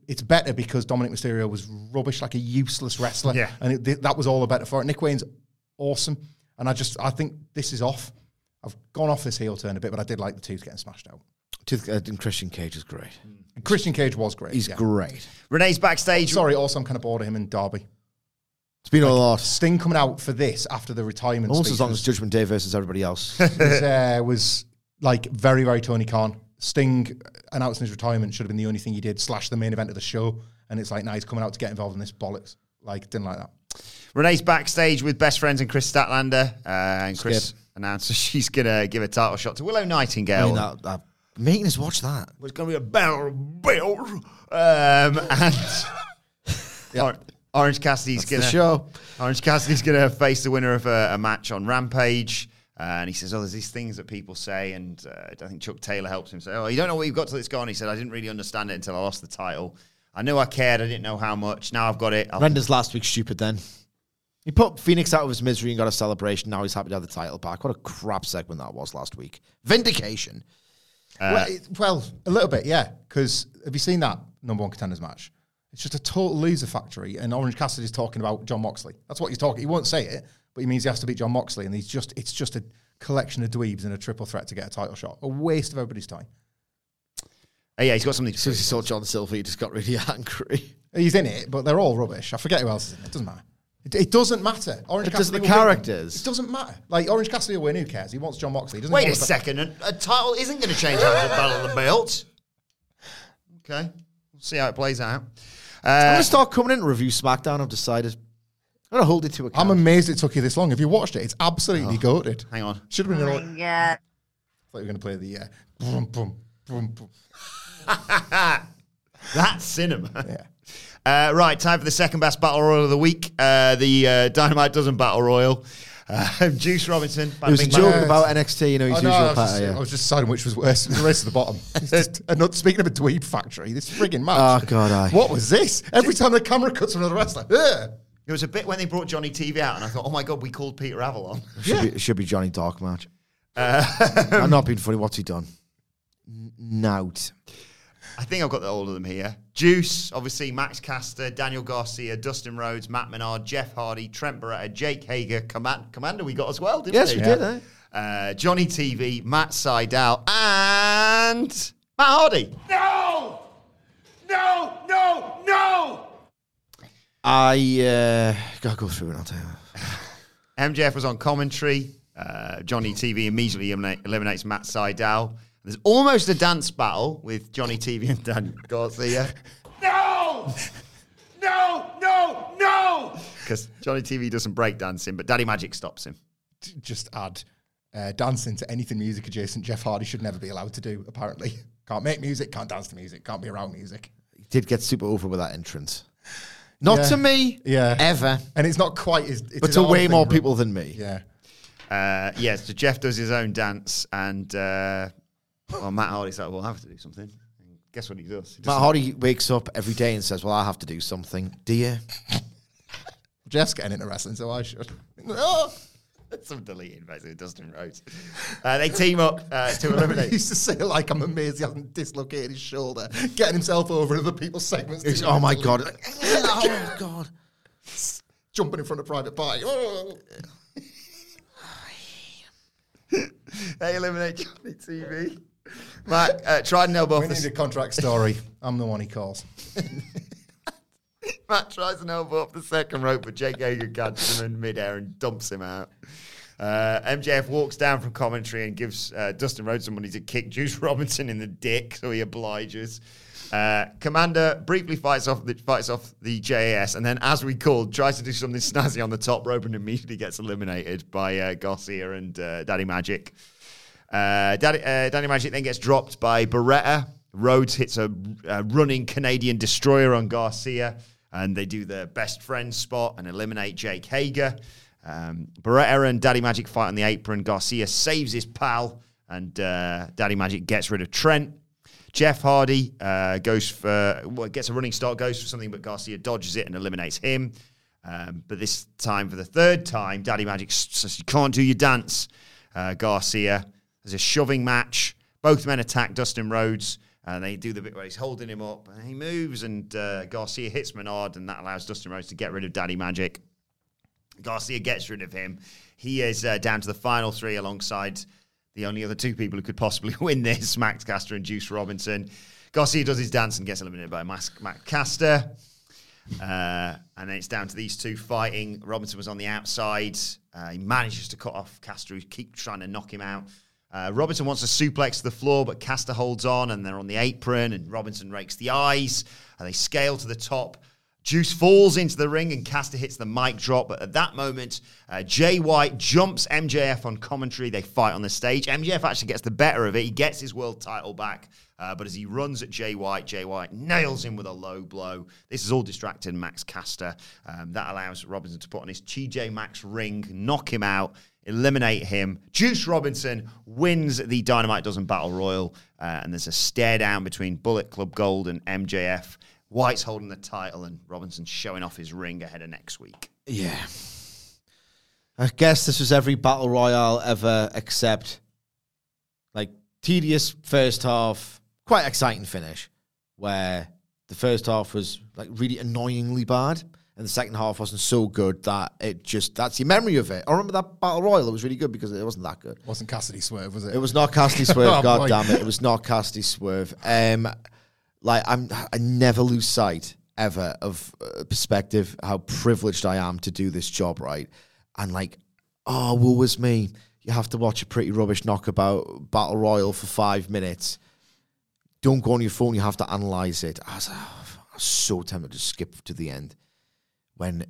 [SPEAKER 6] it's better because Dominik Mysterio was rubbish, like a useless wrestler.
[SPEAKER 3] Yeah.
[SPEAKER 6] and it, th- that was all the better for it. Nick Wayne's awesome, and I just I think this is off. I've gone off this heel turn a bit, but I did like the tooth getting smashed out.
[SPEAKER 4] Tooth- uh, and Christian Cage is great.
[SPEAKER 6] Christian Cage was great.
[SPEAKER 4] He's
[SPEAKER 6] yeah.
[SPEAKER 4] great.
[SPEAKER 3] Renee's backstage.
[SPEAKER 6] Sorry, also I'm kind of bored of him in Darby.
[SPEAKER 4] It's been a lot.
[SPEAKER 6] Sting coming out for this after the retirement.
[SPEAKER 4] Almost
[SPEAKER 6] speech
[SPEAKER 4] as long as Judgment Day versus everybody else.
[SPEAKER 6] was, uh, was like very, very Tony Khan. Sting announcing his retirement should have been the only thing he did, slash the main event of the show. And it's like, now he's coming out to get involved in this bollocks. Like, didn't like that.
[SPEAKER 3] Renee's backstage with best friends and Kris Statlander. Uh, and Kris announces she's going to give a title shot to Willow Nightingale.
[SPEAKER 4] I
[SPEAKER 3] Nightingale.
[SPEAKER 4] mean, that, that, making us watch that.
[SPEAKER 3] It's going to be a battle bill. Um, and Or- Orange Cassidy's
[SPEAKER 4] That's
[SPEAKER 3] going
[SPEAKER 4] the
[SPEAKER 3] to
[SPEAKER 4] show.
[SPEAKER 3] Orange Cassidy's going to face the winner of a, a match on Rampage. Uh, and he says, "Oh, there's these things that people say," and uh, I think Chuck Taylor helps him say, "Oh, you don't know what you've got till it's gone." He said, "I didn't really understand it until I lost the title. I knew I cared. I didn't know how much. Now I've got it. I'll
[SPEAKER 4] Render's last week stupid then. He put Phoenix out of his misery and got a celebration. Now he's happy to have the title back. What a crap segment that was last week. Vindication.
[SPEAKER 6] well, it- well, a little bit, yeah. Because have you seen that number one contenders match? It's just a total loser factory. And Orange Cassidy's talking about Jon Moxley. That's what he's talking. He won't say it, but he means he has to beat Jon Moxley. And he's just, it's just a collection of dweebs and a triple threat to get a title shot. A waste of everybody's time.
[SPEAKER 3] Oh, yeah, he's got something
[SPEAKER 4] As soon as he saw John Silver, he just got really angry.
[SPEAKER 6] He's in it, but they're all rubbish. I forget who else is in it. It doesn't matter. It, it doesn't matter. Orange
[SPEAKER 4] It
[SPEAKER 6] Cassidy
[SPEAKER 4] the
[SPEAKER 6] will win.
[SPEAKER 4] characters.
[SPEAKER 6] It doesn't matter. Like Orange Cassidy will win. Who cares? He wants Jon Moxley.
[SPEAKER 3] Wait a second. A, a title isn't going to change after the Battle of the Belts. Okay. We'll see how it plays out.
[SPEAKER 4] I'm
[SPEAKER 3] Uh,
[SPEAKER 4] going to start coming in to review SmackDown. I've decided. I'm going to hold it to account.
[SPEAKER 6] I'm amazed it took you this long. Have you watched it? It's absolutely goated.
[SPEAKER 3] hang on.
[SPEAKER 6] Should have been.
[SPEAKER 5] Oh
[SPEAKER 6] an
[SPEAKER 5] my
[SPEAKER 6] au- thought you were going to play the uh, boom, boom, boom, boom.
[SPEAKER 3] That's cinema.
[SPEAKER 6] Yeah.
[SPEAKER 3] Uh, right, time for the second best battle royal of the week. Uh, the uh, Dynamite Dozen Battle Royal. Uh, Juice Robinson.
[SPEAKER 4] It was a
[SPEAKER 3] Big
[SPEAKER 4] joke
[SPEAKER 3] Man.
[SPEAKER 4] about NXT, you know, his
[SPEAKER 6] Oh, no, I,
[SPEAKER 4] usual
[SPEAKER 6] was just,
[SPEAKER 4] patter.
[SPEAKER 6] I was just deciding which was worse. The race to the bottom. It's just, and not speaking of a dweeb factory, this frigging match.
[SPEAKER 4] Oh, God, aye.
[SPEAKER 6] What was this? Every time the camera cuts to another wrestler, ugh.
[SPEAKER 3] There was a bit when they brought Johnny TV out, and I thought, oh my God, we called Peter Avalon.
[SPEAKER 4] Should, be, it should be Johnny Dark match. I'm not being funny. What's he done? N- Nout.
[SPEAKER 3] I think I've got the all of them here. Juice, obviously, Max Caster, Daniel Garcia, Dustin Rhodes, Matt Menard, Jeff Hardy, Trent Beretta, Jake Hager, Command- Commander we got as well, didn't
[SPEAKER 4] Yes,
[SPEAKER 3] we?
[SPEAKER 4] Yes, we did, eh?
[SPEAKER 3] Uh, Johnny TV, Matt Sydal, and Matt Hardy.
[SPEAKER 7] No! No! No! No!
[SPEAKER 4] I uh, gotta go through it. I'll tell you.
[SPEAKER 3] MJF was on commentary. Uh, Johnny TV immediately eliminates Matt Sydal. There's almost a dance battle with Johnny TV and Dan Garcia
[SPEAKER 7] No! No! No! No!
[SPEAKER 3] because Johnny TV doesn't break dancing, but Daddy Magic stops him.
[SPEAKER 6] Just add uh, dancing to anything music adjacent, Jeff Hardy should never be allowed to do. Apparently, can't make music, can't dance to music, can't be around music.
[SPEAKER 4] He did get super over with that entrance. Not
[SPEAKER 6] Yeah.
[SPEAKER 4] to me,
[SPEAKER 6] Yeah,
[SPEAKER 4] ever,
[SPEAKER 6] and it's not quite as. It's
[SPEAKER 4] but to way more people than me.
[SPEAKER 6] Yeah,
[SPEAKER 3] Uh, yeah, so Jeff does his own dance, and uh, well, Matt Hardy's like, "Well, I have to do something." And guess what he does? He
[SPEAKER 4] Matt Hardy wakes up every day and says, "Well, I have to do something." Do you?
[SPEAKER 6] Jeff's getting into wrestling, so I should. Oh!
[SPEAKER 3] Some deleted basically Dustin Rhodes. Uh, they team up uh, to eliminate.
[SPEAKER 6] he used to say like, "I'm amazed he hasn't dislocated his shoulder, getting himself over in other people's segments."
[SPEAKER 4] It's- oh my god! oh my god!
[SPEAKER 6] Jumping in front of Private Party. Oh.
[SPEAKER 3] they eliminate Johnny TV. Matt uh, tried an elbow
[SPEAKER 6] We
[SPEAKER 3] off the
[SPEAKER 6] need a contract story. I'm the one he calls.
[SPEAKER 3] Matt tries an elbow up the second rope, but Jake Hager catches him in midair and dumps him out. Uh, MJF walks down from commentary and gives uh, Dustin Rhodes some money to kick Juice Robinson in the dick, so he obliges. Uh, Commander briefly fights off the fights off the JAS, and then, as we called, tries to do something snazzy on the top rope and immediately gets eliminated by uh, Garcia and uh, Daddy Magic. Uh, Daddy, uh, Danny Magic then gets dropped by Beretta. Rhodes hits a, a running Canadian destroyer on Garcia, and they do the best friend spot and eliminate Jake Hager. Um, Beretta and Daddy Magic fight on the apron. Garcia saves his pal, and uh, Daddy Magic gets rid of Trent. Jeff Hardy uh, goes for well, gets a running start, goes for something, but Garcia dodges it and eliminates him. Um, but this time, for the third time, Daddy Magic says you can't do your dance. Uh, Garcia. There's a shoving match. Both men attack Dustin Rhodes. And they do the bit where he's holding him up. And he moves, and uh, Garcia hits Menard, and that allows Dustin Rhodes to get rid of Daddy Magic. Garcia gets rid of him. He is uh, down to the final three alongside the only other two people who could possibly win this Max Caster and Juice Robinson. Garcia does his dance and gets eliminated by Max, Max Caster. Uh, and then it's down to these two fighting. Robinson was on the outside. Uh, he manages to cut off Caster, who keeps trying to knock him out. Uh, Robinson wants a suplex to the floor, but Caster holds on, and they're on the apron, and Robinson rakes the eyes, and they scale to the top. Juice falls into the ring, and Caster hits the mic drop. But at that moment, uh, Jay White jumps MJF on commentary. They fight on the stage. MJF actually gets the better of it. He gets his world title back. Uh, but as he runs at Jay White, Jay White nails him with a low blow. This is all distracted Max Caster. Um, that allows Robinson to put on his TJ Max ring, knock him out, eliminate him. Juice Robinson wins the Dynamite Dozen Battle Royal, uh, and there's a stare down between Bullet Club Gold and MJF. White's holding the title, and Robinson's showing off his ring ahead of next week.
[SPEAKER 4] Yeah. I guess this was every battle royale ever except like tedious first half, quite exciting finish, where the first half was like really annoyingly bad, and the second half wasn't so good that it just that's your memory of it. I remember that battle royal; it was really good because it wasn't that good.
[SPEAKER 6] Wasn't Cassidy Swerve, was it?
[SPEAKER 4] It was not Cassidy Swerve.
[SPEAKER 6] Oh,
[SPEAKER 4] God
[SPEAKER 6] boy.
[SPEAKER 4] damn it! It was not Cassidy Swerve. Um, like I'm, I never lose sight ever of uh, perspective how privileged I am to do this job, right? And like, oh, woe was me. You have to watch a pretty rubbish knockabout battle royal for five minutes. Don't go on your phone. You have to analyze it. I was, I was so tempted to skip to the end when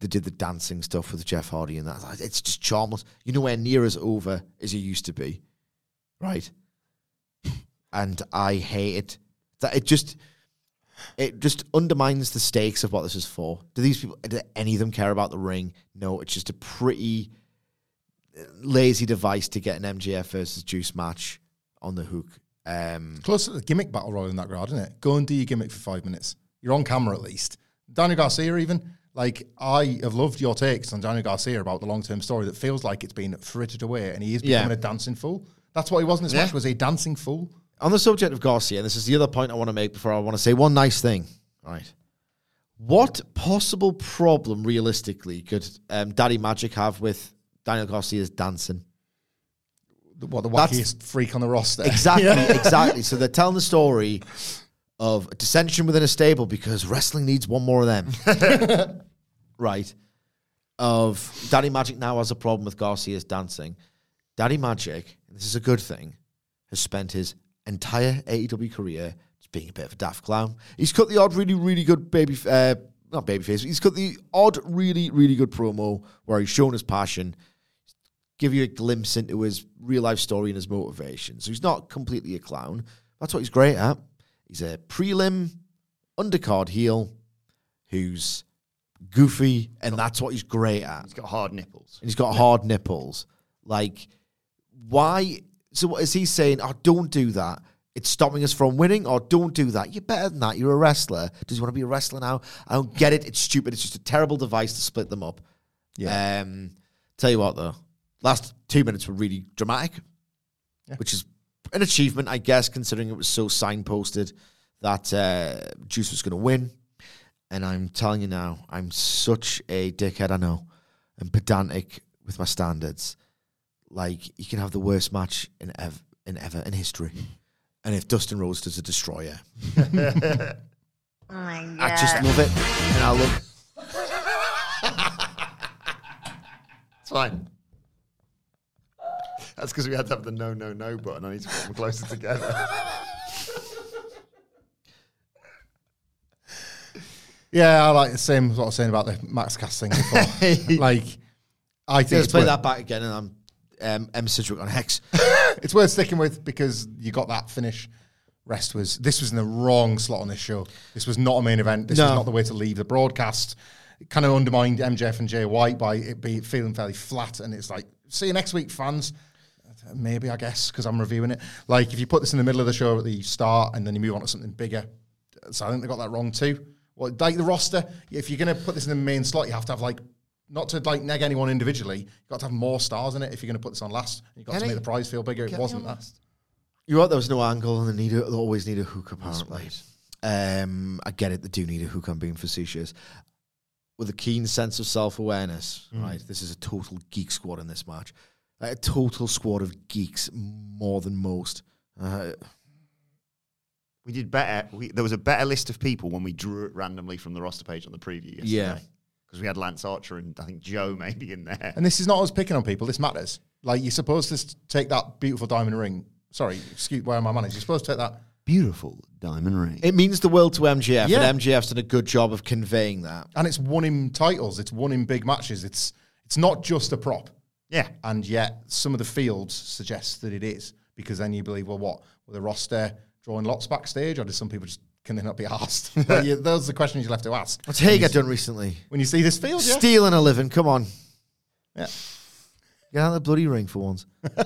[SPEAKER 4] they did the dancing stuff with Jeff Hardy and that. It's just charmless. You nowhere near as over as it used to be, right? And I hate it. That it just it just undermines the stakes of what this is for. Do these people? Do any of them care about the ring? No. It's just a pretty lazy device to get an MJF versus Juice match on the hook. Um,
[SPEAKER 6] Close to the gimmick battle royal in that regard, isn't it? Go and do your gimmick for five minutes. You're on camera at least. Daniel Garcia, even like I have loved your takes on Daniel Garcia about the long term story that feels like it's been frittered away, and he is
[SPEAKER 4] Yeah.
[SPEAKER 6] becoming a dancing fool. That's what he was in this
[SPEAKER 4] Yeah.
[SPEAKER 6] match was a dancing fool.
[SPEAKER 4] on the subject of Garcia, and this is the other point I want to make before I want to say one nice thing. Right. What possible problem, realistically, could um, Daddy Magic have with Daniel Garcia's dancing?
[SPEAKER 6] The- What the
[SPEAKER 4] That's-
[SPEAKER 6] wackiest freak on the roster?
[SPEAKER 4] Exactly,
[SPEAKER 6] Yeah.
[SPEAKER 4] exactly. So they're telling the story of dissension within a stable because wrestling needs one more of them. right. Of Daddy Magic now has a problem with Garcia's dancing. Daddy Magic, this is a good thing, has spent his entire AEW career just being a bit of a daft clown. He's cut the odd really, really good baby, uh, not baby face, he's cut the odd really, really good promo where he's shown his passion, give you a glimpse into his real life story and his motivation. So he's not completely a clown. That's what he's great at. He's a prelim undercard heel who's goofy, and that's what he's great at.
[SPEAKER 3] He's got hard nipples.
[SPEAKER 4] And he's got hard nipples. Like, why? So, what is he saying? Oh, don't do that. It's stopping us from winning, or don't do that. You're better than that. You're a wrestler. Does he want to be a wrestler now? I don't get it. It's stupid. It's just a terrible device to split them up.
[SPEAKER 6] Yeah.
[SPEAKER 4] Um, tell you what, though, last two minutes were really dramatic, which is an achievement, I guess, considering it was so signposted that uh, Juice was going to win. And I'm telling you now, I'm such a dickhead, I know, and pedantic with my standards. Like, you can have the worst match in ever in, ever in history. And if Dustin Rhodes does a destroyer,
[SPEAKER 5] Oh my god.
[SPEAKER 4] I just love it. And I love
[SPEAKER 3] It's fine. That's because we had to have the no, no, no button. I need to put them closer together.
[SPEAKER 6] Yeah, I like the same as what I was saying about the Max Cast thing before. like, I think
[SPEAKER 4] Let's play
[SPEAKER 6] worth-
[SPEAKER 4] that back again, and I'm um, M. Sidgwick on Hex.
[SPEAKER 6] it's worth sticking with because you got that finish. Rest was this was in the wrong slot on this show. This was not a main event. This was
[SPEAKER 4] No.
[SPEAKER 6] not the way to leave the broadcast. It kind of undermined MJF and Jay White by it be feeling fairly flat. And it's like, see you next week, fans. Maybe I guess because I'm reviewing it. Like if you put this in the middle of the show at the start and then you move on to something bigger. So I think they got that wrong too. Well, like the roster, if you're going to put this in the main slot, you have to have like not to like neg anyone individually. You've got to have more stars in it if you're going to put this on last. You've got to
[SPEAKER 4] Kenny,
[SPEAKER 6] make the prize feel bigger. It wasn't
[SPEAKER 4] on
[SPEAKER 6] that.
[SPEAKER 4] You know what? There was no angle, and they need a, they always need a hook. Apparently, um, I get it. They do need a hook. I'm being facetious. With a keen sense of self awareness,
[SPEAKER 3] Mm.
[SPEAKER 4] right? This is a total geek squad in this match. Like a total squad of geeks, more than most. Uh,
[SPEAKER 3] we did better. We, there was a better list of people when we drew it randomly from the roster page on the preview yesterday.
[SPEAKER 4] Yeah.
[SPEAKER 3] Because we had Lance Archer and I think Joe maybe in there.
[SPEAKER 6] And this is not us picking on people. This matters. Like you're supposed to take that beautiful diamond ring. Sorry, excuse where am I managed? You're supposed to take that.
[SPEAKER 3] Beautiful diamond ring.
[SPEAKER 4] it means the world to MJF,
[SPEAKER 6] Yeah.
[SPEAKER 4] and MJF's done a good job of conveying that.
[SPEAKER 6] And it's won him titles. It's won him big matches. It's it's not just a prop.
[SPEAKER 3] Yeah.
[SPEAKER 6] And yet some of the fields suggest that it is because then you believe, well, what were the roster drawing lots backstage, or did some people just can they not be asked? you, those are the questions you'll have to ask.
[SPEAKER 4] What's Hager done recently?
[SPEAKER 6] When you see this field, yeah.
[SPEAKER 4] Stealing a living. Come on,
[SPEAKER 6] yeah.
[SPEAKER 4] get out of the bloody ring for once.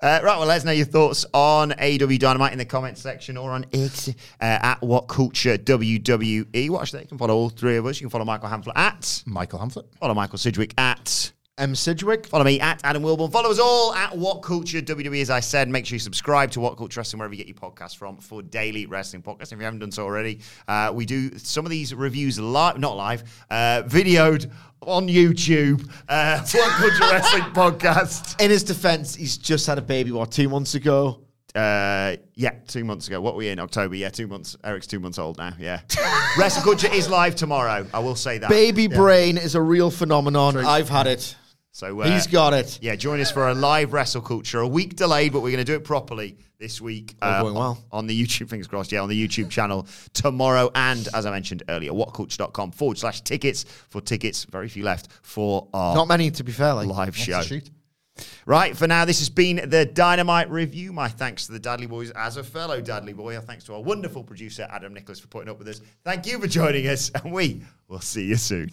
[SPEAKER 3] Uh, right, well, let us know your thoughts on AEW Dynamite in the comments section or on X uh, at What Culture WWE. Watch that. You can follow all three of us. You can follow Michael Hamflett at
[SPEAKER 6] Michael Hamflett.
[SPEAKER 3] Follow Michael Sidgwick at
[SPEAKER 4] M. Sidgwick.
[SPEAKER 3] Follow me at Adam Wilbourn. Follow us all at What Culture WWE. As I said, make sure you subscribe to What Culture Wrestling wherever you get your podcast from for daily wrestling podcasts. If you haven't done so already, uh, we do some of these reviews live, not live, uh, videoed on YouTube. Uh, what Culture Wrestling podcast.
[SPEAKER 4] In his defense, he's just had a baby, what, two months ago?
[SPEAKER 3] Uh, yeah, two months ago. What were we in October? Yeah, two months. Eric's two months old now. Yeah, Wrestle Culture is live tomorrow. I will say that.
[SPEAKER 4] Baby brain is a real phenomenon. I've had it.
[SPEAKER 3] So uh,
[SPEAKER 4] He's got it.
[SPEAKER 3] Yeah, join us for a live Wrestle Culture, a week delayed, but we're going to do it properly this week. uh,
[SPEAKER 4] All going well.
[SPEAKER 3] On, the YouTube, fingers crossed, yeah, on the YouTube channel tomorrow. And as I mentioned earlier, whatculture.com forward slash tickets for tickets, very few left for our
[SPEAKER 4] Not many, to be fair. Like,
[SPEAKER 3] live show. Right, for now, this has been the Dynamite Review. My thanks to the Dadley Boyz as a fellow Dudley boy. Our thanks to our wonderful producer, Adam Nicholas, for putting up with us. Thank you for joining us, and we will see you soon.